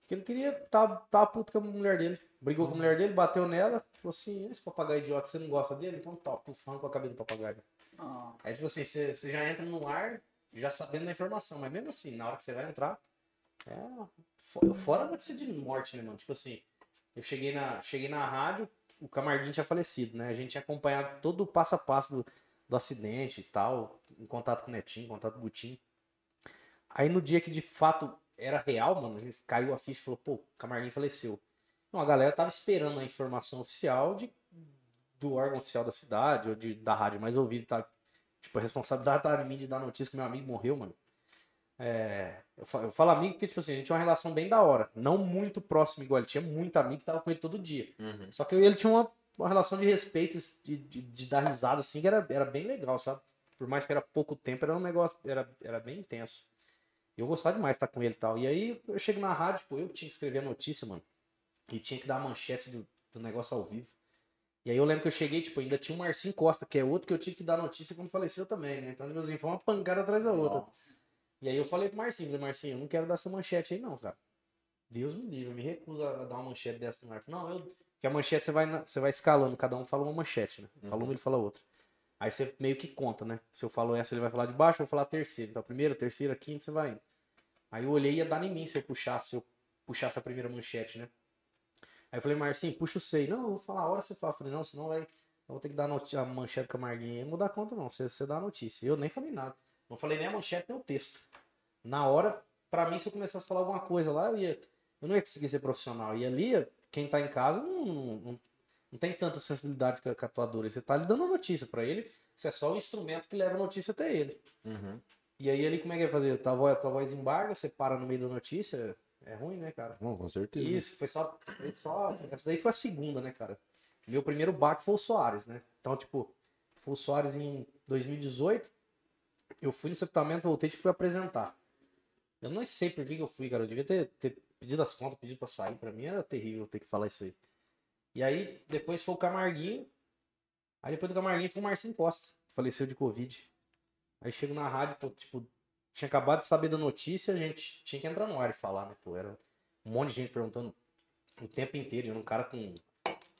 Porque ele queria. Tava, tava puto com a mulher dele. Brigou com a mulher dele, bateu nela. Falou assim: esse papagaio idiota, você não gosta dele? Então tá, puf, arrancou a cabeça do papagaio. Ó, Aí, tipo assim, você, você já entra no ar já sabendo da informação. Mas mesmo assim, na hora que você vai entrar. É. fo- Fora a notícia de morte, né, mano? Tipo assim, eu cheguei na, cheguei na rádio, o Camarguinho tinha falecido, né? A gente tinha acompanhado todo o passo a passo do, do acidente e tal, em contato com o Netinho, em contato com o Gutinho. Aí no dia que de fato era real, mano, a gente caiu a ficha e falou, pô, o Camarguinho faleceu. Então a galera tava esperando a informação oficial de, do órgão oficial da cidade, ou de, da rádio mais ouvida, tá? Tipo, a responsabilidade tá em mim de dar notícia que meu amigo morreu, mano. É, eu, fa- eu falo amigo porque, tipo assim, a gente tinha uma relação bem da hora. Não muito próximo igual. Ele tinha muito amigo que tava com ele todo dia. Uhum. Só que eu e ele tinha uma, uma relação de respeito, de, de, de dar risada, assim, que era, era bem legal, sabe? Por mais que era pouco tempo, era um negócio, era, era bem intenso. Eu gostava demais de estar com ele e tal. E aí eu chego na rádio, pô, eu que tinha que escrever a notícia, mano. E tinha que dar a manchete do, do negócio ao vivo. E aí eu lembro que eu cheguei, tipo, ainda tinha o Marcinho Costa, que é outro que eu tive que dar notícia quando faleceu também, né? Então, tipo assim, foi uma pancada atrás da outra. E aí eu falei pro Marcinho, falei, Marcinho, eu não quero dar essa manchete aí não, cara. Deus me livre, eu me recuso a dar uma manchete dessa no ar. Não, eu. Porque a manchete você vai, na- você vai escalando, cada um fala uma manchete, né? Fala Uhum. uma, ele fala outra. Aí você meio que conta, né? Se eu falo essa, ele vai falar de baixo, eu vou falar a terceira. Então, primeira, terceira, quinta, você vai indo. Aí eu olhei e ia dar em mim se eu puxasse, se eu puxasse a primeira manchete, né? Aí eu falei, Marcinho, puxa o sei. Não, eu vou falar a hora você fala. Eu falei, não, senão vai. Eu vou ter que dar a manchete com a Marguinha. Eu não dar conta, não. Você, você dá a notícia. Eu nem falei nada. Não falei nem a manchete nem o texto. Na hora, pra mim, se eu começasse a falar alguma coisa lá, eu ia. Eu não ia conseguir ser profissional. E ali, quem tá em casa não, não tem tanta sensibilidade com a, com a tua dor. Você tá lhe dando a notícia pra ele. Você é só o instrumento que leva a notícia até ele. Uhum. E aí ele, como é que vai fazer? Tua voz, tua voz embarga, você para no meio da notícia. É ruim, né, cara? Bom, com certeza. Isso, foi só, foi só. Essa daí foi a segunda, né, cara? Meu primeiro baque foi o Soares, né? Então, tipo, foi o Soares em 2018. Eu fui no sepultamento, voltei e fui apresentar. Eu não sei por que, que eu fui, cara. Eu devia ter, ter pedido as contas, pedido pra sair. Pra mim era terrível ter que falar isso aí. E aí, depois foi o Camarguinho. Aí depois do Camarguinho foi o Marcinho Costa, que faleceu de Covid. Aí chego na rádio, pô, tipo, tinha acabado de saber da notícia, a gente tinha que entrar no ar e falar, né? Pô, era um monte de gente perguntando o tempo inteiro. E eu era um cara com,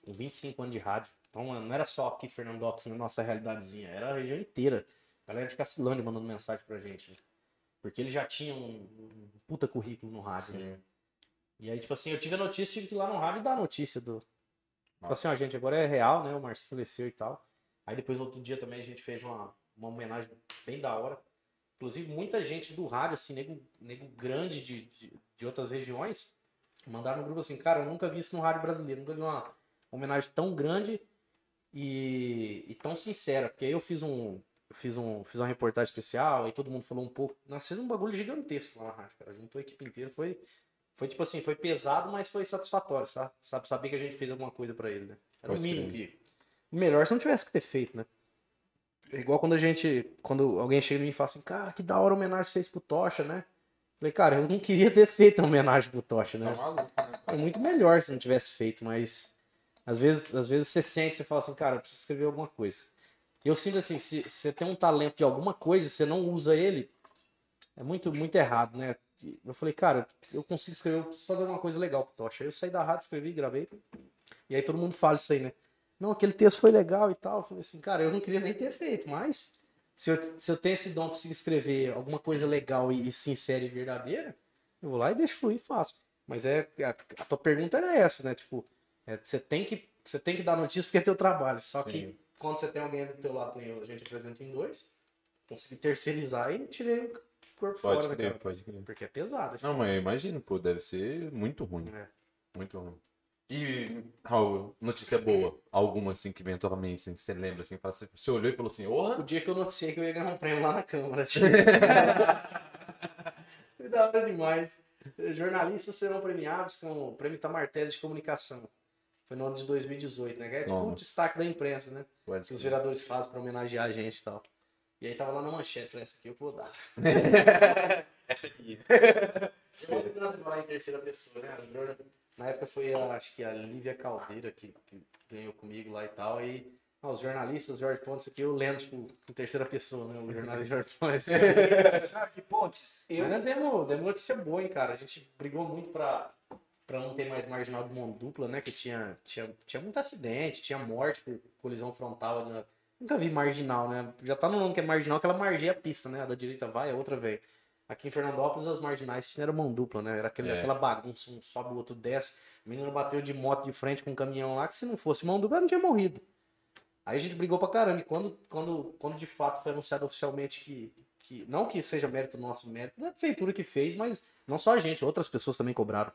com 25 anos de rádio. Então não era só aqui Fernandópolis na nossa realidadezinha, era a região inteira. A galera de Cacilândia mandando mensagem pra gente. né? Porque ele já tinha um, um puta currículo no rádio. né? E aí, tipo assim, eu tive a notícia, tive que ir lá no rádio e dar a notícia do. Assim, ó, gente, agora é real, né? O Marcio faleceu e tal. Aí depois, outro dia também, a gente fez uma, uma homenagem bem da hora. Inclusive, muita gente do rádio, assim, nego, nego grande de, de, de outras regiões, mandaram no grupo assim, cara, eu nunca vi isso no rádio brasileiro, nunca vi uma homenagem tão grande e, e tão sincera. Porque aí eu fiz um. Fiz, um, fiz uma reportagem especial, aí todo mundo falou um pouco. Nós fizemos um bagulho gigantesco lá na rádio, cara. Juntou a equipe inteira. Foi, foi tipo assim, foi pesado, mas foi satisfatório, sabe? sabe saber que a gente fez alguma coisa pra ele, né? Era o Pode mínimo crer. que. Melhor se não tivesse que ter feito, né? É igual quando a gente. Quando alguém chega em mim e fala assim, cara, que da hora a homenagem que fez pro Tocha, né? Falei, cara, eu não queria ter feito a homenagem pro Tocha, né? Tá maluco, né? É muito melhor se não tivesse feito, mas às vezes, às vezes você sente, você fala assim, cara, eu preciso escrever alguma coisa. Eu sinto assim, se se você tem um talento de alguma coisa, e você não usa ele, é muito, muito errado, né? Eu falei, cara, eu consigo escrever, eu preciso fazer alguma coisa legal pro Tocha. Aí eu saí da rádio, escrevi, gravei. E aí todo mundo fala isso aí, né? Não, aquele texto foi legal e tal. Eu falei assim, cara, eu não queria nem ter feito, mas se eu, se eu tenho esse dom, consigo escrever alguma coisa legal e, e sincera e verdadeira, eu vou lá e deixo fluir e faço. Mas é, a, a tua pergunta era essa, né? Tipo, é, você tem que você tem que dar notícia porque é teu trabalho. Só que Sim. quando você tem alguém do teu lado, a gente apresenta em dois, consegui terceirizar e tirei o corpo fora, Pode né, crer, cara? pode crer. Porque é pesado. Não, mas eu imagino, pô, deve ser muito ruim. É. Muito ruim. E, Raul, notícia boa. Alguma assim que vem à tua mente, assim, você lembra, assim, fala assim, você olhou e falou assim, O orra? dia que eu noticiei que eu ia ganhar um prêmio lá na Câmara. assim. Foi da hora demais. Jornalistas serão premiados com o prêmio Tamartese de Comunicação. Foi no ano de 2018, né? Que é tipo o Nossa. destaque da imprensa, né? Pode Que os crer. vereadores fazem pra homenagear a gente e tal. E aí tava lá na manchete, falei, essa aqui eu vou dar. Essa aqui. Eu em terceira pessoa, né? Na época foi, a, acho que a Lívia Caldeira que, que ganhou comigo lá e tal. Aí ah, os jornalistas, Jorge Pontes aqui, eu lendo, tipo, em terceira pessoa, né? O jornalista Jorge Pontes. Jorge Pontes, eu. Mas nós demos, demos notícia boa, hein, cara. A gente brigou muito pra, pra não ter mais marginal de mão dupla, né? Que tinha, tinha, tinha muito acidente, tinha morte por colisão frontal. Né? Nunca vi marginal, né? Já tá no nome que é marginal, que ela margeia a pista, né? A da direita vai, a outra vem. Aqui em Fernandópolis, as marginais tinham era mão dupla, né? Era aquele, É. aquela bagunça, um sobe, o outro desce. O menino bateu de moto de frente com um caminhão lá, que se não fosse mão dupla, não tinha morrido. Aí a gente brigou pra caramba. E quando, quando, quando de fato foi anunciado oficialmente que, que. Não que seja mérito nosso, mérito da prefeitura que fez, mas não só a gente, outras pessoas também cobraram.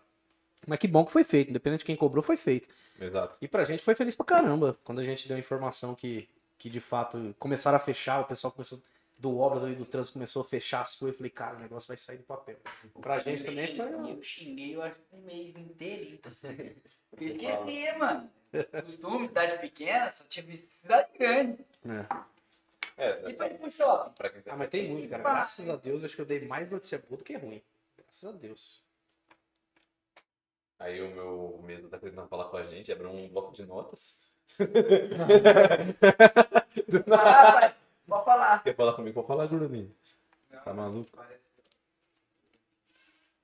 Mas que bom que foi feito, independente de quem cobrou, foi feito. Exato. E pra gente foi feliz pra caramba quando a gente deu a informação que, que de fato começaram a fechar, o pessoal começou. Do obras ali do trânsito começou a fechar as coisas. Eu falei, cara, o negócio vai sair do papel. Pra gente também foi. Eu xinguei, eu acho que um mês inteiro. Porque esqueci, mano. Costume, cidade pequena, só tinha visto cidade grande. É, E pra ir pro shopping? tá Ah, mas tem muito, cara. Graças a Deus, acho que eu dei mais notícia boa do que ruim. Graças a Deus. Aí o meu mesa tá querendo falar com a gente, abre um bloco de notas. Do nada. Ah, pai, pode falar. Quer falar comigo? Pode falar, Jurandir. Tá maluco?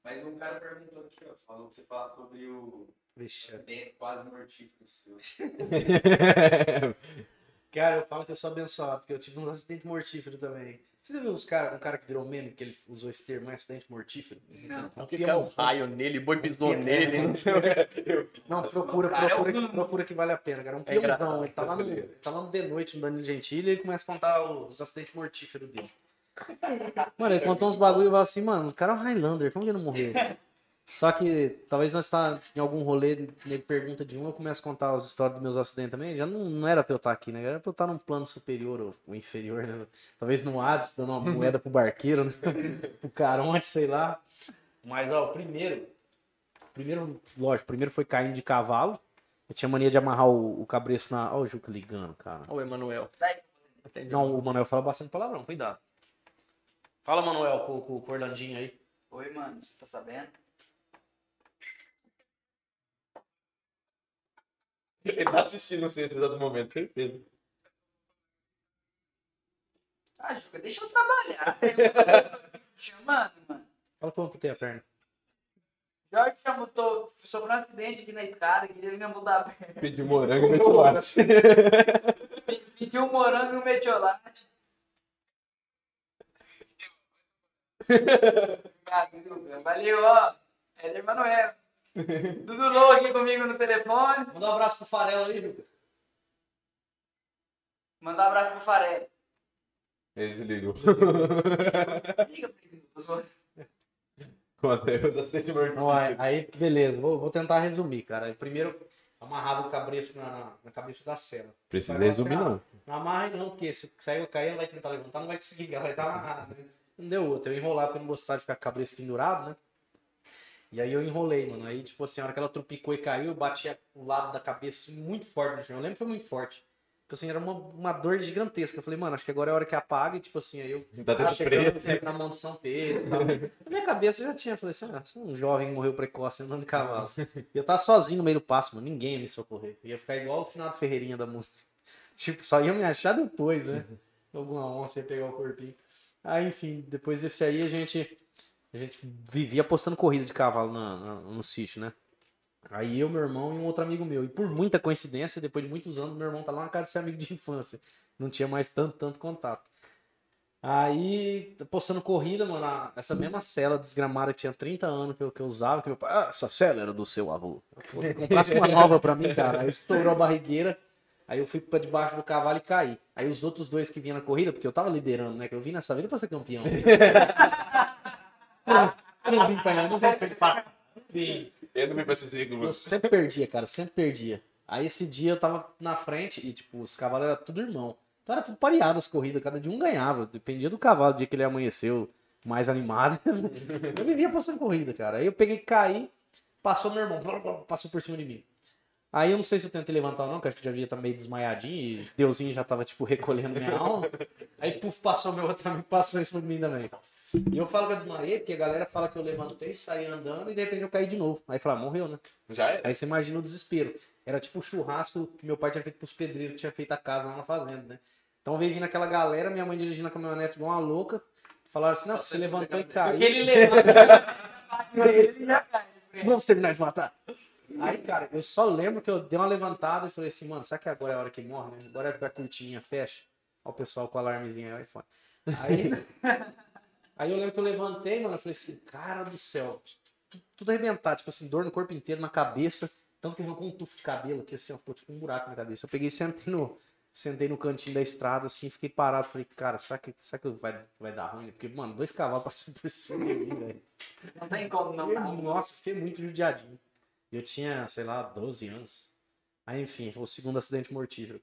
Mas um cara perguntou aqui, ó. Falou que você fala sobre o Vixe. acidente quase mortífero seu. Cara, eu falo que eu sou abençoado, porque eu tive um acidente mortífero também. Você já viu uns cara, um cara que virou meme, que ele usou esse termo, é acidente mortífero? Não. O que caiu um raio nele, boi pisou é? nele. não sei o quê. Não, procura, cara, é procura, um- que, procura que vale a pena, cara. É um É peãozão. Ele tá lá, no, ele tá lá no The Noite, no Danilo Gentili, e ele começa a contar os acidentes mortíferos dele. Mano, ele contou uns bagulho e falou assim, mano, o cara é um Highlander, como que ele não morreu? Só que talvez nós tá em algum rolê, ele pergunta de um, eu começo a contar as histórias dos meus acidentes também. Já não, não era pra eu estar aqui, né? Era pra eu estar num plano superior ou, ou inferior, né? Talvez no Hades, dando uma moeda pro barqueiro, né? pro caronte, sei lá. Mas, ó, o primeiro. Primeiro, lógico, o primeiro foi caindo de cavalo. Eu tinha mania de amarrar o, o cabreço na. Ó, o Juca ligando, cara. Ô, Emanuel. Daí. Atende. Não, o Manuel fala bastante palavrão, cuidado. Fala, Manuel, com, com, com o Orlandinho aí. Oi, mano, você tá sabendo? Ele tá assistindo você nesse exato momento, certeza. Ah, Juca, deixa eu trabalhar. Chamando, mano. Fala como que tem a perna. Jorge chamou, tô, sofreu um acidente aqui na escada, queria me mudar a perna. Pediu morango e. Pe- Pediu um morango e um metiolate. Obrigado, Juca. Valeu, ó. Éder Manuel. Dudu Lou aqui comigo no telefone. Manda um abraço pro Farelo aí, Juca. Mandar um abraço pro Farelo. Ele desligou. Liga pra ele, aí os acidentes mortíferos. Não, aí, beleza, vou, vou tentar resumir, cara. Primeiro, amarrava o cabreço na, na cabeça da cela. Precisa resumir, lascar. não. Não amarra não, porque se sair eu cair, ela vai tentar levantar, não vai conseguir, ela vai estar amarrada, né? Não deu outra. Eu enrolar porque eu não gostava de ficar com o cabreço pendurado, né? E aí eu enrolei, mano. Aí, tipo assim, a hora que ela tropicou e caiu, eu bati o lado da cabeça assim, muito forte no chão. Eu lembro que foi muito forte. Tipo assim, era uma, uma dor gigantesca. Eu falei, mano, acho que agora é a hora que apaga. E, tipo assim, aí eu Tá tava tendo chegando preto. sempre na mão de São Pedro e tal. Na minha cabeça já tinha. Eu falei assim, ah, um jovem morreu precoce andando de cavalo. E eu tava sozinho no meio do passo, mano. Ninguém ia me socorrer. Eu ia ficar igual o final do Ferreirinha da música. Tipo, só ia me achar depois, né? Alguma onça ia pegar o corpinho. Aí, enfim, depois desse aí a gente. A gente vivia apostando corrida de cavalo na- no sítio, né? Aí eu, meu irmão e um outro amigo meu. E por muita coincidência, depois de muitos anos, meu irmão tá lá na casa desse amigo de infância. Não tinha mais tanto, tanto contato. Aí, postando corrida, mano, essa mesma cela desgramada que tinha 30 anos que eu, que eu usava, que meu pai, ah, essa cela era do seu avô. Você comprasse uma nova pra mim, cara, aí estourou a barrigueira, aí eu fui pra debaixo do cavalo e caí. Aí os outros dois que vinham na corrida, porque eu tava liderando, né, que eu vim nessa vida pra ser campeão. Eu não vim pra eu não vim pra. Eu não vim pra ser Eu segundo. sempre perdia, cara, sempre perdia. Aí esse dia eu tava na frente e, tipo, os cavalos eram tudo irmão. Então era tudo pareado as corridas, cada dia um ganhava. Dependia do cavalo, o dia que ele amanheceu mais animado. eu vivia passando corrida, cara. Aí eu peguei e caí, passou meu irmão, passou por cima de mim. Aí eu não sei se eu tentei levantar ou não, que acho que já devia estar meio desmaiadinho e Deusinho já tava, tipo, recolhendo minha alma. Aí, puf, passou meu outro amigo, passou cima de mim também. E eu falo que eu desmaiei, porque a galera fala que eu levantei, saí andando e de repente eu caí de novo. Aí fala, morreu, né? Já é? Aí você imagina o desespero. Era tipo o churrasco que meu pai tinha feito pros pedreiros que tinha feito a casa lá na fazenda, né? Então veio vindo aquela galera, minha mãe dirigindo a caminhonete igual uma louca. Falaram assim, não, você levantou e Porque caiu. ele levanta, ele já cai. Vamos terminar de matar. Aí, cara, eu só lembro que eu dei uma levantada e falei assim, mano, será que agora é a hora que morre, né? Agora é que a cortininha fecha. Olha o pessoal com o alarmezinho aí, iPhone. Aí, aí eu lembro que eu levantei, mano, eu falei assim, cara do céu, tu- tudo arrebentado, tipo assim, dor no corpo inteiro, na cabeça, tanto que arrancou um tufo de cabelo aqui, assim, ó, ficou tipo um buraco na cabeça. Eu peguei e sentei no, sentei no cantinho da estrada, assim, fiquei parado, falei, cara, será que, será que vai, vai dar ruim? Porque, mano, dois cavalos passando por cima de mim, velho. Não tem como não dar. Nossa, fiquei muito judiadinho. Eu tinha, sei lá, 12 anos. Aí, enfim, foi o segundo acidente mortífero.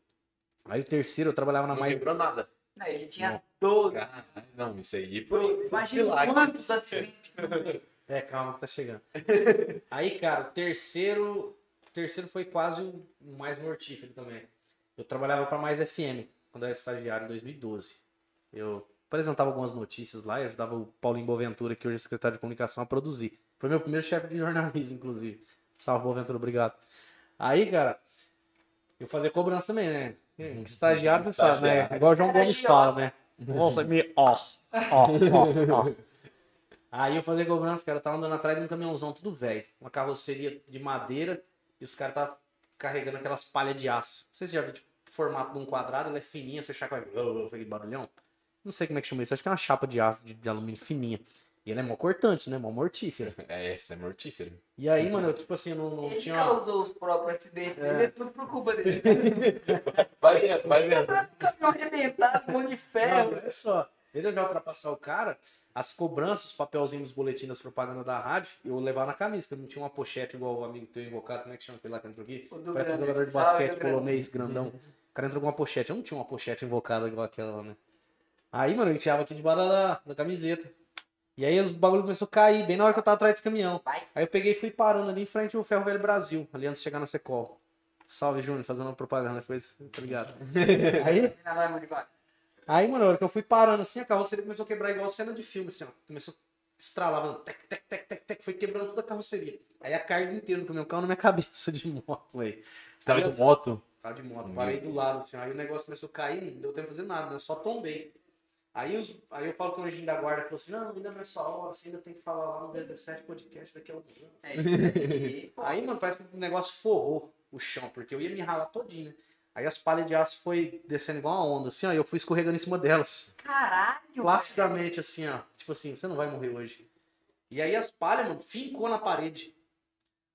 Aí o terceiro eu trabalhava na Não mais. quebrou nada. Não, ele tinha Não. 12. Caralho, Não, isso aí foi. Imagina milagre. quantos acidentes. É, calma que tá chegando. Aí, cara, o terceiro. O terceiro foi quase o mais mortífero também. Eu trabalhava para mais FM quando eu era estagiário em 2012. Eu apresentava algumas notícias lá e ajudava o Paulinho Boaventura, que hoje é secretário de comunicação, a produzir. Foi meu primeiro chefe de jornalismo, inclusive. Salve, Boaventura, obrigado. Aí, cara, eu fazia cobrança também, né? Estagiário, você sabe, né? Igual o João Gomes fala, né? Nossa, me. Ó, ó, ó, ó. Aí eu fazia cobrança, cara, tava andando atrás de um caminhãozão tudo velho. Uma carroceria de madeira e os caras tá carregando aquelas palhas de aço. Não sei se já viu, tipo, o formato de um quadrado, ela é fininha, você chacoalha, aquele barulhão. Não sei como é que chama isso, acho que é uma chapa de aço, de, de alumínio fininha. E ela é mó cortante, né? Mó mortífera. É, essa é mortífera. E aí, mano, eu, tipo assim, eu não, não Ele tinha. causou os próprios acidentes, É. ele é tudo por culpa dele. Vai vendo, vai vendo. O caminhão arrebentado, um monte de ferro. Não, olha só. Ele já ultrapassar o cara, as cobranças, os papelzinhos dos boletins das propagandas da rádio, eu levava na camisa, que eu não tinha uma pochete igual o amigo teu invocado, como é que chama aquele lá que entrou aqui? O Parece um jogador de Salve, basquete polonês, grandão. O cara entrou com uma pochete. Eu não tinha uma pochete invocada igual aquela lá, né? Aí, mano, eu enfiava aqui debaixo da, da camiseta. E aí os bagulho começou a cair, bem na hora que eu tava atrás desse caminhão. Aí eu peguei e fui parando ali em frente ao Ferro Velho Brasil, ali antes de chegar na Secol. Salve, Júnior, fazendo uma propaganda depois, tá ligado? aí, devagar. Aí, mano, na hora que eu fui parando assim, a carroceria começou a quebrar igual cena de filme, assim, ó. Começou a estralar, fazendo tec, tec, tec, tec, tec, foi quebrando toda a carroceria. Aí a carga inteira do caminhão caiu na minha cabeça de moto, velho. Você tava de moto? Tá de moto, parei do lado, assim, aí o negócio começou a cair, não deu tempo de fazer nada, né? Só tombei. Aí, os, aí eu falo com o anjinho da guarda, falou assim, não, ainda não é sua hora, você ainda tem que falar lá no 17 podcast daqui a alguns anos. É aí. Aí, mano, parece que o negócio forrou o chão, porque eu ia me ralar todinho, né? Aí as palhas de aço foi descendo igual uma onda, assim, ó, e eu fui escorregando em cima delas. Caralho. Placidamente, assim, ó. Tipo assim, você não vai morrer hoje. E aí as palhas, mano, fincou na parede.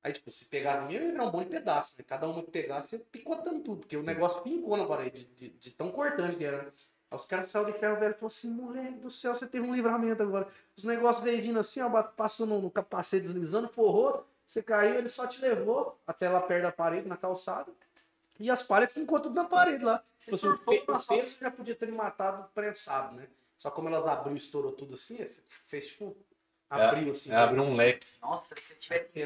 Aí, tipo, se pegasse mim, ia virar um monte de pedaço, né? Cada uma que pegasse, ia picotando tudo, porque o negócio pincou na parede, de, de tão cortante que era. Aí os caras saíram de ferro velho e falaram assim, moleque do céu, você teve um livramento agora. Os negócios veio vindo assim, ó, passou no, no capacete deslizando, forrou, você caiu, ele só te levou até lá perto da parede, na calçada. E as palhas fincou tudo na parede lá. Tipo assim, o peso já podia ter me matado prensado, né? Só como elas abriu e estourou tudo assim, f- fez tipo. Abriu assim. É, abriu um leque. Nossa, se você tiver pé.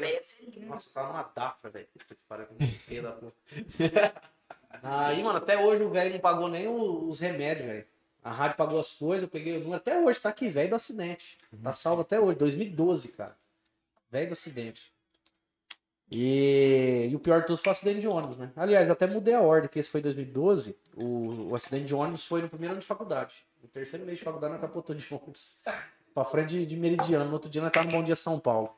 Nossa, tá numa dafra, velho. Puta que pariu, que feia da porra. Aí, mano, até hoje o velho não pagou nem os remédios, velho. A rádio pagou as coisas, eu peguei o número. Até hoje, tá aqui, velho do acidente. Tá salvo até hoje, 2012, cara. Velho do acidente. E, e o pior de tudo foi o acidente de ônibus, né? Aliás, eu até mudei a ordem, que esse foi em 2012. O, o acidente de ônibus foi no primeiro ano de faculdade. No terceiro mês de faculdade, nós capotou de ônibus. Pra frente de, de Meridiano. No outro dia, nós tava no Bom Dia São Paulo.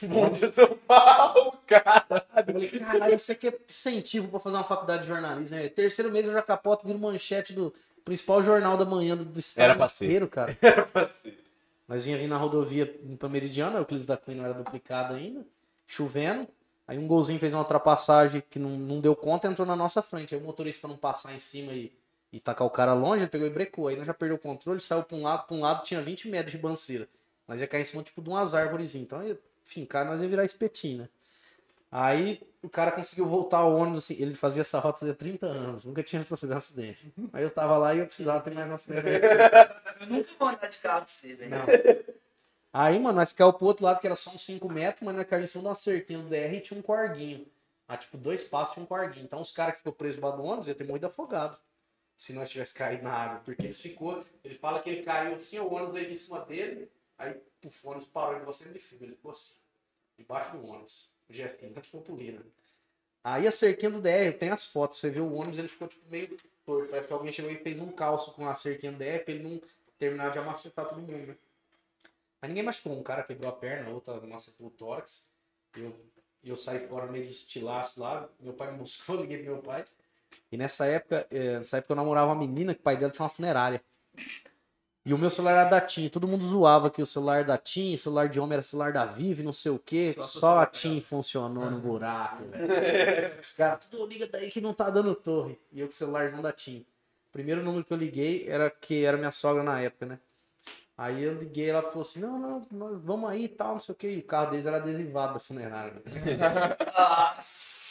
Dia, São Paulo, cara. Eu falei, caralho, isso aqui é incentivo pra fazer uma faculdade de jornalismo. né? Terceiro mês eu já capoto, viro manchete do principal jornal da manhã do, do estado Era inteiro, cara. Era pra ser. Nós vinha vindo na rodovia pra Meridiano, o Euclides da Cunha não era duplicado ainda, chovendo. Aí um golzinho fez uma ultrapassagem que não, não deu conta e entrou na nossa frente. Aí o motorista, pra não passar em cima e, e tacar o cara longe, ele pegou e brecou. Aí nós já perdeu o controle, saiu pra um lado, pra um lado tinha 20 metros de banceira. Nós ia cair em cima tipo de umas árvorezinhas. Então fincar, nós ia virar espetinho, né? Aí o cara conseguiu voltar ao ônibus, assim, ele fazia essa rota fazia 30 anos, nunca tinha sofrido um acidente. Aí eu tava lá e eu precisava ter mais um acidente. Eu nunca vou andar de carro pra você, velho. Não. Aí, mano, nós caiu pro outro lado, que era só uns 5 metros, mas nós caímos em cima de uma cerquinha do DR e tinha um corguinho. Ah, tipo, dois passos tinha um corguinho. Então os caras que ficou presos debaixo do ônibus iam ter morrido afogado. Se nós tivesse caído na água. Porque ele ficou. Ele fala que ele caiu assim, o ônibus veio em cima dele. Aí, o ônibus parou, ele você de filme. Ele ficou assim, debaixo do ônibus. O Jefinho, antes Polina. Aí a cerquinha do DR, tem as fotos. Você vê o ônibus, ele ficou tipo meio torto. Parece que alguém chegou e fez um calço com a cerquinha do DR pra ele não terminar de amacetar todo mundo, né? Mas ninguém machucou. Um cara quebrou a perna, outra macetou o tórax. E eu, eu saí fora meio estilaço lá. Meu pai me buscou, liguei pro meu pai. E nessa época, eh, nessa época eu namorava uma menina que o pai dela tinha uma funerária. E o meu celular era da TIM. Todo mundo zoava que o celular da TIM, celular de homem era celular da Vive, não sei o quê. Só Só, a TIM funcionou no buraco, velho. Os caras, tudo liga daí que não tá dando torre. E eu com o celarzão da TIM. O primeiro número que eu liguei era que era minha sogra na época, né? Aí eu liguei, ela falou assim, não, não, nós vamos aí e tal, não sei o quê. E o carro deles era adesivado da funerária. né? Nossa.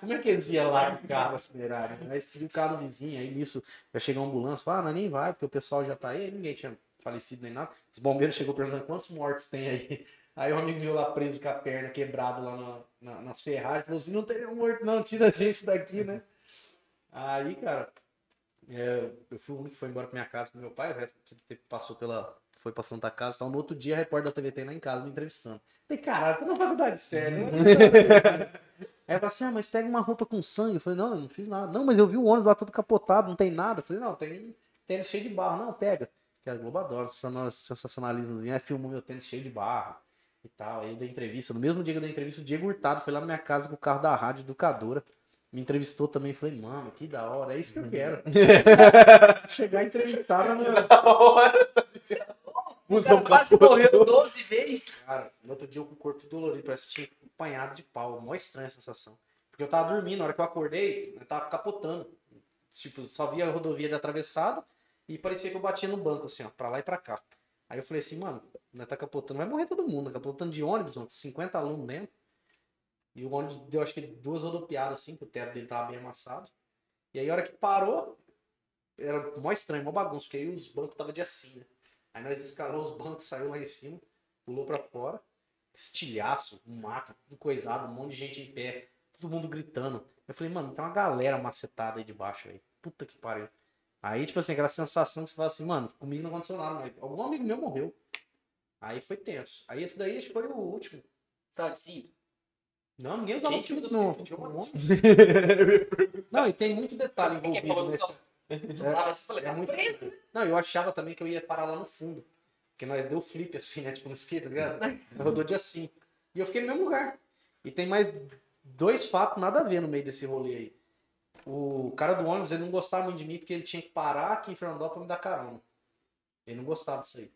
Como é que eles iam lá com o carro funerária? Aí eles pediram o carro vizinho, aí nisso vai chegar uma ambulância, fala, ah, mas nem vai, porque o pessoal já tá aí, ninguém tinha falecido nem nada. Os bombeiros chegou perguntando quantos mortos tem aí. Aí um amigo meu lá preso com a perna quebrada lá na- na- nas ferragens, falou assim, não tem nenhum morto não, tira a gente daqui, né? Aí, cara, é, eu fui o único que foi embora pra minha casa com meu pai, o resto passou pela... Foi pra Santa Casa, então no outro dia a repórter da TVT lá em casa me entrevistando. Falei, caralho, tô na faculdade séria. Aí ela falou assim, ah, mas pega uma roupa com sangue. Eu falei, não, eu não fiz nada. Não, mas eu vi o ônibus lá todo capotado, não tem nada. Eu falei, não, tem tênis cheio de barro. Não, pega. Que a Globo adora, sensacional- sensacionalismozinho. Aí filmou meu tênis cheio de barra e tal. Aí eu dei entrevista. No mesmo dia que eu dei entrevista, o Diego Hurtado foi lá na minha casa com o carro da rádio educadora. Me entrevistou também. Falei, mano, que da hora, é isso que eu quero. Chegar entrevistada no. O cara quase morreu 12 vezes. Cara, no outro dia eu com o corpo dolorido, parece que tinha apanhado de pau. Mó estranha a sensação. Porque eu tava dormindo, na hora que eu acordei, eu tava capotando. Tipo, só via a rodovia de atravessado e parecia que eu batia no banco, assim, ó, pra lá e pra cá. Aí eu falei assim, mano, não tá capotando, vai morrer todo mundo, capotando de ônibus, mano, 50 alunos dentro. E o ônibus deu, acho que duas rodopiadas, assim, que o teto dele tava bem amassado. E aí a hora que parou, era mó estranho, mó bagunça, porque aí os bancos tava de assim, né? Aí nós escalou os bancos, saiu lá em cima, pulou pra fora, estilhaço, um mato, tudo coisado, um monte de gente em pé, todo mundo gritando. Eu falei, mano, tem uma galera macetada aí debaixo, velho. Puta que pariu. Aí, tipo assim, aquela sensação que você fala assim, mano, comigo não aconteceu nada, mas algum amigo meu morreu. Aí foi tenso. Aí esse daí acho que foi o último. Sabe sim? Não, ninguém usava cinto ônibus. Não, e tem muito detalhe Quem envolvido nesse. Ah, mas eu falei, É tá muito. preso. Não, eu achava também que eu ia parar lá no fundo. Porque nós deu flip assim, né? Tipo no skate, tá ligado? Rodou de assim. E eu fiquei no mesmo lugar. E tem mais dois fatos nada a ver no meio desse rolê aí. O cara do ônibus, ele não gostava muito de mim porque ele tinha que parar aqui em Fernandópolis pra me dar carona. Ele não gostava disso aí.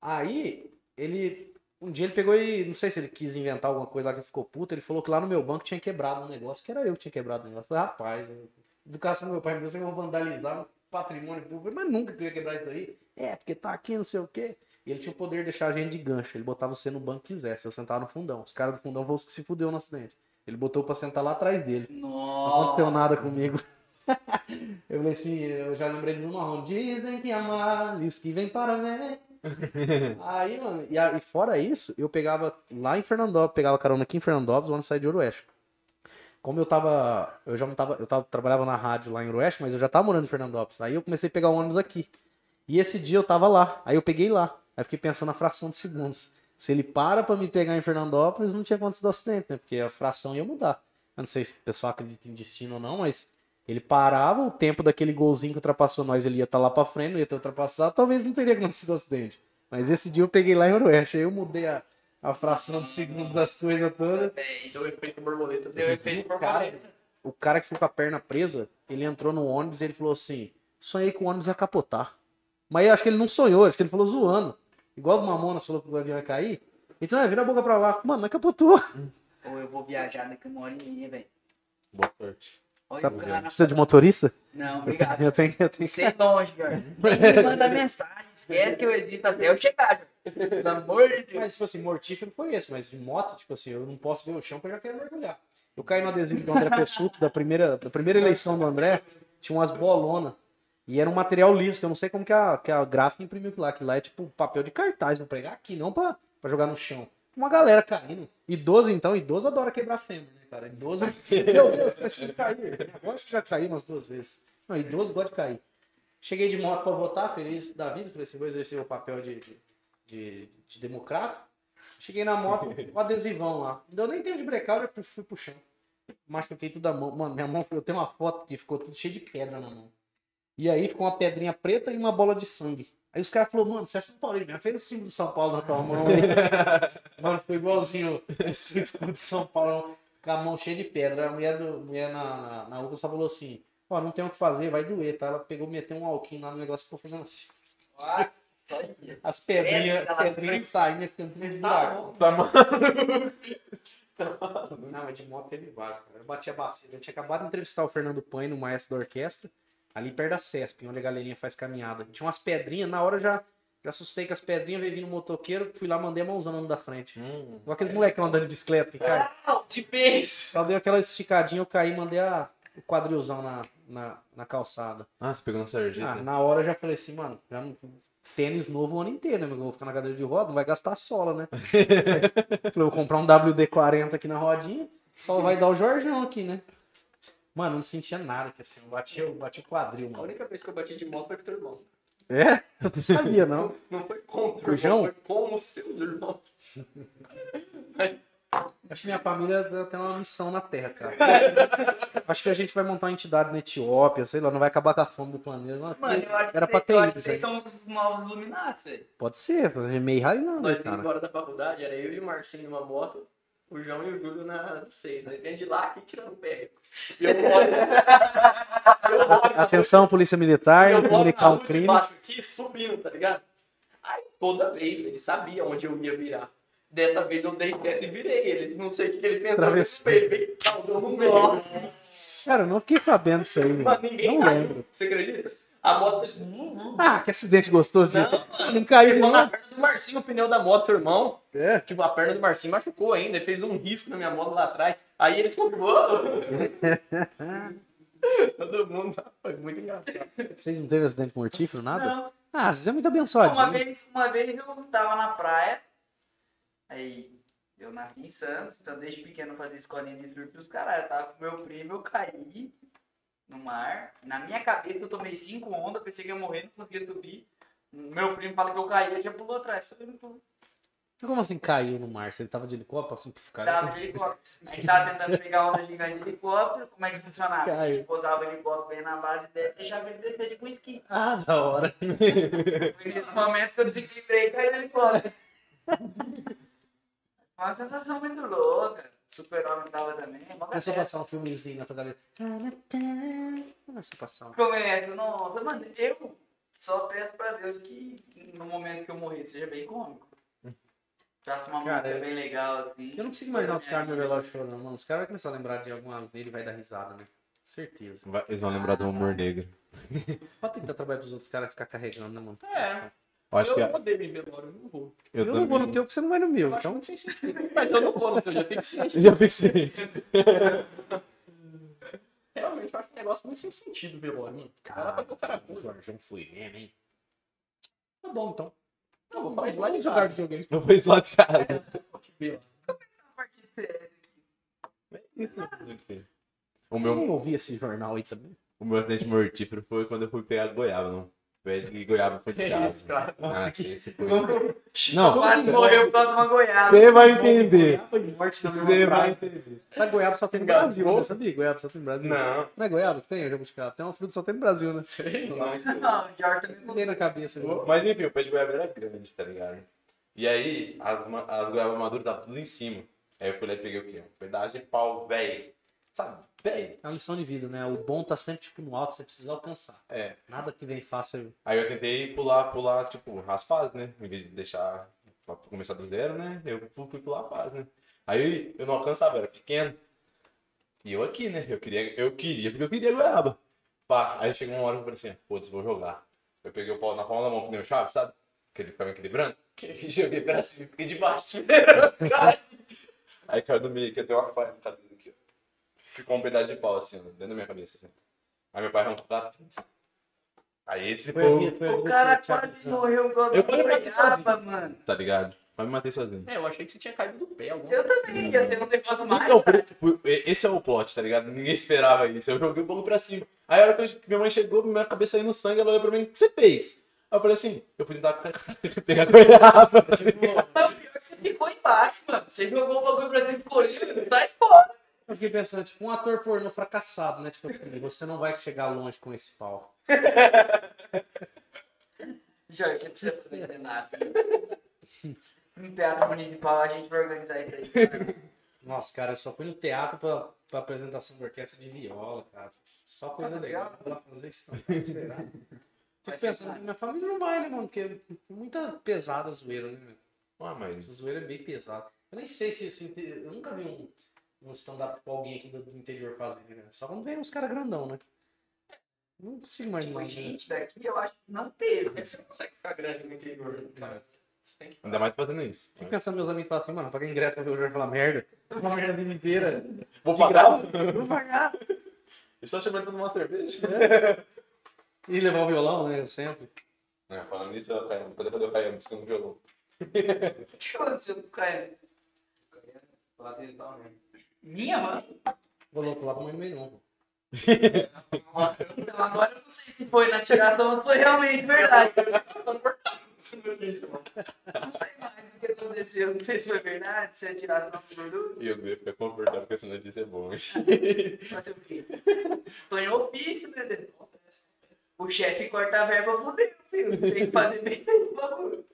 Aí, ele. Um dia ele pegou e. Não sei se ele quis inventar alguma coisa lá que ficou puto. Ele falou que lá no meu banco tinha quebrado um negócio, que era eu que tinha quebrado o negócio. Eu falei, rapaz, eu- educação do meu pai me deu, você vai vandalizar um patrimônio público. Mas nunca que eu ia quebrar isso aí. É, porque tá aqui, não sei o quê. E ele tinha o poder de deixar a gente de gancho. Ele botava você no banco que quisesse. Eu sentava no fundão. Os caras do fundão foram os que se fudeu no acidente. Ele botou pra sentar lá atrás dele. Não aconteceu Nossa. nada comigo. eu falei assim, eu já lembrei do marrom. Dizem que amar, diz que vem para ver. Aí, mano, e, fora isso, eu pegava lá em Fernandópolis, pegava carona aqui em Fernandópolis, onde saía de Ooroeste. Como eu tava, eu já não tava, eu tava, trabalhava na rádio lá em Ooroeste, mas eu já tava morando em Fernandópolis. Aí eu comecei a pegar o ônibus aqui. E esse dia eu tava lá, aí eu peguei lá. Aí fiquei pensando na fração de segundos. Se ele para pra me pegar em Fernandópolis, não tinha acontecido acidente, né? Porque a fração ia mudar. Eu não sei se o pessoal acredita em destino ou não, mas ele parava, o tempo daquele golzinho que ultrapassou nós, ele ia estar lá pra frente, não ia ter ultrapassado, talvez não teria acontecido acidente. Mas esse dia eu peguei lá em Ooroeste, aí eu mudei a, a fração de segundos das coisas todas. Deu efeito borboleta. Deu efeito borboleta. O cara que ficou com a perna presa, ele entrou no ônibus e ele falou assim: sonhei que o ônibus ia capotar. Mas eu acho que ele não sonhou, acho que ele falou zoando. Igual o Mamonas falou que o avião ia cair. Então, é, vira a boca pra lá. Mano, mas capotou. Ou eu vou viajar daqui uma hora e meia, velho. Boa sorte. Precisa de motorista? Não, Eu obrigado. tenho, eu tenho, eu tenho. Você é longe, me manda mensagem. Esquece que eu existo até eu chegar, cara. Pelo amor de Deus. Mas, tipo assim, mortífero foi esse, mas de moto, tipo assim, eu não posso ver o chão porque eu já quero mergulhar. Eu caí no adesivo do André Pessuto, da primeira, da primeira eleição do André, tinha umas bolonas. E era um material liso, que eu não sei como que a, que a gráfica imprimiu aquilo lá. Que lá é tipo papel de cartaz pra pregar aqui, não pra, pra jogar no chão. Uma galera caindo. Idoso, então, idoso adora quebrar fêmea, né, cara? Idoso, meu Deus, preciso cair. Avó acho que já caiu umas duas vezes. Não, idoso gosta de cair. Cheguei de moto pra votar, feliz da vida. Falei assim, vou exercer o papel de, de, de, de democrata. Cheguei na moto, o adesivão lá. Não deu nem tempo de brecar, eu já fui pro chão. Machuquei toda a mão. Mano, minha mão, eu tenho uma foto que ficou tudo cheio de pedra na mão. E aí ficou uma pedrinha preta e uma bola de sangue. Aí os caras falaram, mano, você é São Paulo, mesmo. Fez o símbolo de São Paulo na tua mão. aí. mano, ficou igualzinho esse escudo de São Paulo, com a mão cheia de pedra. A mulher, do, mulher na, na, na UPA só falou assim, ó, não tem o que fazer, vai doer, tá? Ela pegou, meteu um alquinho lá no negócio e ficou fazendo assim. As pedrinhas, as pedrinhas saindo, ficando tudo Tá buraco. Tá mal. Não, mas de moto teve vários, cara. Eu bati a bacia. Eu tinha acabado de entrevistar o Fernando Paine, no maestro da orquestra, ali perto da CESP, onde a galerinha faz caminhada. Tinha umas pedrinhas, na hora já, já assustei com as pedrinhas, veio vindo um motoqueiro, fui lá, mandei a mãozão no da frente. Hum. Igual aqueles moleques andando de bicicleta que cai. Ah, de beijo. Só deu aquela esticadinha, eu caí, mandei a, o quadrilzão na, na, na calçada. Ah, você pegou na sarjeta. Ah, na hora eu já falei assim, mano, já não- tênis novo o ano inteiro, né? meu? Eu vou ficar na cadeira de roda, não vai gastar sola, né? falei, vou comprar um WD-40 aqui na rodinha, só vai dar o Jorjão aqui, né? Mano, não sentia nada, que assim, eu bati, eu bati o quadril, A mano. única vez que eu bati de moto foi com teu irmão. É? Eu não sabia, não. Não foi contra o Com o João? irmão, foi com os seus irmãos. Mas Acho que minha família tem uma missão na Terra, cara. Acho que a gente vai montar uma entidade na Etiópia, sei lá, não vai acabar com a fome do planeta. Mano, Mano, eu acho que, era pra vocês- ter eu acho ido, que vocês são os novos Illuminati, velho. Pode ser, fazer meio Nós Highlander, vimos cara. embora da faculdade, era eu e o Marcinho numa moto, o João e o Júlio na do 6, né? Vem de lá aqui tirando pé. E eu moro. eu moro Atenção, polícia militar, eu comunicar um crime. baixo aqui, subindo, tá ligado? Aí toda vez ele sabia onde eu ia virar. Desta vez eu dei certo e virei. Eles não sei o que, que ele pensou. Ele veio, no meio. Cara, eu não fiquei sabendo disso aí, Mano, ninguém Não caiu. lembro. Você acredita? A moto fez. Não, Ah, que acidente gostoso. Não, Não caiu, Pegou na perna do Marcinho o pneu da moto, irmão. É. Tipo, a perna do Marcinho machucou ainda. Ele fez um risco na minha moto lá atrás. Aí eles continuam. Todo mundo. Foi muito engraçado. Vocês não teve acidente mortífero, nada? Não. Ah, vocês é muito Uma abençoadinho. vez, uma vez eu tava na praia, aí eu nasci em Santos, então desde pequeno eu fazia escolinha de surf dos caras. Eu tava com meu primo, eu caí no mar. Na minha cabeça eu tomei cinco ondas, pensei que ia morrer, não conseguia subir. Meu primo fala que eu caí, ele já pulou atrás. Como assim caiu no mar? Se ele tava de helicóptero, assim, pro ficar. Tava de helicóptero. A gente tava tentando pegar onda gigante de helicóptero, como é que funcionava? A Caiu. gente posava o helicóptero bem na base dele e deixava ele descer de com esqui. Ah, da hora. Foi nesse momento que eu desequilibrei e caí no helicóptero. Uma sensação muito louca. Super-homem tava também. a galera. passar um filmezinho na tua cabeça. Começou a passar um. Começa, nossa, mano, eu só peço pra Deus que no momento que eu morrer seja bem cômico. Faça uma Cara, música eu- bem legal, assim. Eu não consigo imaginar os caras no velório chorando, mano. Os caras vão começar a lembrar de alguma vez e vai dar risada, né? Certeza. Vai- Eles vão lembrar do humor negro. Pode tentar trabalhar pros outros caras ficar carregando, né, mano? É. Eu acho eu que não odeio em velório, eu não vou. Eu, não vou no teu porque você não vai no meu. Eu acho Então. Mas eu não vou no seu, já fico ciente. Eu já fixei. Realmente, eu acho um negócio muito sem sentido, velório, mano. Cara o. Jorjão foi mesmo, hein? Tá bom, então. Não, vou falar isso lá de jogar videogame. Não foi só de cara. Começar a partir de CS. Isso. O Eu meu, nem ouvi esse jornal aí também. o meu acidente mortífero foi quando eu fui pegar goiaba, não. De goiaba foi de casa. isso. Ah, esse foi. Não, Quase morreu por causa de uma goiaba. Você vai entender. Goiaba e morte Você vai entender. Sabe goiaba só tem no? Brasil, né? Sabia? Goiaba só tem no Brasil. Não. Não é goiaba que tem? Eu já buscar. Tem uma fruta só tem no Brasil, né? Não, o George também Não tem na cabeça. né? Mas enfim, o pé de goiaba era grande, tá ligado? E aí, as, as goiabas maduras estavam tudo em cima. Aí eu fui lá e peguei o quê? Um pedaço de pau, velho. Sabe? É uma lição de vida, né? O bom tá sempre tipo no alto, você precisa alcançar. É. Nada que vem fácil. Aí eu tentei pular, pular, tipo, as fases, né? Em vez de deixar pra começar do zero, né? Eu fui pular a fase, né? Aí eu não alcançava, era pequeno. E eu aqui, né? Eu queria, eu queria, porque eu queria goiaba. Pá, aí chegou uma hora que eu falei assim, putz, vou jogar. Eu peguei o pau na palma da mão, que nem o chave, sabe? Que ele ficava equilibrando. Que joguei pra cima e fiquei de baixo. Aí caiu do meio, que eu tenho uma falha na cabeça aqui, ó. Ficou um pedaço de pau, assim, dentro da minha cabeça, assim. Aí meu pai arrancou lá. Aí esse Foi a foi, a O cara quase morreu causa Eu de quase matei goiaba, mano. tá ligado? Mas me matei sozinho. É, eu achei que você tinha caído do pé. alguma Eu coisa também assim. ia ter um negócio mais. Então, por- esse é o plot, tá ligado? Ninguém esperava isso. Eu joguei o bagulho pra cima. Aí a hora que minha mãe chegou, minha cabeça saindo sangue, ela olhou pra mim, o que você fez? Aí eu falei assim, eu fui tentar pegar goiaba. Mas o pior é que você ficou embaixo, mano. Você jogou o bagulho pra cima e ficou lindo. Sai fora. Eu fiquei pensando, tipo, um ator pornô fracassado, né? Tipo assim, você não vai chegar longe com esse pau. Jorge, você precisa fazer stand-up. No teatro municipal a gente vai organizar isso aí. cara. Nossa, cara, eu só fui no teatro pra, pra apresentação da orquestra de viola, cara. Só coisa Ah, legal. Pra fazer será? Vai Fico ser pensando, minha família não vai, né, mano? Porque é muita pesada a zoeira, né? meu? Ah, mas Essa zoeira é bem pesada. Eu nem sei se, se eu nunca vi um, um stand-up com alguém aqui do, do interior fazendo, né? Só quando vem uns caras grandão, né? Não consigo imaginar. Tipo, né? gente daqui eu acho que não teve. É que você não consegue ficar grande no interior, né, cara. Você tem que ainda mais fazendo isso. Fico pensando, meus amigos falam assim, mano, pagar ingresso pra ver o Jorge falar merda. Uma merda a vida inteira. Vou pagar? graça. Vou pagar. Eu só chamando pra tomar uma cerveja. E levar o violão, né? Sempre. É, falando nisso, eu caio. Cadê cadê o Caio buscando um violão? O que aconteceu com o Caio? Minha mãe? Vou louco lá pra mãe no meio, não. Nossa, então agora eu não sei se foi na tiração ou se foi realmente verdade. Não sei mais o que aconteceu. não sei se foi verdade, se atirasse na gordura. E eu ia ficar confortável com essa notícia é bom. hein? Fazer o quê? Tô em ofício, né? O chefe corta a verba, fudeu, filho. Tem que fazer bem feito o bagulho.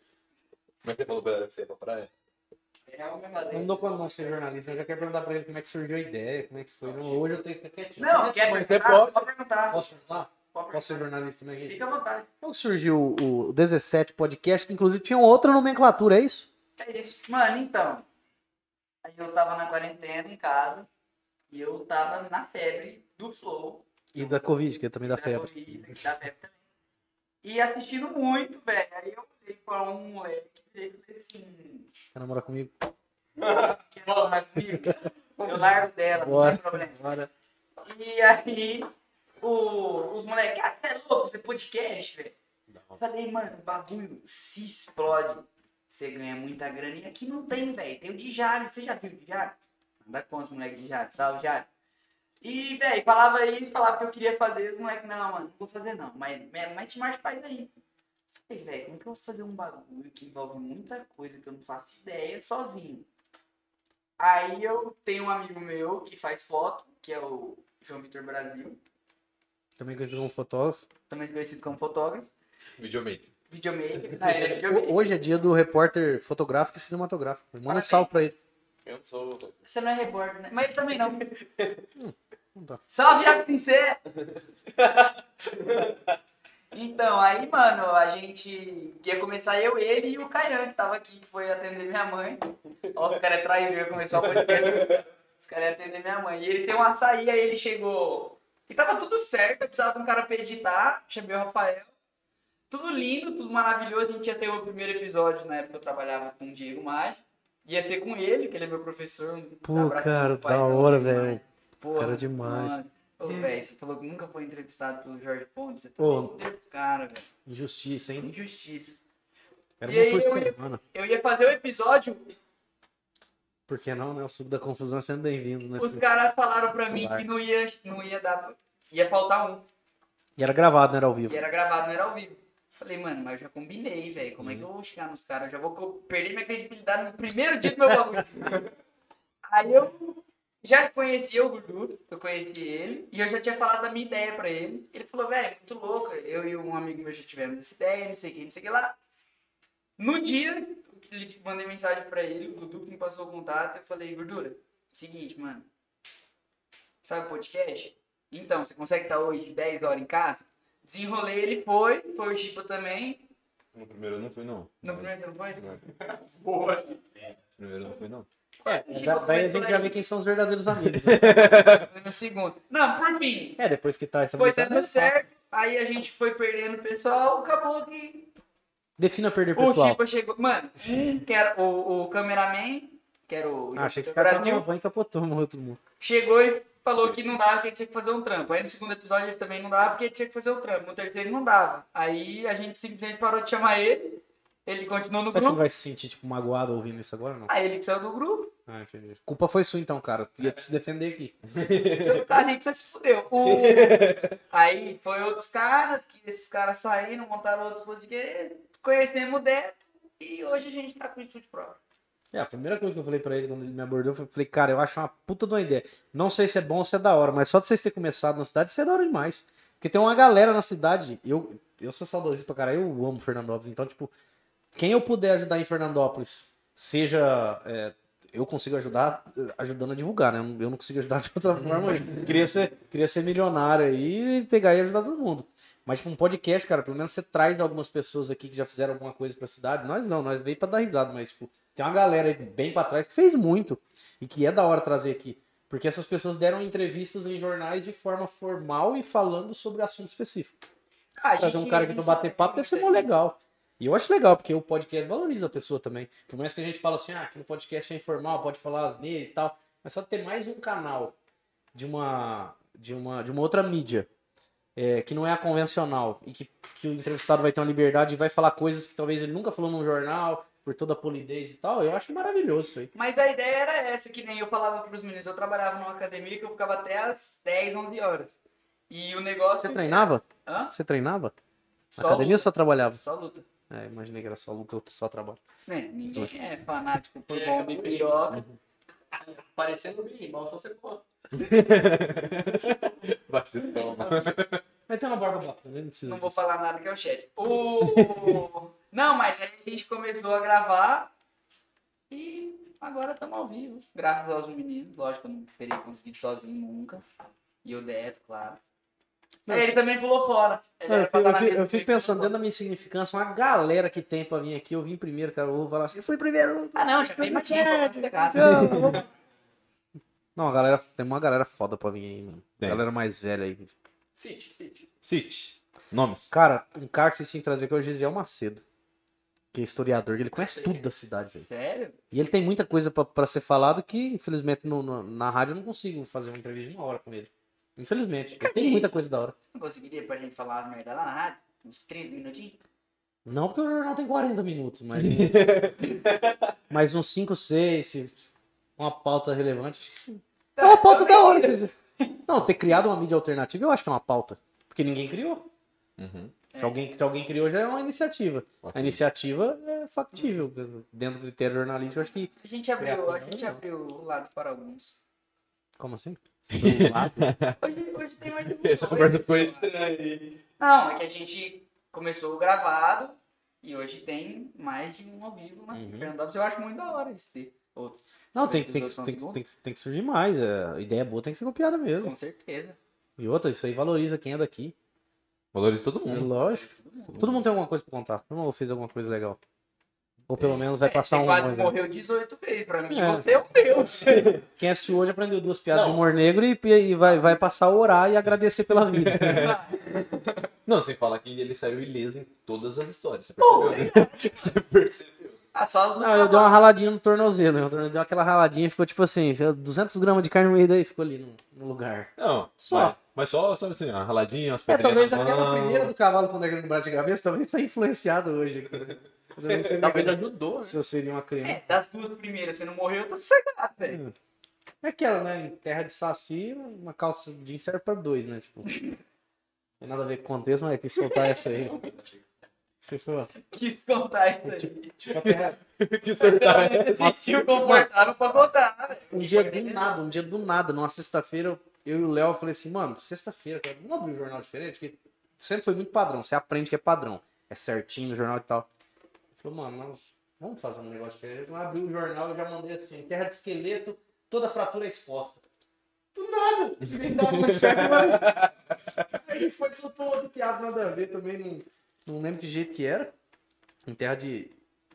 Mas você falou pra ela que você ia pra praia? Não adendo. dou de não ser jornalista, eu já quero perguntar pra ele como é que surgiu a ideia, como é que foi. Não, hoje eu tenho que ficar quietinho. Não, quer perguntar? pode. Pode perguntar. Posso perguntar? Posso ser jornalista também? Fica à vontade. Como surgiu o 17 podcast, que inclusive tinha outra nomenclatura, é isso? É isso. Mano, então. Aí eu tava na quarentena em casa e eu tava na febre do Flow. E da Covid, que é também da da febre. Covid, da febre também. E assistindo muito, velho. Aí eu olhei pra um moleque e falei assim: Quer namorar comigo? quer namorar comigo? Eu largo dela, não Bora. tem problema. Bora. E aí, o- os moleques, ah, você é louco, você é podcast, velho. Falei, mano, o bagulho se explode. Você ganha muita grana. E aqui não tem, velho. Tem o de Jales. Você já viu o de Jales? Dá conta, moleque de Jales. Salve, Jales. E, velho, falava isso, falava que eu queria fazer. Os moleques, não, mano, não vou fazer não. Mas me- mete marcha faz aí. Falei, velho, como que eu vou fazer um bagulho que envolve muita coisa que eu não faço ideia sozinho? Aí eu tenho um amigo meu que faz foto, que é o João Vitor Brasil, Também conhecido como fotógrafo. também conhecido como fotógrafo, Videomaker. videomaker. Ah, é videomaker. Ho- Hoje é dia do repórter fotográfico e cinematográfico. Manda um salve pra ele. Eu não sou. Você não é repórter, né? Mas ele também não. Não tá. Salve, Iago Pincel! Então, aí, mano, a gente ia começar eu, ele e o Caian, que tava aqui, que foi atender minha mãe. Ó, os caras é traíram, ia começar o podcast. Os caras iam atender minha mãe. E ele tem um açaí, aí ele chegou. E tava tudo certo, eu precisava de um cara pra editar. Chamei o Rafael. Tudo lindo, tudo maravilhoso. A gente ia ter o primeiro episódio, na época eu trabalhava com o Diego Maggi. Ia ser com ele, que ele é meu professor. Pô, cara, da hora, velho. Cara, demais. mano. Ô, velho, você falou que nunca foi entrevistado pelo Jorge Pontes. Você fudeu, cara, velho. Injustiça, hein? Injustiça. Era E uma por eu ia- semana. Eu ia fazer o episódio, Por que não, né? O suco da confusão é sempre bem-vindo. Nesse... os caras falaram pra mim celular. que não ia, não ia dar. Ia faltar um. E era gravado, não era ao vivo. E era gravado, não era ao vivo. Falei, mano, mas eu já combinei, velho. Como é Uhum. que eu vou chegar nos caras? Eu já vou perder minha credibilidade no primeiro dia do meu bagulho. Aí eu já conhecia o Gordura, eu conheci ele, e eu já tinha falado da minha ideia pra ele. Ele falou, velho, muito louco. Eu e um amigo meu já tivemos essa ideia, não sei o que, não sei o que lá. No dia, eu mandei mensagem pra ele, o que me passou o contato, eu falei, Gordura, seguinte, mano. Sabe o podcast? Então, você consegue estar hoje 10 horas em casa? Desenrolei, ele foi, foi o Chipa também. No primeiro eu não fui, não. No primeiro não foi? Boa. No primeiro eu não fui, não. É, da- daí a gente já vê quem são os verdadeiros amigos. Né? Foi no segundo. Não, por fim, É, depois que tá foi dando é certo, aí a gente foi perdendo o pessoal, acabou que Defina perder o pessoal. Chipa chegou. Mano, um que era o, o cameraman, que era o Ah, achei que esse cara tava Brasil, na van e capotou, morreu todo mundo. chegou e falou que não dava, que ele tinha que fazer um trampo. Aí no segundo episódio ele também não dava, porque ele tinha que fazer o trampo. No terceiro não dava. Aí a gente simplesmente parou de chamar ele, ele continuou no Você acha que não grupo. vai se sentir, tipo, magoado ouvindo isso agora não? Aí ele que saiu do grupo, Ah, entendi. Culpa foi sua então, cara. Ia te defender aqui. eu tá ali que você se fudeu. O- Aí foi outros caras, que esses caras saíram, montaram outros podcast, conhecemos o Deto, e hoje a gente tá com o estúdio próprio. É, a primeira coisa que eu falei pra ele quando ele me abordou foi, falei, cara, eu acho uma puta de uma ideia. Não sei se é bom ou se é da hora, mas só de vocês terem começado na cidade, isso é da hora demais. Porque tem uma galera na cidade, eu, eu sou saudosista pra caralho, eu amo Fernandópolis, então, tipo, quem eu puder ajudar em Fernandópolis, seja. é, eu consigo ajudar ajudando a divulgar, né? Eu não- consigo ajudar de outra forma aí. Queria ser, queria ser milionário aí e pegar e ajudar todo mundo. Mas, tipo, um podcast, cara, pelo menos você traz algumas pessoas aqui que já fizeram alguma coisa pra cidade. Nós não, nós veio pra dar risada, mas, tipo, tem uma galera aí bem pra trás que fez muito e que é da hora trazer aqui. Porque essas pessoas deram entrevistas em jornais de forma formal e falando sobre assunto específico. Ah, Trazer um cara aqui pra bater papo deve ser mó legal. E eu acho legal, porque o podcast valoriza a pessoa também. Por mais que a gente fala assim, ah, aqui no podcast é informal, pode falar asneira e tal. Mas só ter mais um canal de uma, de uma, de uma outra mídia é, que não é a convencional e que, que o entrevistado vai ter uma liberdade e vai falar coisas que talvez ele nunca falou num jornal, por toda a polidez e tal, eu acho maravilhoso isso aí. Mas a ideia era essa, que nem eu falava pros meninos. Eu trabalhava numa academia que eu ficava até às 10, 11 horas. E o negócio... Você treinava? Hã? Você treinava? Na Só academia ou luta. só trabalhava? Só luta. É, imaginei que era só luta, só trabalho. Né, ninguém é fanático por É, bom acabei de- piroca. Parecendo o birimbau, só você pode. Vai ser tão. Mas tem uma barba bacana, não precisa Não vou falar nada que é o chat. O... Não, mas aí a gente começou a gravar e agora estamos ao vivo. Graças aos meninos. Lógico, eu não teria conseguido sozinho nunca. E o Deto, claro. Mas- É, ele também pulou fora. Não, eu, eu mesa eu fico pensando, dentro da minha insignificância, uma galera que tem pra vir aqui, eu vim primeiro, cara. Eu vou falar assim, eu fui primeiro. Ah, não, já tem mais. Não, a galera, tem uma galera foda pra vir aí, mano. Tem. Galera mais velha aí. City, City. City. Nomes. Cara, um cara que vocês tinham que trazer que é o Gisiel Macedo. Que é historiador, que ele conhece tudo da cidade, velho. Sério? E ele tem muita coisa pra, pra ser falado que, infelizmente, no- no- na rádio eu não consigo fazer uma entrevista de uma hora com ele. Infelizmente. Tem muita coisa da hora. Não conseguiria pra gente falar as merdas lá na rádio? Uns 30 minutinhos? Não porque o jornal tem 40 minutos, mas. mas uns 5, 6, se uma pauta relevante, acho que sim. É uma pauta da hora. vocês- Não, ter criado uma mídia alternativa eu acho que é uma pauta. Porque ninguém criou. Uhum. Se, alguém, se alguém criou, já é uma iniciativa. A Ok. iniciativa é factível. Dentro do critério jornalístico, eu acho que. A gente abriu, a gente abriu o lado para alguns. Como assim? Hoje, hoje tem mais de um. Essa conversa foi estranha. Não, é que a gente começou o gravado e hoje tem mais de um ao vivo, né? Uhum. Fernando Alves, eu acho muito da hora isso ter. Outro. Não, tem, que- tem, tem, tem, que- tem que surgir mais. é, A ideia boa tem que ser copiada mesmo. Com certeza. E outra, isso aí valoriza quem é daqui. Valoriza todo É mundo. lógico. Todo mundo tem alguma coisa pra contar. Todo mundo fez alguma coisa legal. Ou pelo menos vai É, passar você um. quase morreu 18 vezes pra mim. É. Você é um deus. Quem assistiu hoje aprendeu duas piadas Não. de humor negro e, e vai, vai passar a orar e agradecer pela vida. Não, sem falar que ele saiu ileso em todas as histórias. Você percebeu? né? Você percebeu? ah, só as Não, eu dei uma raladinha no tornozelo. Eu dei aquela raladinha e ficou tipo assim: 200 gramas de carne moída e ficou ali no, no lugar. Não, Só. Mas, mas só, sabe assim, uma raladinha, umas É, pedrinhas talvez na aquela primeira do cavalo com o braço de cabeça talvez tá influenciado hoje. Né? Talvez ajudou, né? se eu seria uma criança. É, das duas primeiras você não morreu, eu tô sossegado, velho. É aquela, né? Em terra de saci, uma calça jeans serve pra dois, né? Tipo. Não tem nada a ver com o contexto, mas tem que soltar essa aí. Se for. Quis contar isso aí. Tipo, tipo a terra. que sortar. Eu me sentiu confortável pra contar, velho. Um dia do nada, um dia do nada, numa sexta-feira, eu e o Léo falei assim, mano, sexta-feira, vamos abrir um jornal diferente? Que sempre foi muito padrão, você aprende que é padrão. É certinho no jornal e tal. Falou, mano, nós vamos fazer um negócio diferente. Eu abri o jornal e já mandei assim, terra de esqueleto, toda fratura é exposta. Do nada! Tava no cheque, mas... Aí foi, soltou outro piada, nada a ver também, não, não lembro de jeito que era. Em terra de.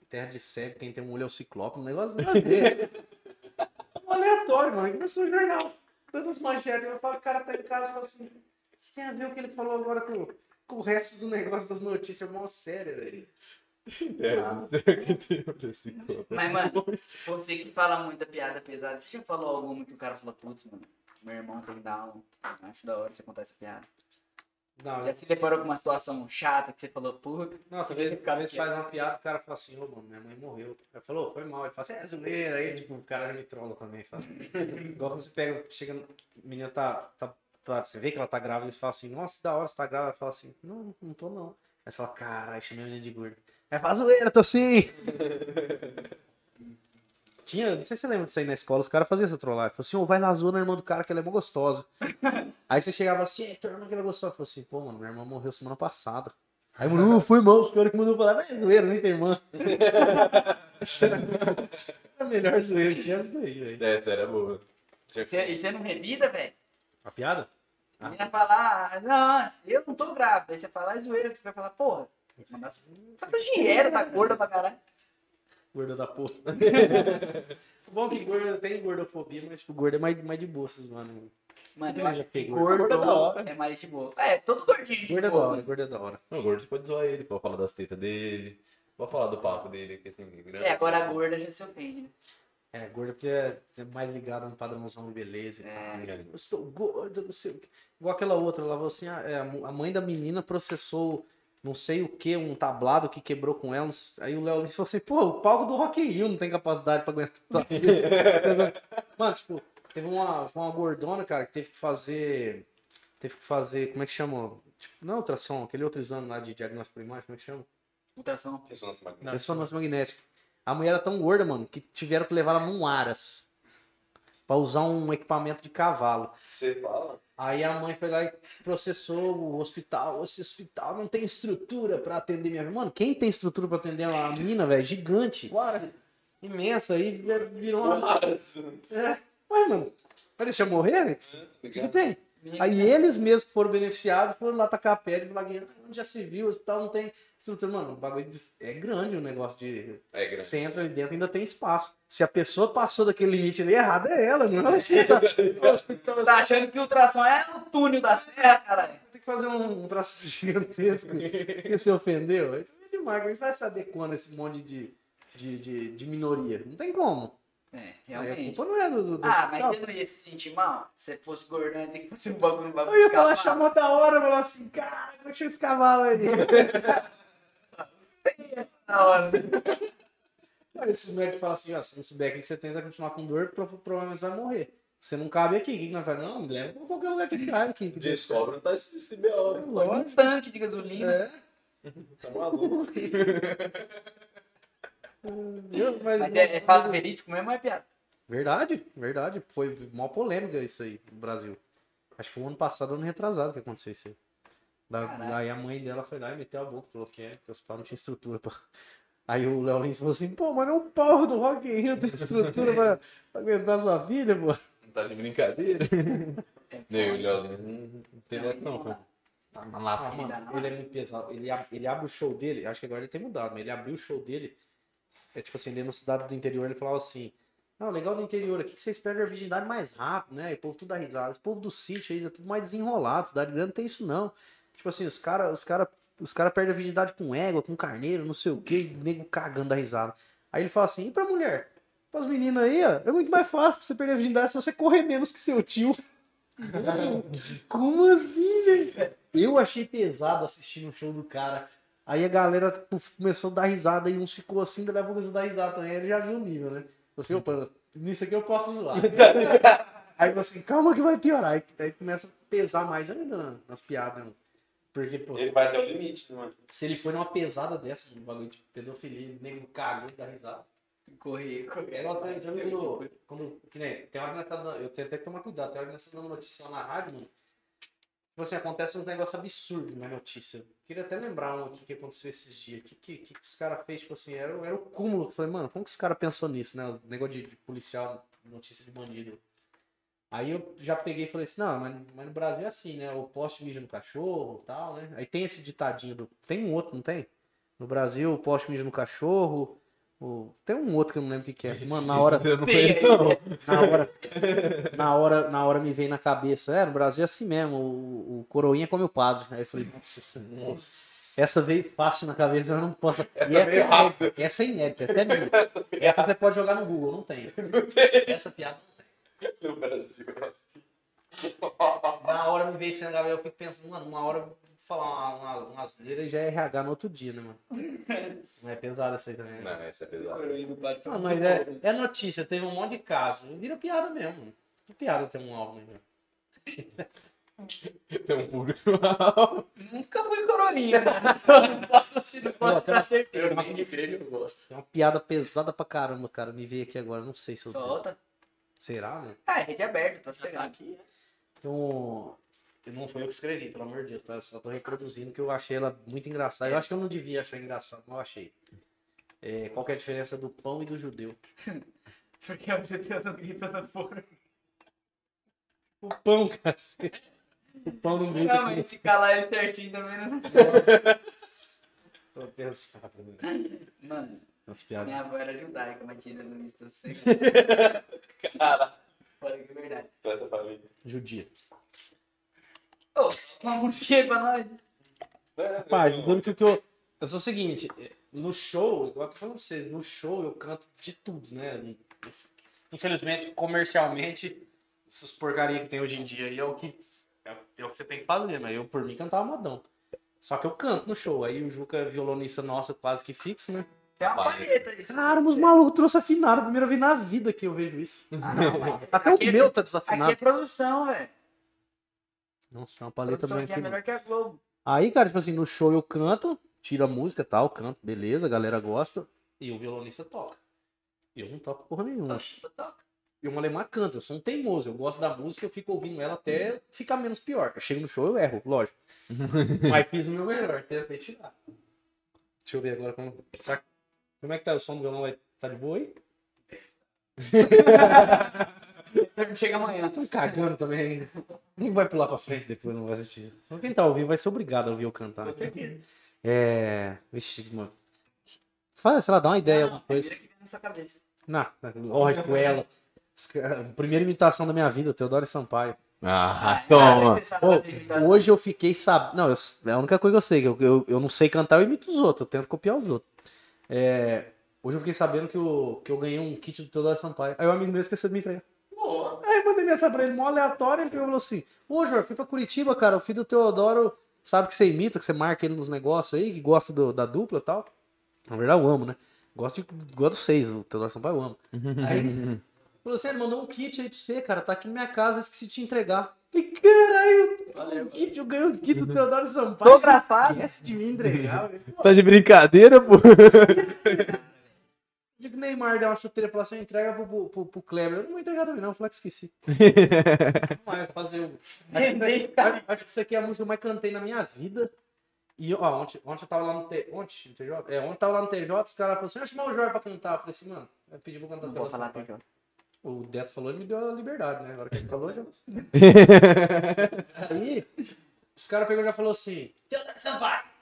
terra de cego, quem tem um olho é o ciclope, um negócio nada a ver. Um aleatório, mano. Começou o jornal. Dando as manchetes. Eu falo, o cara tá em casa e fala assim. O que tem a ver o que ele falou agora com, com o resto do negócio das notícias? Mó sério, velho. É, esse corpo. Mas, mano, você que fala muita piada pesada, você já falou alguma que o cara falou, putz, mano, meu irmão tem que dar um. Acho da hora você contar essa piada. Não, Já se deparou com uma situação chata que você falou, puta. não talvez, talvez faz uma piada, o cara fala assim, ô, mano, minha mãe morreu. Ele falou, foi mal. Ele fala assim, é zoeira. Aí, tipo, o cara já me trola também, sabe? Igual quando você pega, chega, no- a menina tá, tá, tá, você vê que ela tá grávida, eles falam assim, nossa, da hora, você tá grávida. Ela fala assim, não, não tô não. Aí você fala, caralho, chamei a menina de gorda. Aí fala, zoeira, tô sim. Tinha, não sei se você lembra disso aí na escola, os caras faziam essa trollagem. Falou assim, ô, vai lá, zoa na irmã do cara que ela é mó gostosa. aí você chegava assim, "Ei, tua irmã que ela é gostosa. Falou assim, pô, mano, minha irmã morreu semana passada. Aí, mano, não, foi mal, os caras que mandou falar, vai, zoeira, nem tem irmã. A melhor zoeira que tinha isso daí, velho. Essa era boa. E você, não revida, velho? A piada? A menina falar, não, eu não tô grávida. Aí você fala, é zoeira, você vai falar, porra, essa- essa dinheiro, tá gorda pra caralho. Gorda da porra. Bom que gorda tem gordofobia, mas tipo, gorda é mais, mais de boa, essas mano. Mano, eu acho já que gordo Gorda é da hora. é mais de boa. É, todo gordinho de Gorda é da hora, gorda é da hora. Não, o gordo você pode zoar ele, pode falar das tetas dele, pode falar do papo dele, que assim, grande. É, agora a gorda já se ofende, né? É, gorda porque é é mais ligada a um padrãozão de beleza e É. tal. Eu estou gorda, não sei o quê. Igual aquela outra, ela falou assim, ah, é, a mãe da menina processou não sei o que, um tablado que quebrou com ela. Aí o Léo Lins falou assim, pô, o palco do Rock in Rio não tem capacidade pra aguentar. Mano, tipo, teve uma, uma gordona, cara, que teve que fazer. Teve que fazer. Como é que chama? Tipo, não é ultrassom, aquele outro exame lá de diagnóstico por imagem, como é que chama? Ultrassom. Ressonância magnética. Ressonância magnética. A mulher era tão gorda, mano, que tiveram que levar ela num aras. Pra usar um equipamento de cavalo. Você fala? Aí a mãe foi lá e processou o hospital. Esse hospital não tem estrutura pra atender minha Mano, quem tem estrutura pra atender uma mina, velho? Gigante. Imensa. Aí virou uma. É. Ué, mano. Vai deixar eu morrer, velho? O que, que tem? Aí eles mesmos que foram beneficiados foram lá tacar a pedra e falar que onde já se viu, o hospital não tem estrutura. Mano, o bagulho de- é grande o negócio de. É grande. Você entra ali dentro ainda tem espaço. Se a pessoa passou daquele limite ali errado, é ela, não é o hospital. O hospital Tá achando que ultrassom é o túnel da serra, caralho? tem que fazer um, um braço gigantesco. que se ofendeu. Então é demais. Você vai se adequando a esse monte de, de, de, de minoria? Não tem como. É, Aí a realmente. culpa não é do, do, do Ah, mas hospital. você não ia se sentir mal? Se você fosse gordão, tem que fazer um bagulho, um bagulho. Eu ia falar, chamou da hora, falar assim, cara, curtiu esse cavalo aí. Da hora. Aí se o médico fala assim, ó, se não souber o que você tem, você vai continuar com dor, prova- provavelmente você vai morrer. Você não cabe aqui, o que que nós fazemos? Não, me leva pra qualquer lugar que cabe aqui. que De sobra tá esse, esse BO. É né? lógico. Um tanque de gasolina. É. Tá maluco. Eu- mas- Mas é, é fato verídico mesmo ou é piada? Verdade, verdade. Foi mó polêmica isso aí no Brasil. Acho que foi o ano passado, ano retrasado que aconteceu isso aí. Da, aí a mãe dela foi lá e meteu a boca, falou que é, que o hospital não tinha estrutura. Pra... Aí o Léo Lins falou assim, pô, mas não o pau do Rock in Rio tem estrutura pra, pra aguentar sua filha, pô. Tá de brincadeira? É Nem o Léo Lins não não tem dessa não, pô. Tá Ah, mano, ele é muito pesado. Ele, ab- ele abre o show dele, acho que agora ele tem mudado, mas ele abriu o show dele. É tipo assim, ele na cidade do interior, ele falava assim: Não, legal do interior aqui que vocês perdem a virgindade mais rápido, né? E o povo tudo dá risada. Esse povo do sítio aí é tudo mais desenrolado. Cidade grande não tem isso, não. Tipo assim, os caras os cara, os cara perdem a virgindade com égua, com carneiro, não sei o que, nego cagando da risada. Aí ele fala assim: e pra mulher? Pras meninas aí, ó, é muito mais fácil pra você perder a virgindade se você correr menos que seu tio. Como assim? Eu achei pesado assistindo o show do cara. Aí a galera puf, começou a dar risada e uns ficou assim, daí a pouco começou a dar risada também. Aí ele já viu o nível, né? Você, opa, nisso aqui eu posso zoar. aí falou assim, calma que vai piorar. Aí, aí começa a pesar mais ainda na- nas piadas, né? Porque, pô, Ele vai até o limite, né, mano? se ele foi numa pesada dessa, um bagulho de pedofilia, nego cagou da risada. Correr, correr. É, já quando, quando, que nem, tem hora que nós tá dando, eu tenho até que tomar cuidado, tem hora que nós tá dando notícia na rádio, mano. Tipo assim, acontece uns negócios absurdos na notícia. Queria até lembrar um aqui que aconteceu esses dias. O que, que, que os caras fez, tipo assim, era, era o cúmulo. Eu falei, mano, como que os caras pensou nisso, né? O negócio de, de policial, notícia de bandido. Aí eu já peguei e falei assim, não, mas, mas no Brasil é assim, né? O poste mija no cachorro e tal, né? Aí tem esse ditadinho do. Tem um outro, não tem? No Brasil, o poste mija no cachorro. Tem um outro que eu não lembro o que, que é. Mano, na hora. Eu não Tem conheço, não. Na hora, na hora, na hora me veio na cabeça, é, no Brasil é assim mesmo, o, o coroinha come o padre. Aí eu falei, nossa, senhora, essa veio fácil na cabeça, eu não posso. Essa E veio rápido. essa é inédita, essa é minha. Essa você pode jogar no Google, não tem. Essa piada não tem. No Brasil, assim. Na hora me veio isso na cabeça, eu fico pensando, mano, uma hora falar uma, uma, uma asneira e já é RH no outro dia, né, mano? Não é pesado essa aí também. né? Não, essa é pesada. Foi Não, muito mas é, é notícia, teve um monte de caso. Vira piada mesmo. Que piada ter um alvo, né? Tem um público. Nunca fui coroinha. Não posso assistir, não posso tem uma- certeza. Eu nem de igreja eu gosto. Tem uma piada pesada pra caramba, cara. Me veio aqui agora, não sei se eu tenho. Solta. Será, né? Ah, é rede aberta, tá Tá sossegado. aqui. Então, não foi eu que escrevi, pelo amor de Deus, tá? Só tô reproduzindo que eu achei ela muito engraçada. Eu acho que eu não devia achar engraçado, mas eu achei. É, qual que é a diferença do pão e do judeu? Porque o judeu não grita forno. O pão, cacete. O pão não grita. Não, mas se calar ele certinho também não. Vou pensar. Mano, Nas piadas. minha avó era judaica, mas tira no lista sossegado. Cara, Fala que é verdade. então essa família. Judia. Ô, uma musiquinha aí pra nós. Rapaz, duro que o que eu. Eu sou o seguinte, no show, igual eu tô falando pra vocês, no show eu canto de tudo, né? Infelizmente, comercialmente, essas porcarias que tem hoje em dia aí é o que, é, é o que você tem que fazer, mas eu, por mim, cantava modão. Só que eu canto no show, aí o Juca é violonista nosso, quase que fixo, né? Tem uma palheta isso. Cara, os malucos trouxeram afinado, a primeira vez na vida que eu vejo isso. Ah, não, Até aqui o é- meu tá Aqui é desafinado. produção, velho. Nossa, tem uma paleta branca aqui é melhor que a Globo. Aí, cara, tipo assim, no show eu canto, tiro a música tal, canto, beleza, a galera gosta. E o violonista toca. Eu não toco porra nenhuma. E o Alemã canta, eu sou um teimoso, eu gosto da música, eu fico ouvindo ela até ficar menos pior. Eu chego no show, eu erro, lógico. Mas fiz o meu melhor, tentei tirar. Deixa eu ver agora como. Como é que tá o som do violão? Vai- Tá de boa aí? Chega amanhã. Tão cagando também. Nem vai pular pra frente depois, não vai assistir. Então, Quem tá ouvindo vai ser obrigado a ouvir eu cantar. É. Vixe, mano. Fala, sei lá, dá uma ideia, alguma coisa. Primeiro que vem na sua cabeça. Não, lógico, ela. Os ca- Primeira imitação da minha vida, Teodoro Sampaio. Ah, toma. Ô, hoje eu fiquei sabendo. Não, eu- é a única coisa que eu sei. que Eu, eu, eu não sei cantar, eu imito os outros. Eu tento copiar os outros. É, hoje eu fiquei sabendo que eu, que eu ganhei um kit do Teodoro Sampaio. Aí o amigo meu esqueceu de me entregar. Aí eu mandei mensagem pra ele, mó aleatório. Ele pegou e falou assim: Ô, Jorge, fui pra Curitiba, cara. O filho do Teodoro sabe que você imita, que você marca ele nos negócios aí, que gosta do- da dupla e tal. Na verdade, eu amo, né? Gosto, de, gosto dos seis, o Teodoro Sampaio eu amo. Aí falou assim: ele mandou um kit aí pra você, cara. Tá aqui na minha casa, esqueci de te entregar. Falei, caralho, um kit, eu ganhei um kit do Teodoro Sampaio. Autografado. Você esquece de me entregar. Tá de brincadeira, pô? Digo, Neymar deu uma chuteira e falou assim: entrega pro, pro, pro, pro Kleber. Eu não vou entregar também, não. Eu falei que esqueci. Vai fazer o. Acho que, acho- que isso aqui é a música que eu mais cantei na minha vida. E, ó, ontem, ontem eu tava lá no T. Ontem, no TJ? É, ontem eu tava lá no TJ, os caras falaram assim: eu chamar o Jorge pra cantar. Eu falei assim, mano, eu pedi pra cantar Não vou você. falar TJ. O Deto falou, ele me deu a liberdade, né? Agora que ele falou, já. Aí, os caras pegou e já falou assim: Teodoro Sampaio.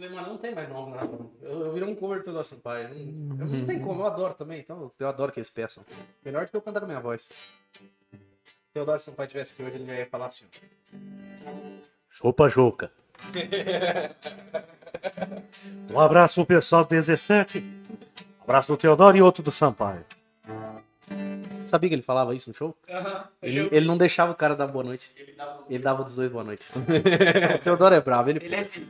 Falei, mano, não tem mais nome, nada. não. Eu, eu virei um cover do Teodoro Sampaio. Não, eu não tem como, eu adoro também, então eu adoro que eles peçam. Melhor do que eu cantar com a minha voz. Se o Teodoro Sampaio tivesse aqui hoje, ele ia falar assim: Chupa Juca. Um abraço pro pessoal do 17. Um abraço do Teodoro e outro do Sampaio. Sabia que ele falava isso no show? Ele, ele não deixava o cara dar boa noite. Ele dava dos dois boa noite. o Teodoro é bravo, ele. Ele é assim.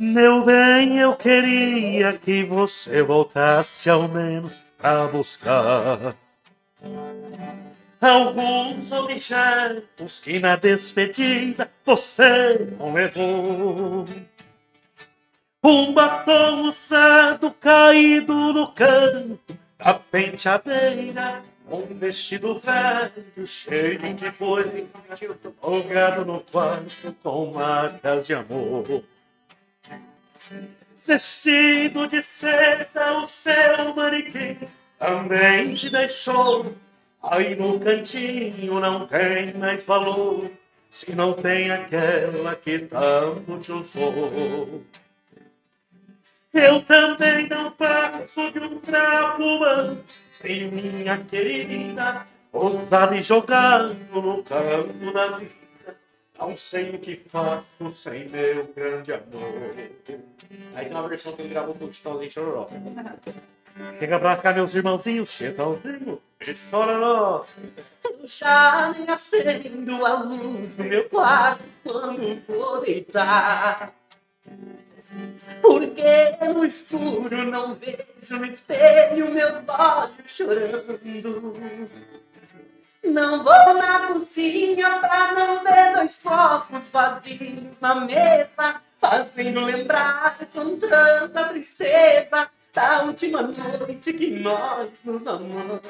Meu bem, eu queria que você voltasse ao menos pra buscar alguns objetos que na despedida você não levou. Um batom usado caído no canto da penteadeira, um vestido velho cheio de folha, jogado no quarto com marcas de amor. Vestido de seda, o seu manequim também te deixou. Aí no cantinho não tem mais valor, se não tem aquela que tanto te usou. Eu também não passo de um trapo humano, sem minha querida, ousado e jogado no canto da vida. Não sei o que faço sem meu grande amor. Aí tem uma versão que ele gravou com o Chitãozinho Chororó. Chega pra cá, meus irmãozinhos, Chitãozinho e Chororó. Já nem acendo a luz do meu quarto quando vou deitar. Porque no escuro não vejo no espelho meus olhos chorando. Não vou na cozinha pra não ver dois copos vazios na mesa, fazendo lembrar com tanta tristeza da última noite que nós nos amamos.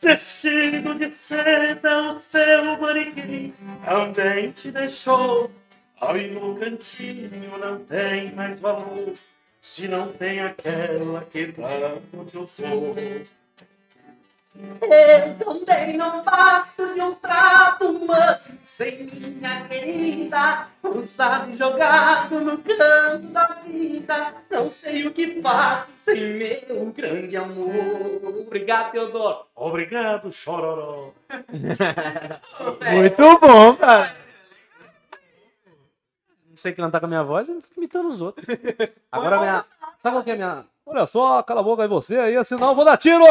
Vestido de seda, o seu manequim também te deixou. Aí no cantinho não tem mais valor, se não tem aquela que tanto te usou. Eu também não passo de um trapo humano sem minha querida, usado e jogado no canto da vida. Não sei o que faço sem meu grande amor. Obrigado, Teodoro. Obrigado, Chororó. Muito bom, cara. Não sei cantar com a minha voz, eu fico imitando os outros. Agora minha. Sabe qual que é a minha. Olha só, cala a boca aí você aí, senão eu vou dar tiro!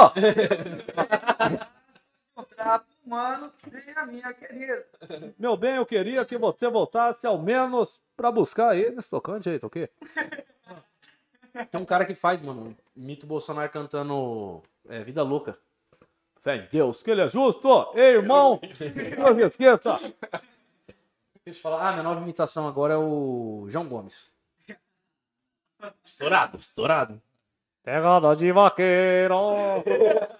Humano e a minha querida. Meu bem, eu queria que você voltasse ao menos pra buscar aí nesse tocante aí, toquei. Tem um cara que faz, mano, mito Bolsonaro cantando é, Vida Louca. Fé em Deus, que ele é justo! Ei, irmão! Não se esqueça! Deixa eu falar. Ah, minha nova imitação agora é o João Gomes. Estourado, estourado. Pegada de vaqueiro. Deixa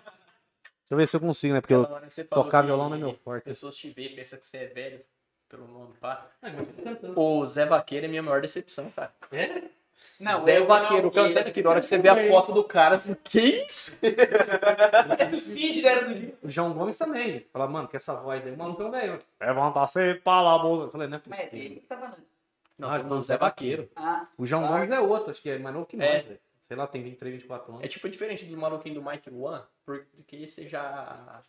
eu ver se eu consigo, né? Porque eu... Aquela tocar violão não é meu forte. Pessoas te veem, pensam que você é velho pelo nome, pá. Ah, mas eu tô cantando. O Zé Vaqueiro é minha maior decepção, cara. Não, Zé eu Vaqueiro não, cantando aqui, na hora que você vê a foto do cara, você fala, que isso? Da Era do Gelo. O João Gomes também. Fala, mano, que essa voz aí, o maluco é um velho. Levanta cedo pra lá, boca. Eu falei, não é Mas é possível. ele que tá falando. Não, não, o Zé Vaqueiro. Ah, O João Claro. Gomes é outro, acho que é mais novo que nós, É. velho. Sei lá, tem 23, 24 anos. É tipo diferente do maluquinho do Mike One, porque você já.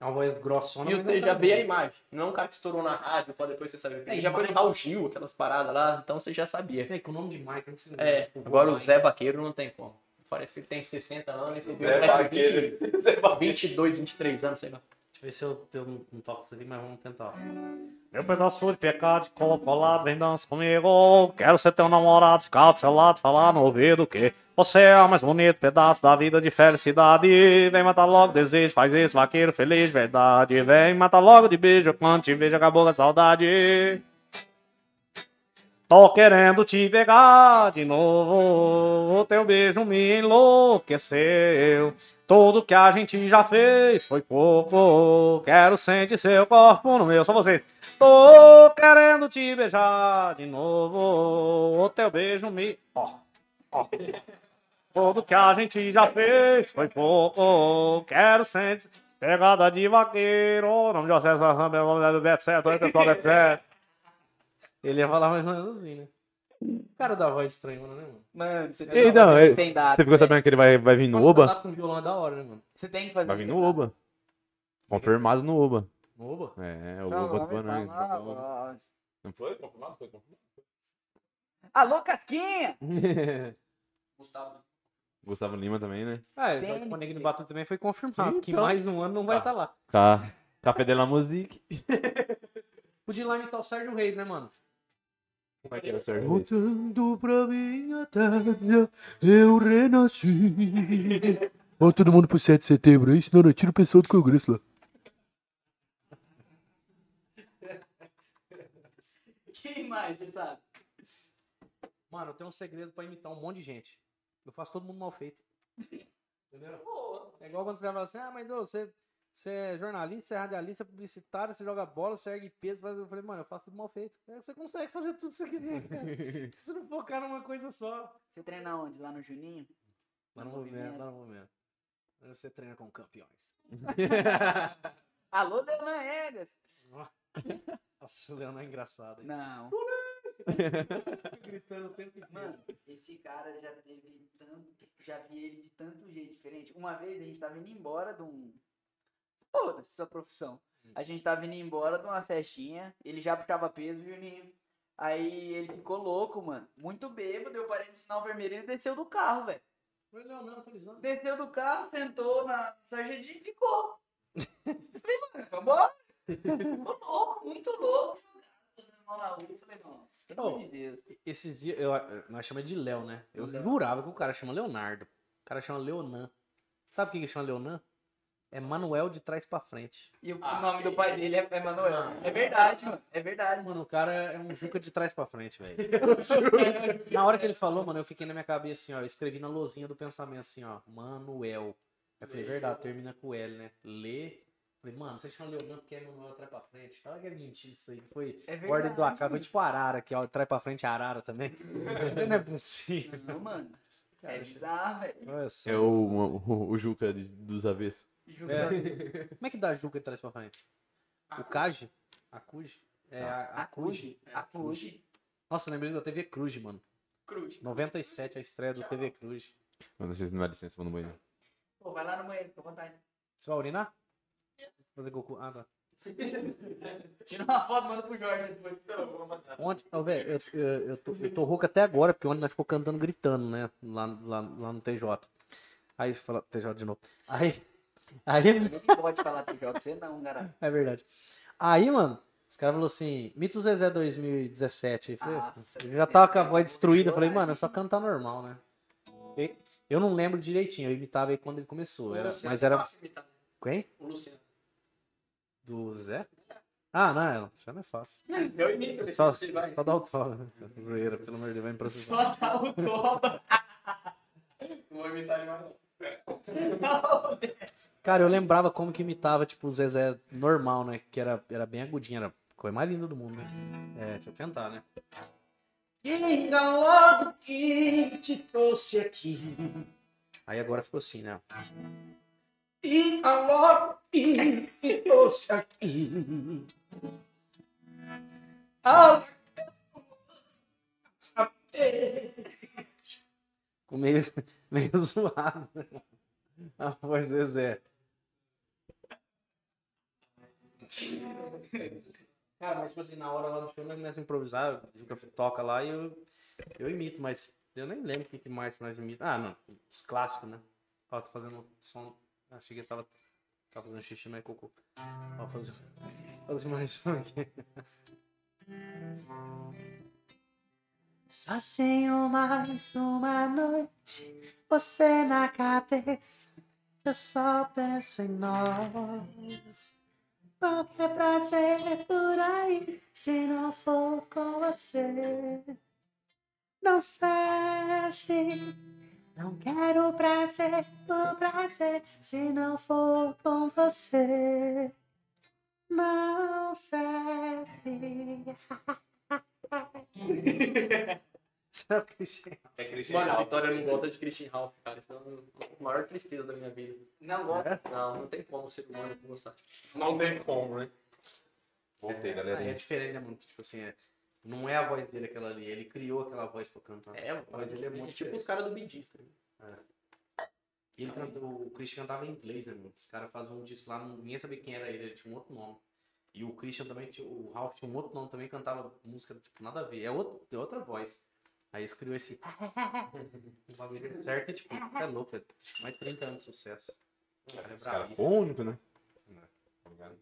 É uma voz grossona. E você não já vê a imagem. Não é um cara que estourou na rádio pra depois você saber. É, já foi no Raul Gil, aquelas paradas lá, então você já sabia. É, com o nome de Mike, não sei É, tipo, agora o. Zé Vaqueiro não tem como. Parece que ele tem 60 anos e você viu Zé ele com Vaqueiro. 20, 22, 23 anos, sei lá. Ver se eu, não toco isso aqui, mas vamos tentar. Meu pedaço de pecado de colado, vem dança comigo. Quero ser teu namorado, ficar do seu lado, falar no ouvido que você é o mais bonito pedaço da vida de felicidade. Vem matar logo desejo, faz esse vaqueiro feliz, de verdade. Vem matar logo de beijo, quando te vejo acabou a saudade. Tô querendo te pegar de novo, o teu beijo me enlouqueceu. Tudo que a gente já fez foi pouco. Quero sentir seu corpo no meu, só você. Tô querendo te beijar de novo. O teu beijo me. Ó, ó. Tudo que a gente já fez foi pouco. Quero sentir. Pegada de vaqueiro. Nome de a nome do Beto Certo. Oi, pessoal, Beto Certo. Ele ia falar mais ou menos assim, né? O cara da voz estranhona, né, mano? mano, você tem que não, stand-up, Você ficou velho. sabendo que ele vai, vai vir no Nossa, Oba? stand-up com violão é da hora, né, mano? Você tem que fazer Vai vir no. Oba. Confirmado no Oba. No Oba? É, o Não, Oba do Banana. não, não. Foi? Confirmado? Foi confirmado. Alô, Casquinha! Gustavo. Gustavo Lima também, né? Ah, o Jorge Conegue do também foi confirmado, que Então. mais um ano não vai Tá. estar lá. Tá. Café de la Musique. Podia ir lá imitar o Sérgio Reis, né, mano? Como é que é o Sérgio? Voltando pra minha terra, eu renasci. Ó, todo mundo pro 7 de setembro aí, senão eu tiro o pessoal do Congresso lá. Quem mais, você sabe? Mano, eu tenho um segredo pra imitar um monte de gente. Eu faço todo mundo mal feito. Entendeu? É igual quando os caras falam assim, ah, mas ô, você, você é jornalista, você é radialista, publicitário, você joga bola, você ergue peso, faz... eu falei, mano, eu faço tudo mal feito. É, Você consegue fazer tudo que você quiser, cara. Se você não focar numa coisa só. Você treina onde? Lá no Juninho? Lá no movimento, lá no movimento. Você treina com campeões. Alô, Leonan Egas! Nossa, o Leão é engraçado. hein? Não. Gritando o tempo inteiro. Mano, esse cara já teve tanto. Já vi ele de tanto jeito diferente. Uma vez a gente tava indo embora de um. Foda-se sua profissão. A gente tava indo embora de uma festinha. Ele já puxava peso, Juninho. Aí ele ficou louco, mano. Muito bêbado. Eu parei no sinal vermelho e ele desceu do carro, velho. Foi o Leonardo felizão. Desceu do carro, sentou na sargentinha e ficou. Falei, mano, vambora. Ficou louco, muito louco. Eu falei, não, pelo amor de Deus. Esses dias, eu, nós chamamos de Léo, né? Eu Léo. jurava que o cara chama Leonardo. O cara chama Leonan. Sabe o que que chama Leonan? É Manuel de trás pra frente. E o Ah, nome do pai dele é é Manuel. É verdade, mano. É verdade. Mano, o cara é um Juca de trás pra frente, velho. na hora que ele falou, mano, eu fiquei na minha cabeça assim, ó. Eu escrevi na lozinha do pensamento assim, ó. Manuel. Eu falei, verdade, termina com L, né? Lê. Falei, mano, você chama Leonan porque é Manuel atrás pra frente. Fala que é mentira isso aí. Foi É verdade. ordem do. Foi tipo Arara, que ó, trás pra frente é Arara também. Não é possível. Não, mano. É bizarro, velho. É o, o, o Juca de- dos avessos. Julgando. Como é que dá Juca de trás pra frente? O Kaji? A Kuji? É, a, a A Cuji. A Cuji. Nossa, lembrei da TV Cruz, mano. Cruz. 97, a estreia do TV Cruz. Quando vocês não dão licença, vou no banheiro. Pô, vai lá no banheiro, fica à vontade. Você vai urinar? Fazer Goku. Ah, tá. Tira uma foto, manda pro Jorge depois. Ontem, ô, velho, eu, eu, eu, tô, eu tô rouco até agora, porque ontem nós ficou cantando, gritando, né? Lá, lá, lá no TJ. Aí você fala, TJ de novo. Aí, aí, Ele pode falar pro Jorge, você não, cara. é verdade. Aí, mano, os caras falaram assim, Mito Zezé 2017. Eu, falei, Nossa, eu já tava com a voz destruída, eu falei, mano, é só cantar normal, né? E- Eu não lembro direitinho, eu imitava aí quando ele começou. Era, mas é era. imitar. Quem? O Luciano. Do Zé? Ah, não, isso não é fácil. Eu imito ele. Só, só dá o toque. né? Zoeira, pelo amor de Deus, vai me processar. Só dá o toba. Não vou imitar ele mais não. Cara, eu lembrava como que imitava, tipo, o Zezé normal, né? Que era, era bem agudinho, era a coisa mais linda do mundo, né? É, deixa eu tentar, né? Diga logo que te trouxe aqui. Aí agora ficou assim, né? Diga logo que te trouxe aqui. Ah, Ficou meio, zoado. A voz do Zezé. Cara, mas tipo assim, na hora lá no show nós começamos a improvisar, toca lá e eu, eu imito, mas eu nem lembro o que, que mais nós imitamos. Ah, não, os clássicos, né? Ó, tô fazendo som. Ah, cheguei, tava, tava fazendo xixi, mas é cocô. Ó, fazer, fazer mais som aqui. Só tenho mais uma noite, você na cabeça. Eu só penso em nós. Qualquer prazer por aí, se não for com você, não serve. Não quero prazer por prazer, se não for com você, não serve. Sabe o que É Cristiano. Mano, a Vitória não gosta de Christian Ralph, cara. Isso é a maior tristeza da minha vida. Não gosta. Não, não tem como o ser humano gostar. Não tem como, né? Voltei, É, galera. é diferente, né, mano? Tipo assim, é, não é a voz dele aquela ali, ele criou aquela voz pra cantar. É, mano. Mas ele é muito tipo diferente. os caras do Bidista. E ele canta, o Christian cantava em inglês, né, mano? Os caras faziam um disco lá, ninguém sabia quem era ele, ele tinha um outro nome. E o Christian também, tinha, o Ralph tinha um outro nome também, cantava música, tipo, nada a ver. É, outro, é outra voz. Aí eles criou esse. o bagulho certo e, tipo, é louco, é, acho que mais de 30 anos de sucesso. O cara é foram único, né? Tá ligado?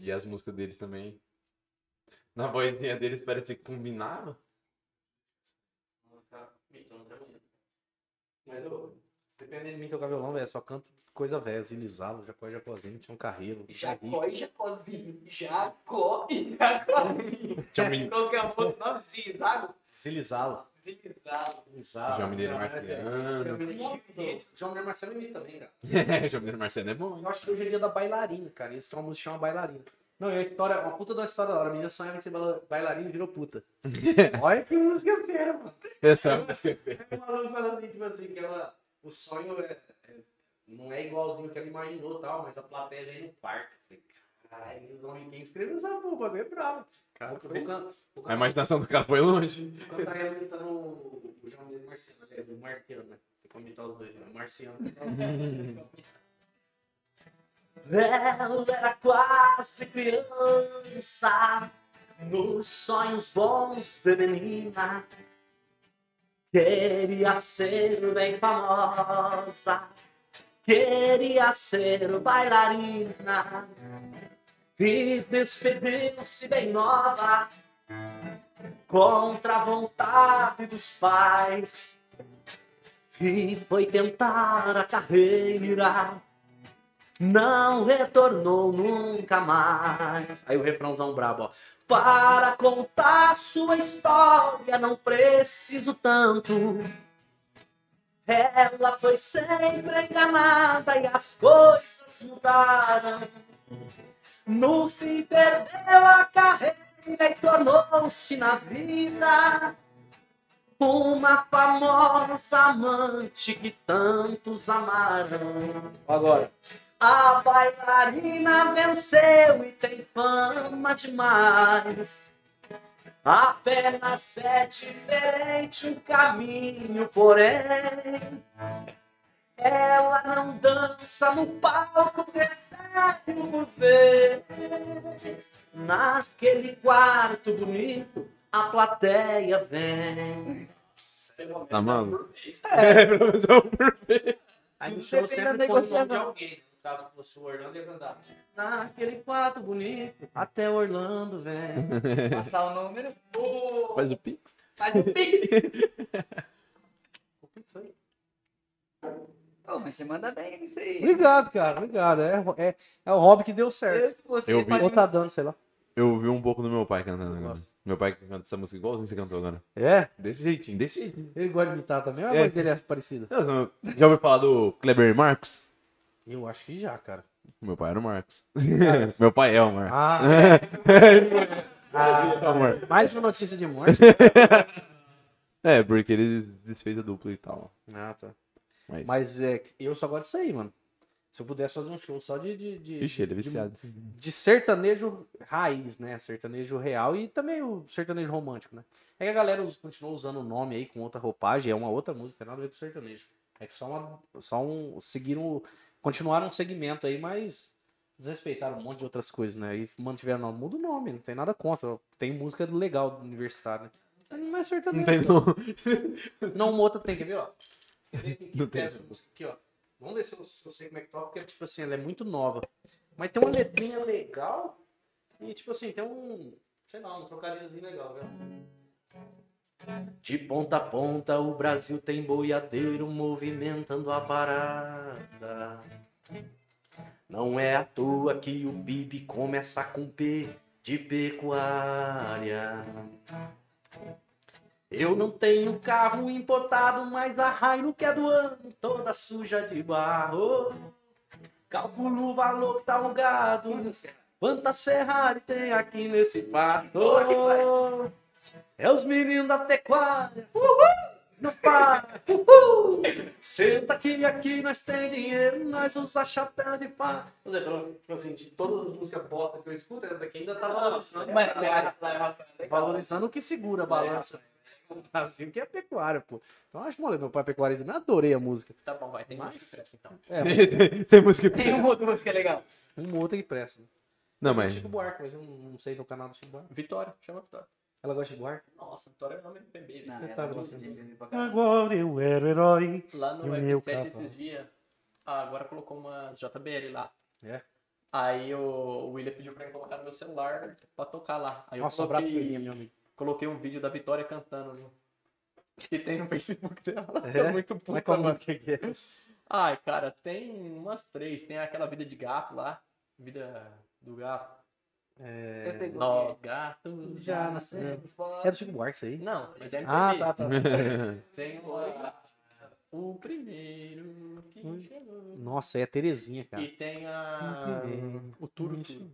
E as músicas deles também. Na vozinha deles parecia que combinava. Mas eu. Se depender de mim tocar violão, velho, só canto coisa velha, Zilizalo, Jacó Jacozinho, tinha um carreiro. Jacó e Jacozinho. Jacó e Jacozinho. Um. Qual que é o outro nome? Zilizalo. Zizado. Zilizalo. João Mineiro Não, Marciano. é- João Mineiro Marciano imita também, cara. João Mineiro Marciano é bom? Eu acho que hoje é dia da bailarina, cara. Eles têm uma música chama bailarina. Não, e a história, uma puta da história da hora. A menina sonhava em ser baila- bailarina e virou puta. Olha que música fera, mano. Essa música é Aí o maluco fala assim, tipo assim, que ela, o sonho é, é- não é igualzinho que ela imaginou tal, mas a plateia vem no quarto. Eu Falei, caralho, eles vão quem escreveu essa porra, o bagulho é bravo. Cara, Vou, foi. vou, vou A imaginação do cara foi longe. vou cantar ela imitando o, o João Mineiro Marciano, aliás, o Marciano, né? Tem como imitar os dois, né? O Marciano. Ela era quase criança, nos sonhos bons de menina. Queria ser bem famosa, queria ser bailarina. E despediu-se bem nova, contra a vontade dos pais. E foi tentar a carreira não retornou nunca mais. Aí o refrãozão brabo, ó. Para contar sua história, não preciso tanto. Ela foi sempre enganada e as coisas mudaram. No fim, perdeu a carreira e tornou-se na vida uma famosa amante que tantos amaram. Agora. A bailarina venceu e tem fama demais. Apenas é diferente um caminho, porém. Ela não dança no palco, recebe uma vez. Naquele quarto bonito, a plateia vem. Tá, mano? É. professor por vez. Aí no Tudo show depende da sempre põe o caso, se fosse o Orlando, ia cantar. Naquele quarto bonito, até Orlando vem. Passar o número. Ô, Faz o pix. Faz o pix. Isso aí. Ô, mas você manda bem nisso aí. Obrigado, cara. Obrigado. É, é, é o hobby que deu certo. Eu, você Eu vi. Ou tá dando, sei lá. Eu ouvi um pouco do meu pai cantando agora. Nossa. Meu pai canta essa música igualzinho você cantou agora. É? Desse jeitinho, desse jeitinho. Ele gosta de imitar também ou a É. voz dele é parecida? Não, Já ouviu falar do Kleber Marcos? Eu acho que já, cara. Meu pai era o Marcos. meu pai é o Marcos. Ah, É Marcos. mais uma notícia de morte. É, porque ele desfez a dupla e tal. Ah, tá. Mas, Mas é, eu só gosto disso aí, mano. Se eu pudesse fazer um show só de. de, de Ixi, ele é de- viciado. de sertanejo raiz, né? Sertanejo real e também o sertanejo romântico, né? É que a galera continua usando o nome aí com outra roupagem, é uma outra música, tem nada a ver com sertanejo. É que só, uma, só um. Seguiram. Continuaram um segmento aí, mas desrespeitaram um monte de outras coisas, né? E mantiveram o nome. Muda o nome, não tem nada contra. Tem música legal do universitário, né? Não é sertanejo. Não tem não. não. Não, uma outra tem, quer ver, ó? Você vê que, Não essa música aqui, ó. Vamos ver se eu, se eu sei como é que toca, porque, tipo assim, ela é muito nova. Mas tem uma letrinha legal e, tipo assim, tem um, sei lá, um trocadilhozinho legal, viu? De ponta a ponta o Brasil tem boiadeiro movimentando a parada. Não é à toa que o PIB começa com P de pecuária. Eu não tenho carro importado, mas a Hilux que é do ano, toda suja de barro. Calculo o valor que tá alugado. Quantas Ferrari tem aqui nesse pasto? É os meninos da pecuária. No par. Senta aqui, aqui nós tem dinheiro, nós usa chapéu de pá. Por exemplo, tipo assim, de todas as músicas bosta que eu escuto, essa daqui ainda tá valorizando. Mas Valorizando o que segura a balança. O Brasil que é pecuária, pô. Então eu acho mole, meu pai é pecuarista, eu adorei a música. Tá bom, vai, tem Mas- música que presta, então. É, tem, tem música que Tem uma outra música legal. uma outra que presta. Não, Tem mas. Chico Buarque, mas eu não não sei tocar nada do Chico Buarque. Vitória, chama Vitória. Ela gosta de Buarque? Nossa, Vitória é o nome do bebê. Não, ela tá gosta gostando? Agora eu era o herói. Lá no E o meu F7 cavalo. esses dias, ah, agora colocou uma JBL lá. É? Aí o, William pediu pra eu colocar no meu celular pra tocar lá. Aí eu Nossa, um abraço pra coloquei, ele, meu amigo. coloquei um vídeo da Vitória cantando. Viu? Que tem no Facebook dela. Ela É? fica muito Como é puta, que é mano. música que é? Ai, cara, tem umas três. Tem aquela vida de gato lá. Vida do gato. Sei Nós, gatos. Já nascemos nascemos É do Chico Buarque isso aí? Não, mas é MPB. Ah, tá, tá. Tem. O primeiro que chegou. Nossa, é a Terezinha, cara. E tem a... primeiro O Turo que Turo.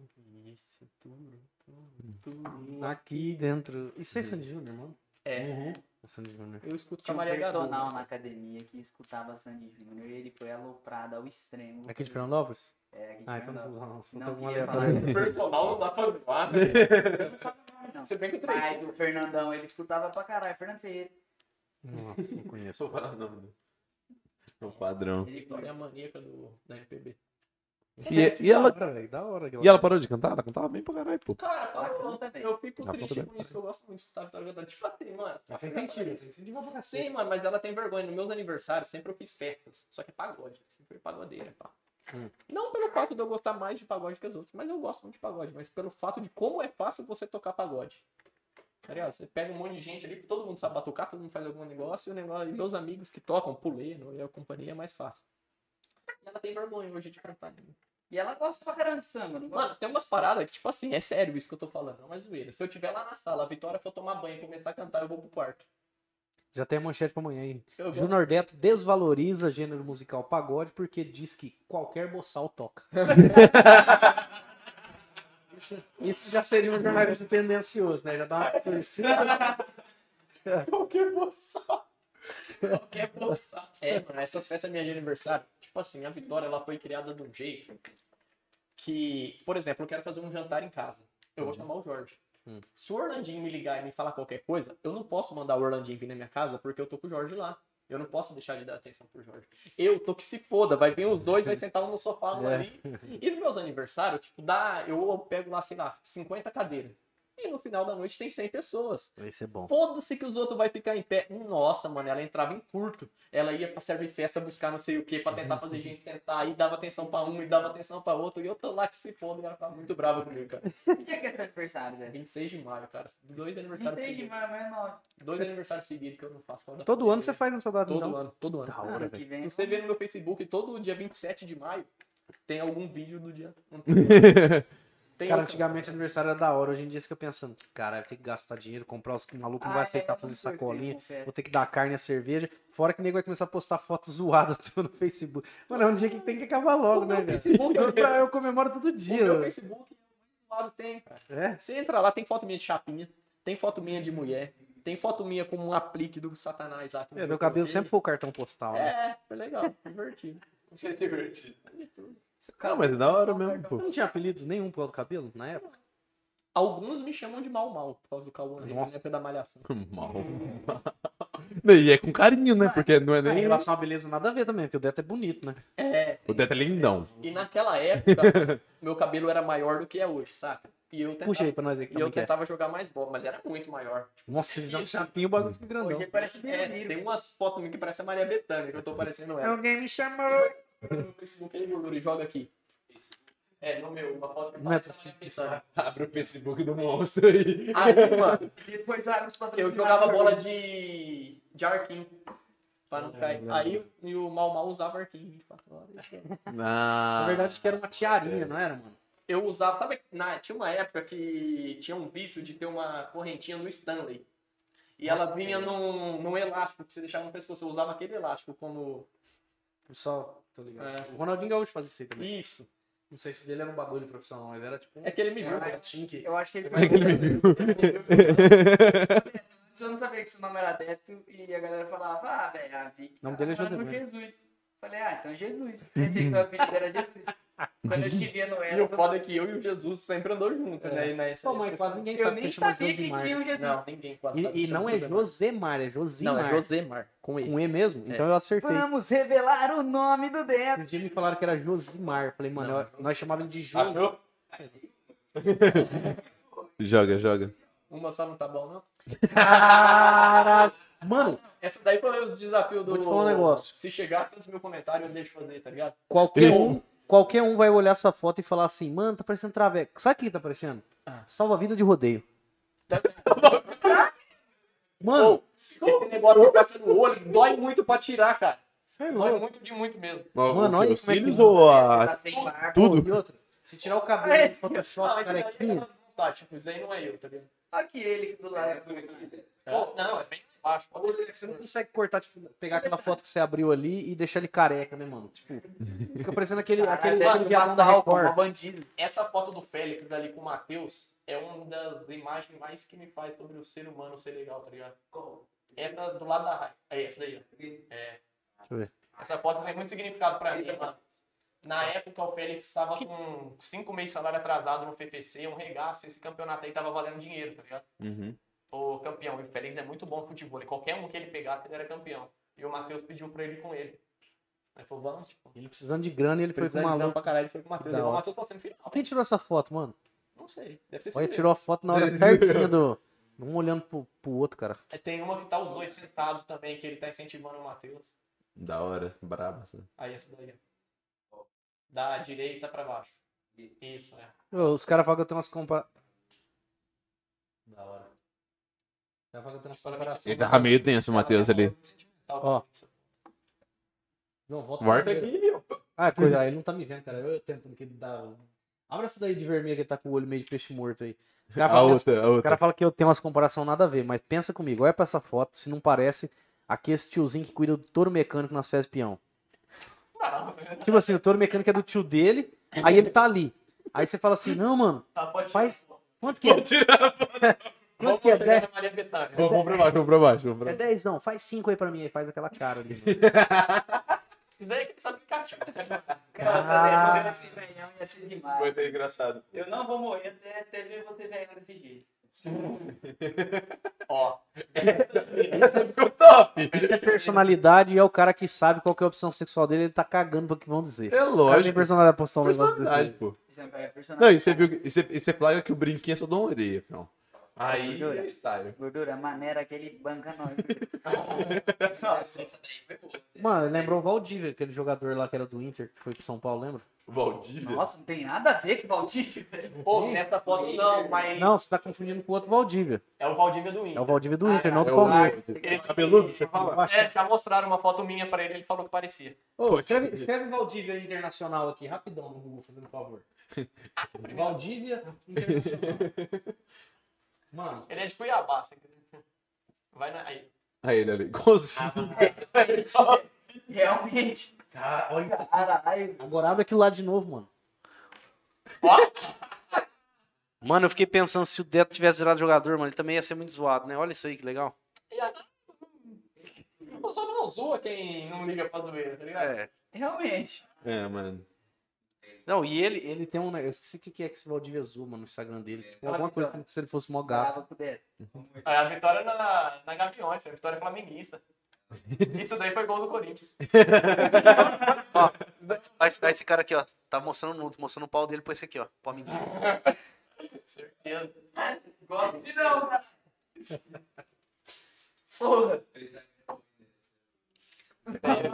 Isso, Turo, Turo, Turo. Aqui dentro. Isso é Sandy Júnior, mano? É, Uhum. Sandy Júnior. eu escuto Tinha a um Maria personal Gadu. na academia que escutava Sandy Júnior e ele foi aloprado ao extremo. Aqui de Fernandópolis? É, aqui de Ah, então não não, Não queria falar. Personal não dá pra zoar, né? Não. Você bem que o Mas três. o Fernandão, ele escutava pra caralho. Fernando Ferreira. Nossa, não conheço. Não, né? É um padrão. Ele é a maníaca do, da MPB. E, e ela, Da hora, e ela parou de cantar? Ela cantava bem pra caralho, pô. Cara, parou. bem. Eu fico Ela triste canta bem. com isso, que eu gosto muito de escutar a Vitória cantando. Tipo assim, mano. Ela fez sentido. Você pra Sim, mano, mas ela tem vergonha. Nos meus aniversários, sempre eu fiz festas. Só que é pagode. Sempre foi pagodeira, pá. Hum. Não pelo fato de eu gostar mais de pagode que as outras, mas eu gosto muito de pagode. Mas pelo fato de como é fácil você tocar pagode. Tá ligado? Você pega um monte de gente ali, todo mundo sabe batucar, todo mundo faz algum negócio, e, o negócio, e meus amigos que tocam, puleno e a companhia é mais fácil. E ela tem vergonha hoje de cantar. né? E ela gosta pra caramba de samba, não gosta? Mano, tem umas paradas que, tipo assim, é sério isso que eu tô falando, não é zoeira. Se eu tiver lá na sala, a Vitória for tomar banho e começar a cantar, eu vou pro quarto. Já tem a manchete pra amanhã aí. Júnior Neto desvaloriza gênero musical pagode porque diz que qualquer boçal toca. isso, isso já seria um jornalista tendencioso, né? Já dá uma torcida. Qualquer boçal. Qualquer boçal. É, mano, essas festas minhas de aniversário, tipo assim, a Vitória ela foi criada de um jeito que, por exemplo, eu quero fazer um jantar em casa. Eu vou chamar o Jorge. Hum. Se o Orlandinho me ligar e me falar qualquer coisa, eu não posso mandar o Orlandinho vir na minha casa porque eu tô com o Jorge lá. Eu não posso deixar de dar atenção pro Jorge. Eu tô que se foda, vai vir os dois, vai sentar um no sofá, um É. ali. E nos meus aniversários, tipo, dá, eu pego lá, sei lá, 50 cadeiras. E no final da noite tem 100 pessoas. Vai ser bom. Foda-se que os outros vai ficar em pé. Nossa, mano, ela entrava em curto. Ela ia pra servir festa buscar não sei o que, pra tentar fazer gente sentar. E dava atenção pra um e dava atenção pra outro. E eu tô lá que se foda. E ela ficava muito brava comigo, cara. Que dia que é seu aniversário, Zé? 26 de maio, cara. Dois Não aniversários sei de seguidos. mais, mas nove. Dois aniversários seguidos que eu não faço. Dar Todo pra ano você faz essa data, Todo então? ano, todo ano. Da hora, que velho. vem. Se você ver no meu Facebook, todo dia 27 de maio, tem algum vídeo do dia. Tem Cara, antigamente aniversário era da hora. Hoje em dia você fica pensando, cara, tem que gastar dinheiro, comprar os o maluco não vai Ah, aceitar é, fazer sacolinha. Vou ter que dar carne e a cerveja. Fora que o nego vai começar a postar foto zoada no Facebook. Mano, é um dia que tem que acabar logo, O né, meu velho? Eu, pra- eu, eu comemoro todo o dia. meu velho. Facebook, do lado tem, cara. É? Você entra lá, tem foto minha de chapinha, tem foto minha de mulher, tem foto minha com um aplique do satanás lá. que É, meu eu cabelo sempre foi o cartão postal, né? É, foi legal, divertido. É divertido. Cara, Não, mas é da hora mesmo, pô. Você não tinha apelido nenhum por causa do cabelo na época? Alguns me chamam de mal mal, por causa do Cauã, né? Nossa. na época da malhação. Mal. E é com carinho, né? Porque não é Em nem. relação à beleza, nada a ver também, porque o Deto é bonito, né? É, O Teto é lindão. e naquela época, meu cabelo era maior do que é hoje, saca? E eu tentava, Puxa aí pra nós que e eu que é. tentava jogar mais bola, mas era muito maior. Nossa, se fizer um chapinho, o bagulho fica grandão. Hoje parece é, tem umas fotos minhas que parece a Maria Bethânia, que eu tô parecendo ela. Alguém me chamou. No Facebook aí, gordura, e joga aqui. É, no meu, uma foto que Não é possível. Abre o Facebook do monstro aí. Aí, mano, Depois abre os eu patrocinadores. jogava bola de, de arquinho. Pra não É, cair. Aí e o Mal Mal usava arquinho 24 horas. Na verdade, acho que era uma tiarinha, não era, mano? Eu usava, sabe, na, tinha uma época que tinha um vício de ter uma correntinha no Stanley. E Nossa, ela vinha num, num elástico que você deixava no pescoço. Eu usava aquele elástico como. Só, tô ligado. É. O Ronaldinho Gaúcho fazia isso aí também. Isso. Não sei se o dele era um bagulho profissional, mas era tipo É que ele me viu. É, né? tink. Eu acho que ele É que ele me viu. Eu não sabia que seu nome era Deto e a galera falava, ah, velho, a Vicky. O nome tá dele é José. Jesus. Falei, ah, então é Jesus. Pensei que o apelido era Jesus. Quando eu te via no E Ela, o foda é que eu e o Jesus sempre andou junto, É. né? E nessa Pô, mas quase ninguém eu sabe que nem sabia que tinha um Jesus. Não, ninguém quase E, e não é Josemar. É Josimar. Não, é Josemar, com ele. Com E mesmo? Então eu acertei. Vamos revelar o nome do Deto. Esses dias me falaram que era Josimar. Falei, mano, eu- nós chamávamos ele de. Achou? joga, joga. Uma só não tá bom, não? Caralho. Mano, Essa daí foi o desafio do. Vou te falar um negócio. Se chegar a tantos mil comentários, eu deixo fazer, tá ligado? qualquer Eu- um, qualquer um vai olhar essa foto e falar assim, mano, tá parecendo traveco. Sabe o que tá parecendo? Ah. Salva-vida de rodeio. Mano, Ô, esse negócio que passa no olho dói muito pra tirar, cara. cê é Dói louco. muito de muito mesmo. Mano, olha os como é que- cílios ou a. tá. Tudo. E outra, se tirar o cabelo É. do Photoshop, Ah, esse daí é carequinha, da vontade, tipo, isso aí não é eu, tá ligado? Aqui ele do lado. É. Não, é bem baixo. Pode ser. você não consegue cortar, tipo, pegar aquela foto que você abriu ali e deixar ele careca, né, mano? Tipo, fica parecendo aquele, aquele, Caralho, aquele viadão da Record. uma bandido. Essa foto do Félix ali com o Matheus é uma das imagens mais que me faz sobre o ser humano ser legal, tá ligado? Essa do lado da raiva. É essa daí, ó. É. Deixa eu ver. Essa foto tem muito significado pra mim, mano. Na época, o Félix estava com cinco meses de salário atrasado no PPC, um regaço. Esse campeonato aí tava valendo dinheiro, tá ligado? Uhum. O campeão. E o Félix é muito bom no futebol. E qualquer um que ele pegasse, ele era campeão. E o Matheus pediu pra ele ir com ele. Aí falou, vamos, tipo. Ele precisando de grana e ele foi com o Precisando de grana maluco. pra caralho, ele foi com o Matheus. Levou o. Matheus pra semifinal. Quem tirou essa foto, mano? Não sei. Deve ter sido Olha, ele. tirou a foto na hora certinha do. Um olhando pro, pro outro, cara. É, Tem uma que tá os dois sentados também, que ele tá incentivando o Matheus. Da hora, braba. assim. Aí essa daí, ó. Da direita pra baixo. Isso, é. Os caras falam que eu tenho umas comparações. Da hora. Os caras falam que eu tenho umas comparações. Ele tava meio tenso, o Matheus ali. Ó. Não, volta Guarda aqui, ó. Ah, coisa, ah, ele não tá me vendo, cara. Eu tentando que ele dá. Abra essa daí de vermelho que ele tá com o olho meio de peixe morto aí. Os caras falam, que- outra. cara falam que eu tenho umas comparação nada a ver, mas pensa comigo, olha pra essa foto, se não parece aqui esse tiozinho que cuida do touro mecânico nas festas de peão. Não, Tipo assim, o touro mecânico é do tio dele, aí ele tá ali. Aí você fala assim, não, mano, tá, pode Faz- tirar. quanto que é? Quanto que é? chegar Dez? na Maria Bethânia. Vamos vamos pra baixo, vamos pra baixo. Vamos pra É 10 não, faz 5 aí pra mim, aí faz aquela cara ali. Isso daí é aquele aplicativo. Nossa, Deto, esse velhão ia ser demais. Vai ser engraçado. Eu não vou morrer até, até ver você velhão desse jeito. Ó. Ficou top. Isso é personalidade e é o cara que sabe qual que é a opção sexual dele, ele tá cagando pra que vão dizer. É O cara tem lógico. personalidade pra postar um negócio desse. Personalidade, aí. pô. Isso é Não, e você viu que. E você, e você flagra que o brinquinho é só de uma orelha, não. Aí Gordura. é style. Gordura, maneira aquele banca nós. Nossa, essa daí foi boa. Mano, lembrou o Valdívia, aquele jogador lá que era do Inter, que foi pro São Paulo, lembra? Valdívia. Nossa, não tem nada a ver com o Valdívia. Pô, nessa foto não, mas Não, você tá confundindo com o outro Valdívia. é o Valdívia do É Inter. o Valdívia do Inter, não É do Palmeiras. Ele- cabeludo, você fala? É, já mostraram uma foto minha pra ele, ele falou que parecia. Ô, escreve, escreve Valdívia Internacional aqui, rapidão no Google, fazendo um favor. Valdívia Internacional. Mano, Ele é de Cuiabá, você acredita? Vai na... Aí. Aí ele ali. Como assim? Realmente. cara, olha. Caralho. Agora abre aquilo lá de novo, mano. Ó, Mano, eu fiquei pensando se o Deto tivesse virado jogador, mano, ele também ia ser muito zoado, né? Olha isso aí, que legal. e O Sob não zoa quem não liga pra zoeira, tá ligado? É. Realmente. É, mano. Não, e ele, ele tem um. né, Eu esqueci o que que é que esse Valdívia Azul, mano, no Instagram dele. Tipo, Fala, alguma coisa como se ele fosse mó gato. Aí a vitória na, na Gaviões, a vitória flamenguista. Isso daí foi gol do Corinthians. Ó, esse cara aqui, ó, tá mostrando nudo, mostrando o pau dele pra esse aqui, ó. Pra menino. Certeza. Gosto de não, cara. Porra.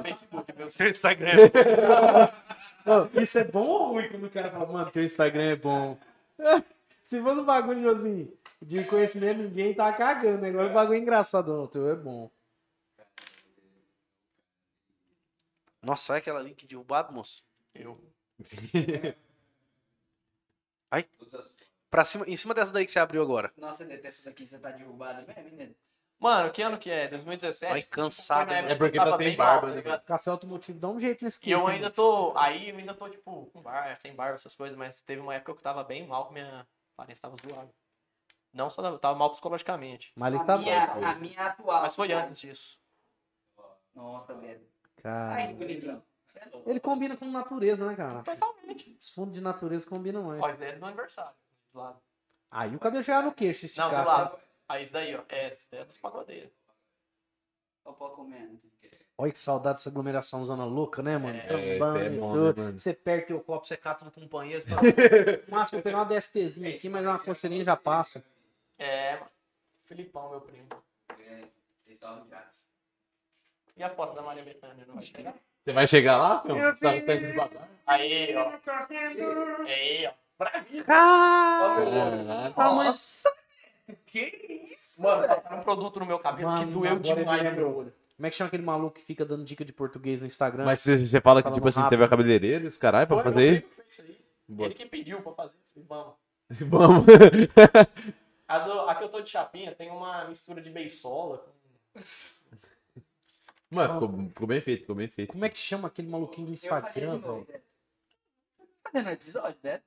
Facebook? Teu Instagram. Ô, isso é bom ou ruim quando o cara fala, mano, teu Instagram é bom? Se fosse um bagulho, tipo assim, de conhecimento, ninguém tá cagando. Agora o bagulho é engraçado, não, o teu é bom. Nossa, olha aquela link derrubado, moço. Eu. Pra cima, em cima dessa daí que você abriu agora. Nossa, essa daqui você tá derrubada mesmo, menino. Mano, que ano que é? 2017? Ai, cansado, mano. época É porque tem bem barba, mal, tá né, ligado? Café automotivo, dá um jeito nesse E eu queixo, ainda tô. Aí eu ainda tô, tipo, com barba, sem barba, essas coisas, mas teve uma época que eu tava bem mal, que minha aparência tava zoada. Não só tava, tava mal psicologicamente. Mas ele a, tá minha, bom. a minha atual. Mas foi antes disso. Nossa, Dedo. Cara, Ai, que bonitinho. Você é ele combina com natureza, né, cara? Totalmente. Os fundos de natureza combinam mais. Daí é do aniversário. Do lado. Aí o cabelo chegava no queixo, se Não, do lado. Aí isso daí, ó. É, isso daí é dos pagodeiros. Ó, pô, comendo. Olha que saudade dessa aglomeração zona louca, né, mano? É, Tambando é e bom, tudo. né, mano? Você perde teu copo, você cata no companheiro. Você fala, "No máximo, eu pegar uma DSTzinha aqui, mas uma coceirinha já passa. É, mano. Filipão, meu primo. E a foto da Maria Bethânia, não vai chegar? Você vai chegar lá, meu? Você tá de babá? Aí, ó. Aí, ó. Pra mim. Caraca. Nossa! Que isso? Mano, passaram um produto no meu cabelo Mano, que doeu demais no meu olho. Como é que chama aquele maluco que fica dando dica de português no Instagram? Mas você, você fala que, Falando tipo assim, rápido. teve a cabeleireira e os caralho pra Foi meu fazer? primo que fez isso aí. Boa. Ele que pediu pra fazer. Falei, vamos. Vamos. A, do, a que eu tô de chapinha tem uma mistura de beisola. com- Mano, ficou, ficou bem feito, ficou bem feito. Como é que chama aquele maluquinho do Instagram, velho? Fazendo um episódio, Dedo?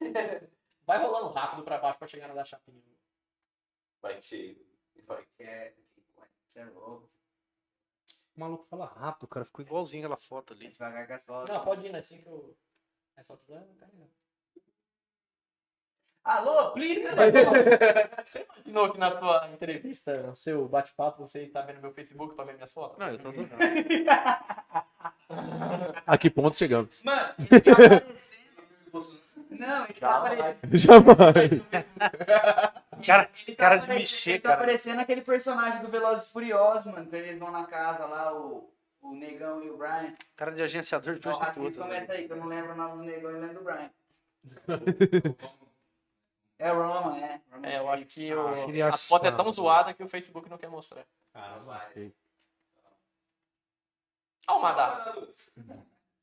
Vai rolando rápido pra baixo pra chegar na da chapinha. Vai cheio. Você é louco. O maluco fala rápido, cara. Ficou igualzinho aquela foto ali. Devagar com a sua. Não, pode ir, né? Assim que eu. É só tá ligado? Alô, please, Você imaginou que na sua entrevista, no seu bate-papo, você tá vendo meu Facebook pra ver minhas fotos? Não, eu tô A que ponto chegamos? Mano, aparecendo. Não, ele tá aparecendo. Jamais. Cara, Ele tá cara de aparecendo- mexer, ele tá cara. parecendo aquele personagem do Velozes e Furiosos, mano. Quando eles vão na casa lá, o, o Negão e o Brian. Cara de agenciador de Ó, assista, começa aí, que eu não lembro o nome do Negão e lembro do Brian. É o Roma, é. Roma É, eu acho que o... Criação. as fotos é tão zoada que o Facebook não quer mostrar. Ó o Madá.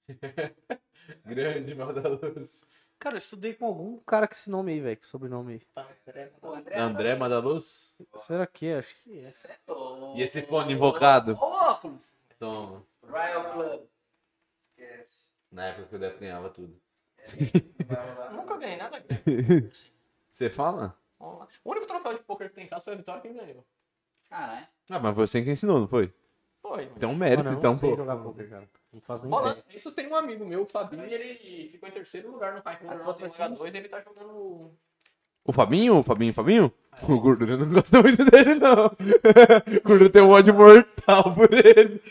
Grande mal da luz. Cara, eu estudei com algum cara com esse nome aí, velho. Que sobrenome aí. Pô, André. André Madaluz? Será que é? Acho que é. É. E esse fone invocado? O óculos. Toma. Royal Club. Esquece. Na época que o Deto ganhava tudo. Rolar. Nunca ganhei nada grande. Você fala? O único troféu de poker que tem em casa foi a vitória que ganhou. Caralho. Ah, mas foi você que ensinou, não foi? Foi. Tem um mérito, Mano, então, pô. jogar poker, cara. Não faço nem Rola- ideia. Isso tem um amigo meu, o Fabinho, ele ficou em terceiro lugar no fotos Norte assim? 2 ele tá jogando. O Fabinho? O Fabinho, Fabinho? O Gordura não gosta muito dele, não. O Gordura tem um ódio mortal por ele.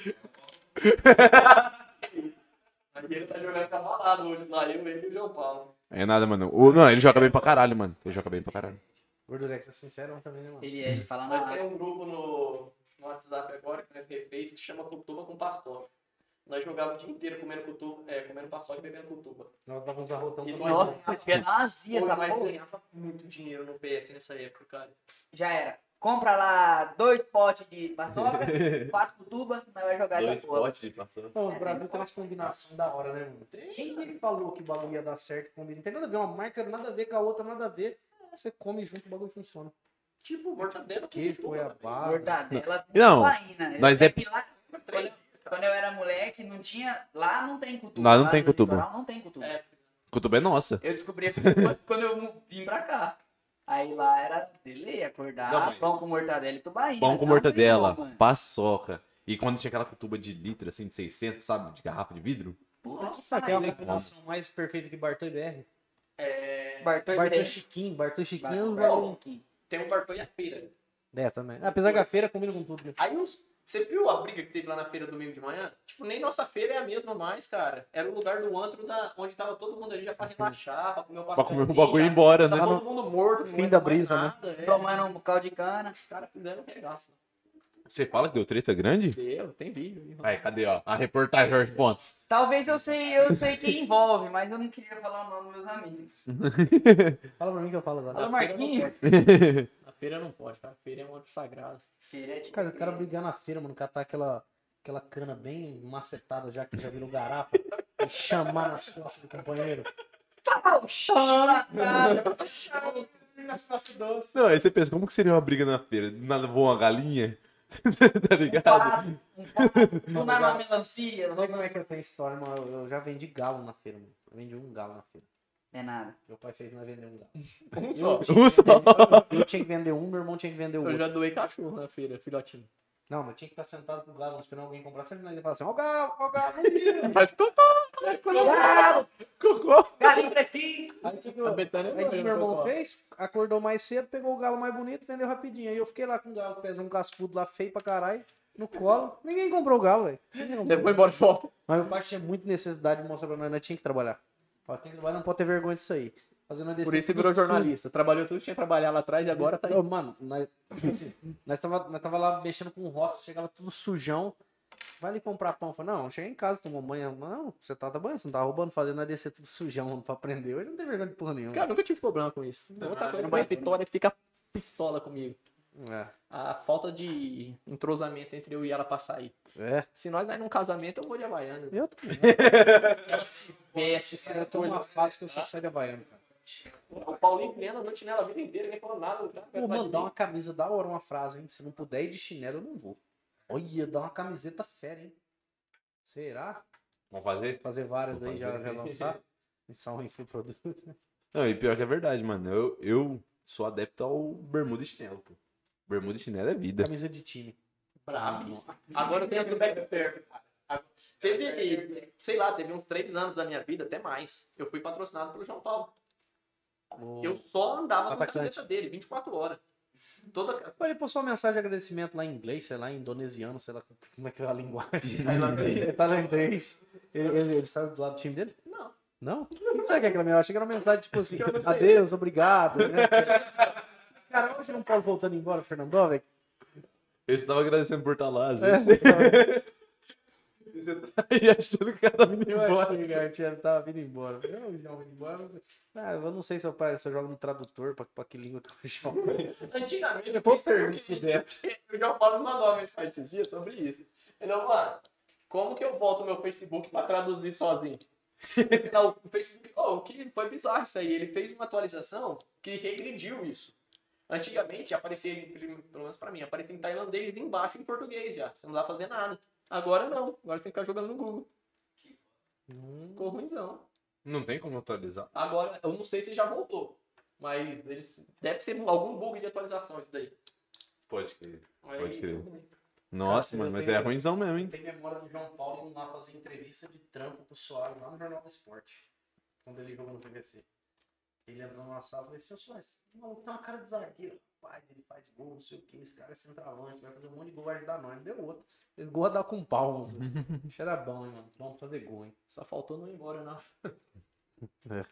Aí ele tá jogando cavalado hoje lá, eu, ele e o João Paulo. É nada, mano. O, não, ele joga bem pra caralho, mano. Ele joga bem pra caralho. Gordurex é sincero também, né, mano? Ele, ele fala Nós na temos um grupo no, no WhatsApp agora que nós refez que chama Cutuba com Pastoque. Nós jogávamos o dia inteiro comendo cutuba, é, comendo paçoca e bebendo cutuba. Nós vamos arrotão E nós- nós. Tinha dar azia, tá mas bom? ganhava muito dinheiro no PS nessa época, cara. Já era. compra lá dois potes de paçoca, quatro cutuba, nós vai jogar Dois essa porra. potes passou. Pô, o Brasil tem umas combinações da hora, né, mano? Quem que falou que o bagulho ia dar certo? Combina? Não tem nada a ver, uma marca nada a ver com a outra, nada a ver. Você come junto, o bagulho funciona. Tipo, mortadela com Queijo, goiabada. Mortadela com Não, tubaína. nós é- lá, quando, quando eu era moleque, não tinha. Lá não tem cutuba. Lá não lá tem cutuba. não tem cutuba. É, Cutuba é nossa. Eu descobri assim quando- quando eu vim pra cá. Aí lá era dele, acordar, Não, mas- pão com mortadela e tubaína. Pão com Não, mortadela, não, mano. paçoca. E quando tinha aquela cutuba de litro, assim, de 600, sabe? De garrafa de vidro. Puta que Sabe que é a pariu. combinação mais perfeita que Bartô e BR? é, Bartô e Bartô Bartô Chiquinho, Bartô Chiquinho é os Bartô bagulho. Chiquinho. Tem um Bartô e a feira. É, também. Apesar que a feira combina com tudo. né? Aí uns. Você viu a briga que teve lá na feira domingo de manhã? Tipo, nem nossa feira é a mesma mais, cara. Era o lugar do antro da, onde tava todo mundo ali já pra relaxar, pra comer o Pra comer o bagulho e ir embora, né? Tá todo mundo morto, fim da brisa, né? nada, é. Tomando um caldo de cana. Os caras fizeram um regaço. Você fala que deu treta grande? Deu, tem vídeo. aí. Aí, cadê, ó? A reportagem Jorge Pontes. Talvez eu sei, eu sei quem envolve, mas eu não queria falar o nome dos meus amigos. Fala pra mim que eu falo agora. Alô, Na feira não Marquinhos. pode. Na feira não pode, cara. A feira é um outro sagrado. Feira de- Cara, o cara brigar na feira, mano, catar aquela, aquela cana bem macetada já que já virou garapa e chamar nas costas do companheiro. Nas costas doces. Não, aí você pensa, como que seria uma briga na feira? Do nada voa uma galinha? tá Um ligado? pato, um pato, um na uma melancia. Sabe como é que eu tenho história, mano? Eu- Eu já vendi galo na feira, mano. Eu vendi um galo na feira. É nada. Meu pai fez nós vender um galo. Um só. Um só. Eu tinha que vender um, meu irmão tinha que vender o Eu outro. já doei cachorro na feira, filhotinho. Não, mas tinha que estar sentado com o galo, esperando alguém comprar. Sempre ia falar assim, ó o galo, ó o galo, não vira. Faz cocô. Galo! Cocô. Galinho fresquinho! Aí o que, que, A eu- Betânia aí, o que meu irmão cocô. fez? Acordou mais cedo, pegou o galo mais bonito, vendeu rapidinho. Aí eu fiquei lá com o galo, pesando um cascudo lá, feio pra caralho, no colo. Ninguém comprou o galo, velho. Levou embora de volta. Mas meu pai tinha muita necessidade de mostrar pra nós, nós tinha que trabalhar. Ó, tem que trabalhar, não pode ter vergonha disso aí. Fazendo nós Por isso virou jornalista. Trabalhou tudo, tinha que trabalhar lá atrás e agora tá aí. Mano, nós, assim, nós, tava, nós tava lá mexendo com o roça, chegava tudo sujão. Vai ali comprar pão. Falei, não, cheguei em casa, tomou banho. Não, você tá trabalhando, você não tá roubando, fazendo nós descer tudo sujão mano, pra aprender. Hoje não tem vergonha de porra nenhuma. Cara, nunca tive problema com isso. Outra coisa que a Vitória fica pistola comigo. É, A falta de entrosamento entre eu e ela pra sair. é. Se nós vai num casamento, eu vou de Havaiana. Eu também. Ela se veste, se Eu tô numa fase que eu só saio da Baiana, cara. O Paulinho Vilhena andou de chinelo a vida inteira, ninguém falou nada. dá mim. uma camisa da hora, uma frase, hein? Se não puder ir de chinelo, eu não vou. Olha, dá uma camiseta fera, hein? Será? Vamos fazer? Fazer várias Vou aí, já, fazer. já lançar? Missão em produto. Não, e pior que é verdade, mano. Eu, eu sou adepto ao bermuda e chinelo, pô. Bermuda e chinelo é vida. Camisa de time. Brabíssimo. Agora eu tenho as do Back Perto, cara. Teve, sei lá, teve uns três anos da minha vida, até mais. Eu fui patrocinado pelo João Paulo. Eu só andava com a Atacante. camiseta dele, 24 horas. Toda. Ele postou uma mensagem de agradecimento lá em inglês, sei lá, em indonesiano, sei lá como é que é a linguagem. Tailandês. É tailandês. Ele, ele, ele saiu do lado do time dele? Não. Não? O que será que é aquela mensagem? Eu achei que era uma mensagem tipo assim, não adeus, obrigado. Né? Cara, hoje o Paulo voltando embora, Fernandão, velho. Eu estava agradecendo por estar lá, às É, Você tá aí achando que o cara tá vindo embora. achei que tava vindo embora. Eu já vou embora. Ah, eu não sei se eu, pra- se eu jogo no tradutor, pra, pra que língua que eu jogo. Antigamente, eu Depois fiz pergunta pergunta pro Beto. O João Paulo me mandou uma mensagem esses dias sobre isso. Ele falou, mano, como que eu volto meu Facebook pra traduzir sozinho? Lá, o Facebook, oh, que foi bizarro isso aí. Ele fez uma atualização que regrediu isso. Antigamente aparecia, pelo menos pra mim, aparecia em tailandês embaixo em português já. Você não dá pra fazer nada. Agora não. Agora você tem que ficar jogando no Google. Hum, Ficou ruimzão. Não tem como atualizar. Agora, eu não sei se já voltou. Mas eles, deve ser algum bug de atualização isso daí. Pode crer. Aí, Pode crer. Nossa, Cara, mano, mas tenho- é ruimzão mesmo, hein? Tem memória do João Paulo lá fazer entrevista de trampo pro Soares lá no Jornal do Esporte. Quando ele jogou no PVC. Ele entrou numa sala e falei, seu Soares, o maluco tem uma cara de zagueiro. Rapaz, ele faz gol, não sei o que, esse cara é centroavante, vai fazer um monte de gol, vai ajudar nós. Deu outro. Esse gol a dar com palmas. Isso era bom, hein, mano. Vamos fazer gol, hein. Só faltou não ir embora, não. É.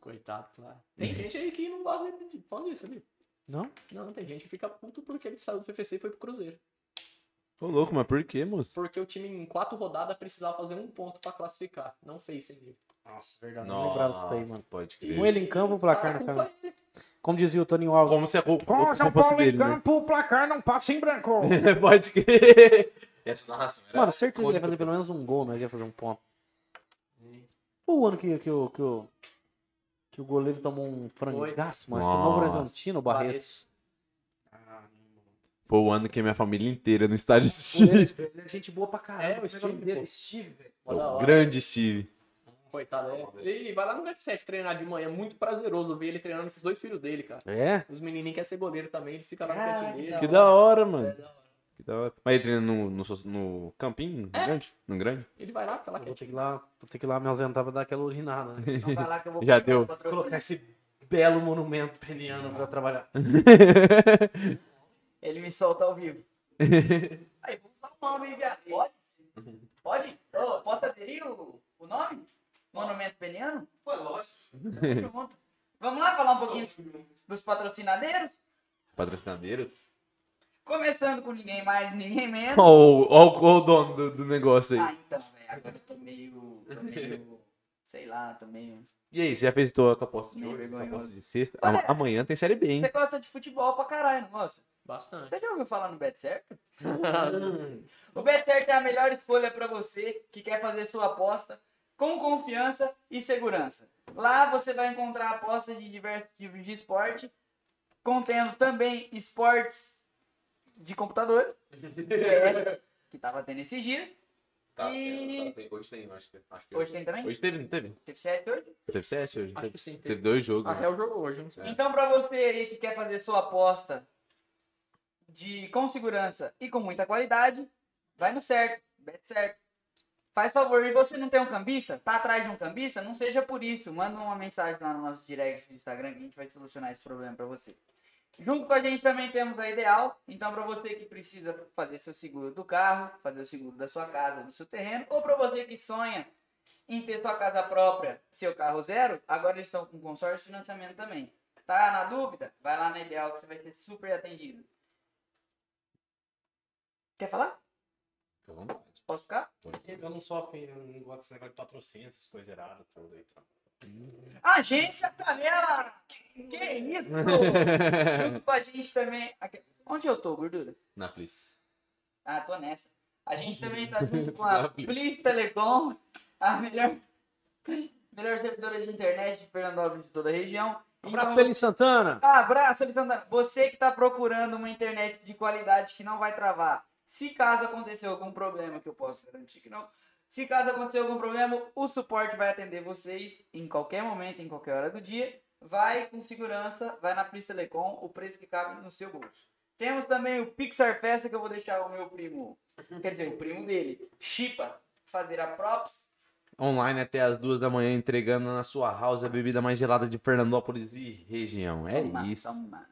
Coitado, claro. Tem gente aí que não gosta de falando disso, ali. Não? Não, tem gente que fica puto porque ele saiu do PFC e foi pro Cruzeiro. Ô, louco, mas por quê, moço? Porque o time em quatro rodadas precisava fazer um ponto pra classificar. Não fez sem ele. Nossa, verdade. Não lembrava disso aí, mano. pode Com ele em campo, o placar na Cara, a culpa câmera. é- Como dizia o Toninho Alves. Como se a roupa Com São Paulo em dele, né? campo, o placar não passa em branco. Pode crer. Essa narração era... Mano, certeza que ele ia fazer pelo menos um gol, nós ia fazer um ponto. Foi o ano que, que, o, que, o, que o goleiro tomou um frangaço, mano. O Novo Nossa. Horizontino, o Barreto. Foi o ano que a minha família inteira no estádio assistiu. ele é gente boa pra caramba. É, o Steve, dele, pô. Steve, velho. Hora. grande Steve. Coitado, é. Ele vai lá no F7 treinar de manhã, é muito prazeroso ver ele treinando com os dois filhos dele, cara. É? Os menininhos querem ser goleiro também, eles ficam lá no cantinho dele. Que da hora, mano. Que da hora. Mas ele treina no, no, no campinho? No grande? No grande? Ele vai lá, fica lá Eu Vou ter que ir lá, vou ter que ir lá me ausentar pra dar aquela urinada, né? Então vai lá que eu vou Já deu. Colocar esse belo monumento peniano pra trabalhar. Ele me solta ao vivo. Aí, vamos dar um nome, hein, viado? Pode? Pode? Ô, posso aderir o, o nome? Monumento Peniano? Pô, lógico. Tamo junto. Vamos lá falar um pouquinho dos, dos patrocinadeiros? Patrocinadeiros? Começando com ninguém mais, ninguém menos. Ó, o- o- dono do, do negócio aí. Ah, então, velho, agora eu tô meio. tô meio. sei lá, tô meio. E aí, você já fez tua, tua aposta de hoje? Tua vergonhoso. aposta de sexta? Olha- Am- Amanhã tem série B, hein? Você gosta de futebol pra caralho, não gosta? Bastante. Você já ouviu falar no Bet Certo? O Bet Certo é a melhor escolha para você que quer fazer sua aposta com confiança e segurança. Lá você vai encontrar apostas de diversos tipos de esporte, contendo também esportes de computador, que tava tendo esses dias. Tá, E- é, tá, tem- hoje tem, acho que. Acho que Hoje tem também? Hoje teve, não teve? Teve CS hoje? Teve CS hoje? Acho Teve, que sim. teve Teve. dois jogos. A né? Real jogou hoje, não sei. Então, para você aí que quer fazer sua aposta de com segurança e com muita qualidade, vai no certo, bet certo. Faz favor, e você não tem um cambista? Tá atrás de um cambista? Não seja por isso. Manda uma mensagem lá no nosso direct do Instagram que a gente vai solucionar esse problema para você. Junto com a gente também temos a Ideal. Então, para você que precisa fazer seu seguro do carro, fazer o seguro da sua casa, do seu terreno, ou para você que sonha em ter sua casa própria, seu carro zero, agora eles estão com consórcio de financiamento também. Tá na dúvida? Vai lá na Ideal que você vai ser super atendido. Quer falar? À vontade. Posso ficar? Eu não sou afim, eu não gosto desse negócio de patrocínio, essas coisas erradas, tudo aí. Tá. Agência Canela! Que isso? Junto com a gente também. Aqui- Onde eu tô, gordura? Na Please. Ah, tô nessa. A gente também tá junto com a. Please Telecom, a melhor, melhor servidora de internet de Pernambuco de toda a região. Abraço, Então, Feliz Santana! Abraço, Alessandra. Você que está procurando uma internet de qualidade que não vai travar. Se caso acontecer algum problema, que eu posso garantir que não. Se caso acontecer algum problema, o suporte vai atender vocês em qualquer momento, em qualquer hora do dia. Vai com segurança, vai na Pris Telecom, o preço que cabe no seu bolso. Temos também o Pixar Festa, que eu vou deixar o meu primo, quer dizer, o primo dele, Chipa, fazer a props. Online até as duas da manhã, entregando na sua house a bebida mais gelada de Fernandópolis e região. É Toma, isso. toma.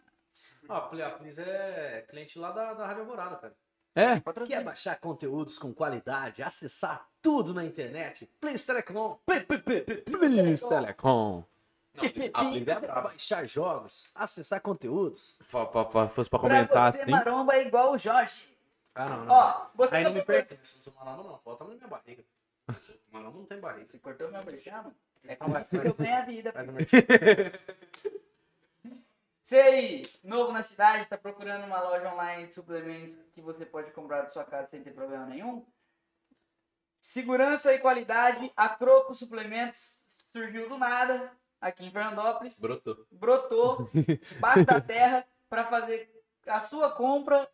Ó, a Plis é cliente lá da, da Rádio Alvorada, cara. É? Quer baixar conteúdos com qualidade, acessar tudo na internet? Plis Telecom. Please Telecom. Não, Please é baixar jogos, acessar conteúdos? Fosse pra Pra comentar você, assim. maromba é igual o Jorge. Ah, não, não. Ó, você Aí não me pertence, não sou maromba não. Bota na minha barriga. Maromba não tem barriga. Você cortou meu merchan, mano? É Então com vai, isso que vai. eu ganho a vida. Faz uma Você aí, novo na cidade, está procurando uma loja online de suplementos que você pode comprar da sua casa sem ter problema nenhum? Segurança e qualidade, a Croco Suplementos surgiu do nada aqui em Fernandópolis, Brotou. brotou debaixo da terra para fazer a sua compra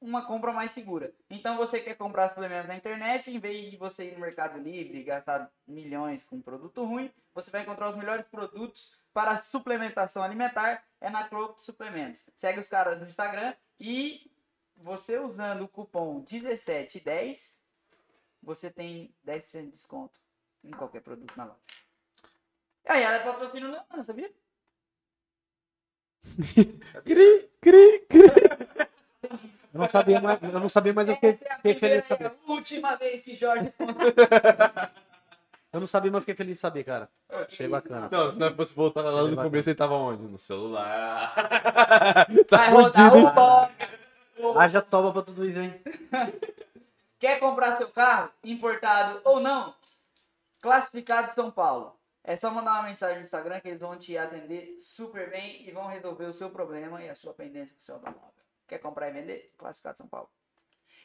uma compra mais segura. Então você quer comprar suplementos na internet, em vez de você ir no Mercado Livre e gastar milhões com um produto ruim, você vai encontrar os melhores produtos para suplementação alimentar é na Croco Suplementos. Segue os caras no Instagram e você usando o cupom 1710, você tem 10% de desconto em qualquer produto na loja. E aí ela é patrocínio Ana, sabia? Cri, cri, cri. Eu não sabia, mas eu não sabia, eu fiquei, Essa é a fiquei feliz saber. última vez que Jorge Eu não sabia, mas fiquei feliz de saber, cara. Achei bacana. Não, se não fosse voltar lá no Bacana. começo, ele tava onde? No celular. vai tá rodar fudido. o box. Haja toba pra tudo isso, hein? Quer comprar seu carro, importado ou não? Classificado São Paulo. É só mandar uma mensagem no Instagram que eles vão te atender super bem e vão resolver o seu problema e a sua pendência com o seu automóvel. Quer comprar e vender? Classificado São Paulo.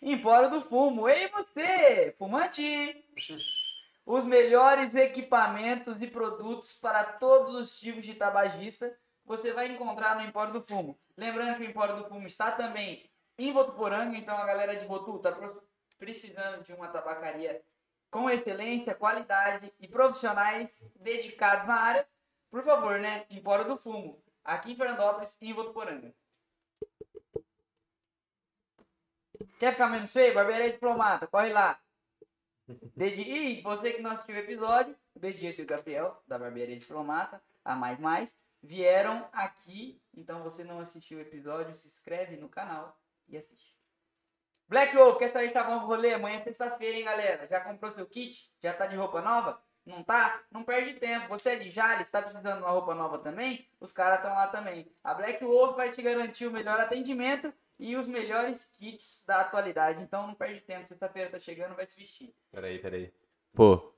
Empório do Fumo. Ei você, fumante! Os melhores equipamentos e produtos para todos os tipos de tabagista você vai encontrar no Empório do Fumo. Lembrando que o Empório do Fumo está também em Votuporanga, então a galera de Votu está precisando de uma tabacaria com excelência, qualidade e profissionais dedicados na área. Por favor, né? Empório do Fumo, aqui em Fernandópolis e em Votuporanga. Quer ficar menos feio? Barbearia Diplomata, corre lá. Dedi... E você que não assistiu o episódio, o Dedias e o Gabriel, da Barbearia Diplomata, a Mais Mais, vieram aqui. Então você não assistiu o episódio, se inscreve no canal e assiste. Black Wolf, quer sair chavar um rolê? Amanhã é sexta-feira, hein, galera? Já comprou seu kit? Já tá de roupa nova? Não tá? Não perde tempo. Você é de Jales, tá precisando de uma roupa nova também? Os caras estão lá também. A Black Wolf vai te garantir o melhor atendimento e os melhores kits da atualidade. Então não perde tempo. Sexta-feira tá chegando, vai se vestir. Peraí, peraí. Pô,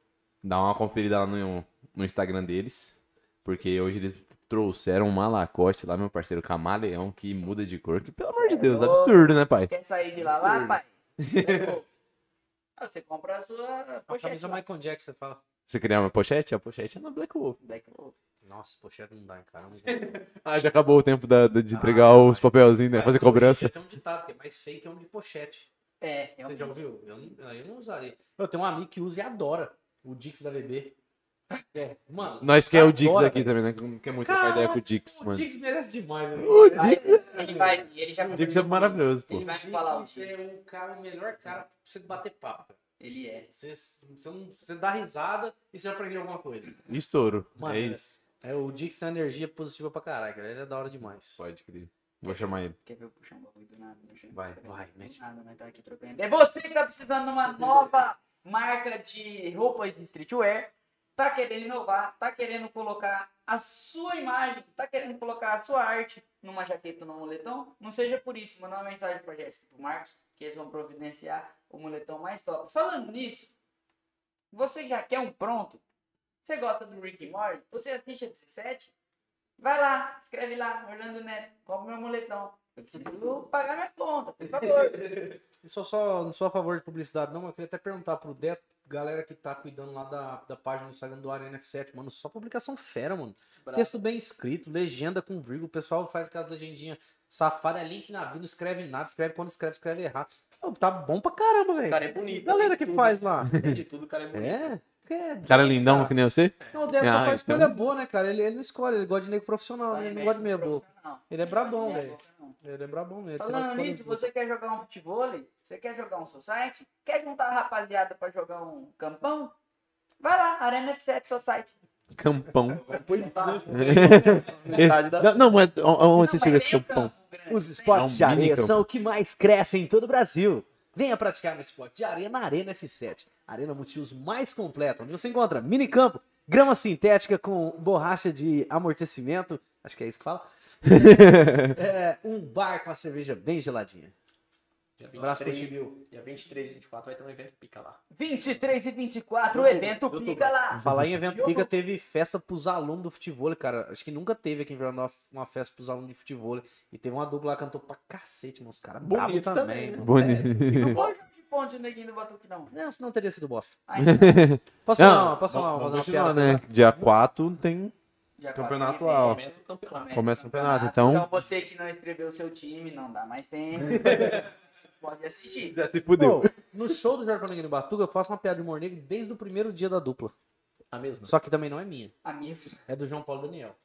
dá uma conferida lá no, no Instagram deles. Porque hoje eles trouxeram uma Lacoste lá, meu parceiro Camaleão, que muda de cor. Que pelo amor de Deus, louco. absurdo, né, pai? Quer sair de lá, lá, Absurdo. pai? Black Wolf. Ah, Você compra a sua A pochete camisa lá. Michael Jackson, você fala. Você queria uma pochete? A pochete é na Black Wolf. Black Wolf. Nossa, pochete não dá, cara. Ah, já acabou o tempo da, de entregar Ah, os papelzinhos, né? Fazer cobrança. Tem um ditado que é mais feio que um de pochete. É, é um Você já ouviu? Eu não, eu não usaria. Eu tenho um amigo que usa e adora o Dix da BB. É, mano. Nós que é o adora, Dix aqui também, né? Que não quer muito trocar ideia com o Dix, O mano. Dix merece demais. né? O Vai, ele vai ele já O Dix é maravilhoso, pô. Ele vai te falar o O Dix é um cara, o melhor cara pra você bater papo. cara. ele é. Você, você, não- você dá risada e você aprende alguma coisa. Estouro. Mano, é isso. É, o Dix tem energia positiva pra caralho, cara. Ele é da hora demais. Pode crer. Vou chamar ele. Quer ver eu puxar um bagulho do nada? Vai. Vai, mete. nada, nós tá aqui trocando. É você que tá precisando de uma nova marca de roupas de streetwear. Tá querendo inovar, tá querendo colocar a sua imagem, tá querendo colocar a sua arte numa jaqueta ou num moletom. Não seja por isso, mandar uma mensagem pra Jéssica e pro Marcos, que eles vão providenciar o moletom mais top. Falando nisso, você já quer um pronto? Você gosta do Rick and Morty? Você assiste a 17? Vai lá, escreve lá, Orlando Neto, compra meu moletom. Eu preciso pagar minhas contas, por favor. Não sou, só, não sou a favor de publicidade, não, mas eu queria até perguntar pro Deto, galera que tá cuidando lá da, da página do Instagram do Arena F7, mano, só publicação fera, mano. Texto bem escrito, legenda com vírgula, o pessoal faz aquelas legendinhas safadas, é link na vida, não escreve nada, escreve quando escreve, escreve errado. Pô, tá bom pra caramba, Esse velho. cara é bonito. Galera que tudo. faz lá. Tem de tudo, o cara é bonito. É, é. Cara lindão que nem você? Não, o Deto só Ah, faz então- escolha boa, né, cara? Ele, ele não escolhe, ele gosta de nego profissional, né? ele não gosta de meia boca. Ele é brabão, velho. Ele é brabão mesmo. ele Falando nisso, boas. você quer jogar um futebol? Você quer jogar um society? Quer juntar a rapaziada pra jogar um campão? Vai lá, Arena F7 Society. Campão. Pois. É. Não, não, mas on- onde você chega mas esse tem seu pão? campo grande, Os esportes de É um mini areia são o que mais crescem em todo o Brasil. Venha praticar no esporte de areia na Arena F7. Arena multiuso mais completa, onde você encontra minicampo, grama sintética com borracha de amortecimento, acho que é isso que fala. É, um bar com a cerveja bem geladinha. Dia Um abraço pro 23, Chibiu. dia 23 e 24 vai ter um evento pica lá. 23 e 24, o evento outubro. pica lá. Falar em evento pica, teve festa pros alunos do futebol, cara. Acho que nunca teve aqui em Veranópolis uma festa pros alunos de futebol. E teve uma dupla lá que cantou pra cacete, mano. Os caras Bonito também. também, né? Bonito. Não foi jogo de ponte o neguinho do Batuque, não. Não, senão teria sido bosta. Aí, Posso falar, posso falar, vamos fazer uma continuar, piada? né? Dia 4 tem já Campeonato ó. Começa o campeonato. Começa o campeonato, então- Então você que não escreveu o seu time, não dá mais tempo. você pode assistir. Já se fudeu. Pô, no show do Jorge Neguinho Batuga, eu faço uma piada de humor negro desde o primeiro dia da dupla. A mesma. Só que também não é minha. A mesma. É do João Paulo e Daniel.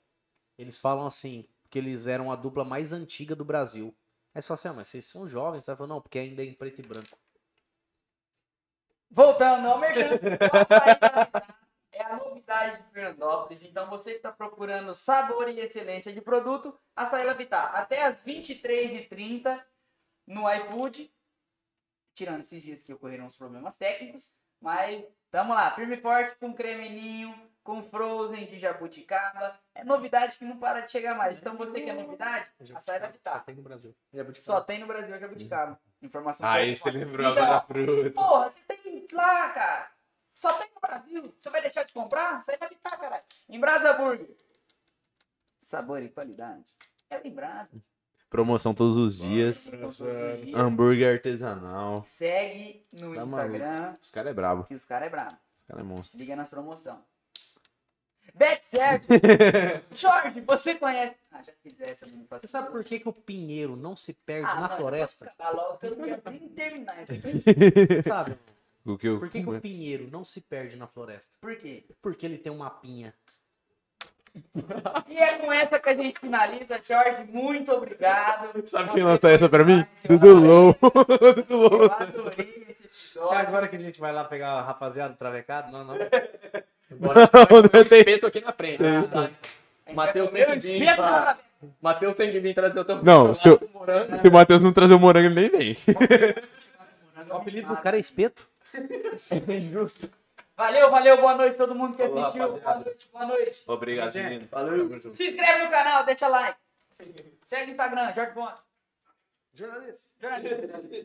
Eles falam assim, que eles eram a dupla mais antiga do Brasil. Aí você fala assim, ah, mas vocês são jovens. Você fala, não, porque ainda é em preto e branco. Voltando ao merchan, o açaí da Vitá é a novidade de Fernandópolis. Então você que está procurando sabor e excelência de produto, açaí La Vitá. Até as 23h30 no iFood. Tirando esses dias que ocorreram os problemas técnicos. Mas tamo lá, firme e forte com cremeninho, com frozen de jabuticaba. É novidade que não para de chegar mais. Então você que é novidade, açaí La Só Vitá. tem no Brasil. Só tem no Brasil a jabuticaba. Informação Aí você lembrou Então, agora da fruta. Porra, você tem lá, cara. Só tem no Brasil. Você vai deixar de comprar? Sai da Vittar, caralho. Embrasa Burger. Sabor e qualidade. É o Embrasa. Promoção todos os dias. Hambúrguer artesanal. Segue no Tá Instagram Os caras é brabo. que os caras é brabo. Os caras é monstro. Liga nas promoção. Bet certo. Jorge, você conhece. Ah, já fiz essa, não faço Você sabe por que, que o pinheiro não se perde Ah, na mano, floresta? eu acabar logo, que eu não quero nem terminar isso aqui. Você sabe? O que eu... Por que, que o pinheiro não se perde na floresta? Por quê? Porque ele tem uma pinha. E é com essa que a gente finaliza, Jorge. Muito obrigado. Sabe quem lançou foi essa pra mim? Dudu. Low. Dudu Low. Eu adorei esse É agora que a gente vai lá pegar a rapaziada do travecado? Não, não. Agora a gente vai comer o espeto aqui na frente. Isso. tá? Matheus tem o que vir pra- Matheus tem que vir trazer o teu Não, se eu- morango. Se o Matheus não trazer o morango, ele nem vem. O apelido do cara é espeto. Justo. Valeu, valeu, boa noite todo mundo que Falou, assistiu. Boa rapaziada. noite, boa noite. Obrigado, Gente, menino. Valeu. Se inscreve no canal, deixa like. Segue o Instagram, Jorge Ponte. Jornalista. Jornalista.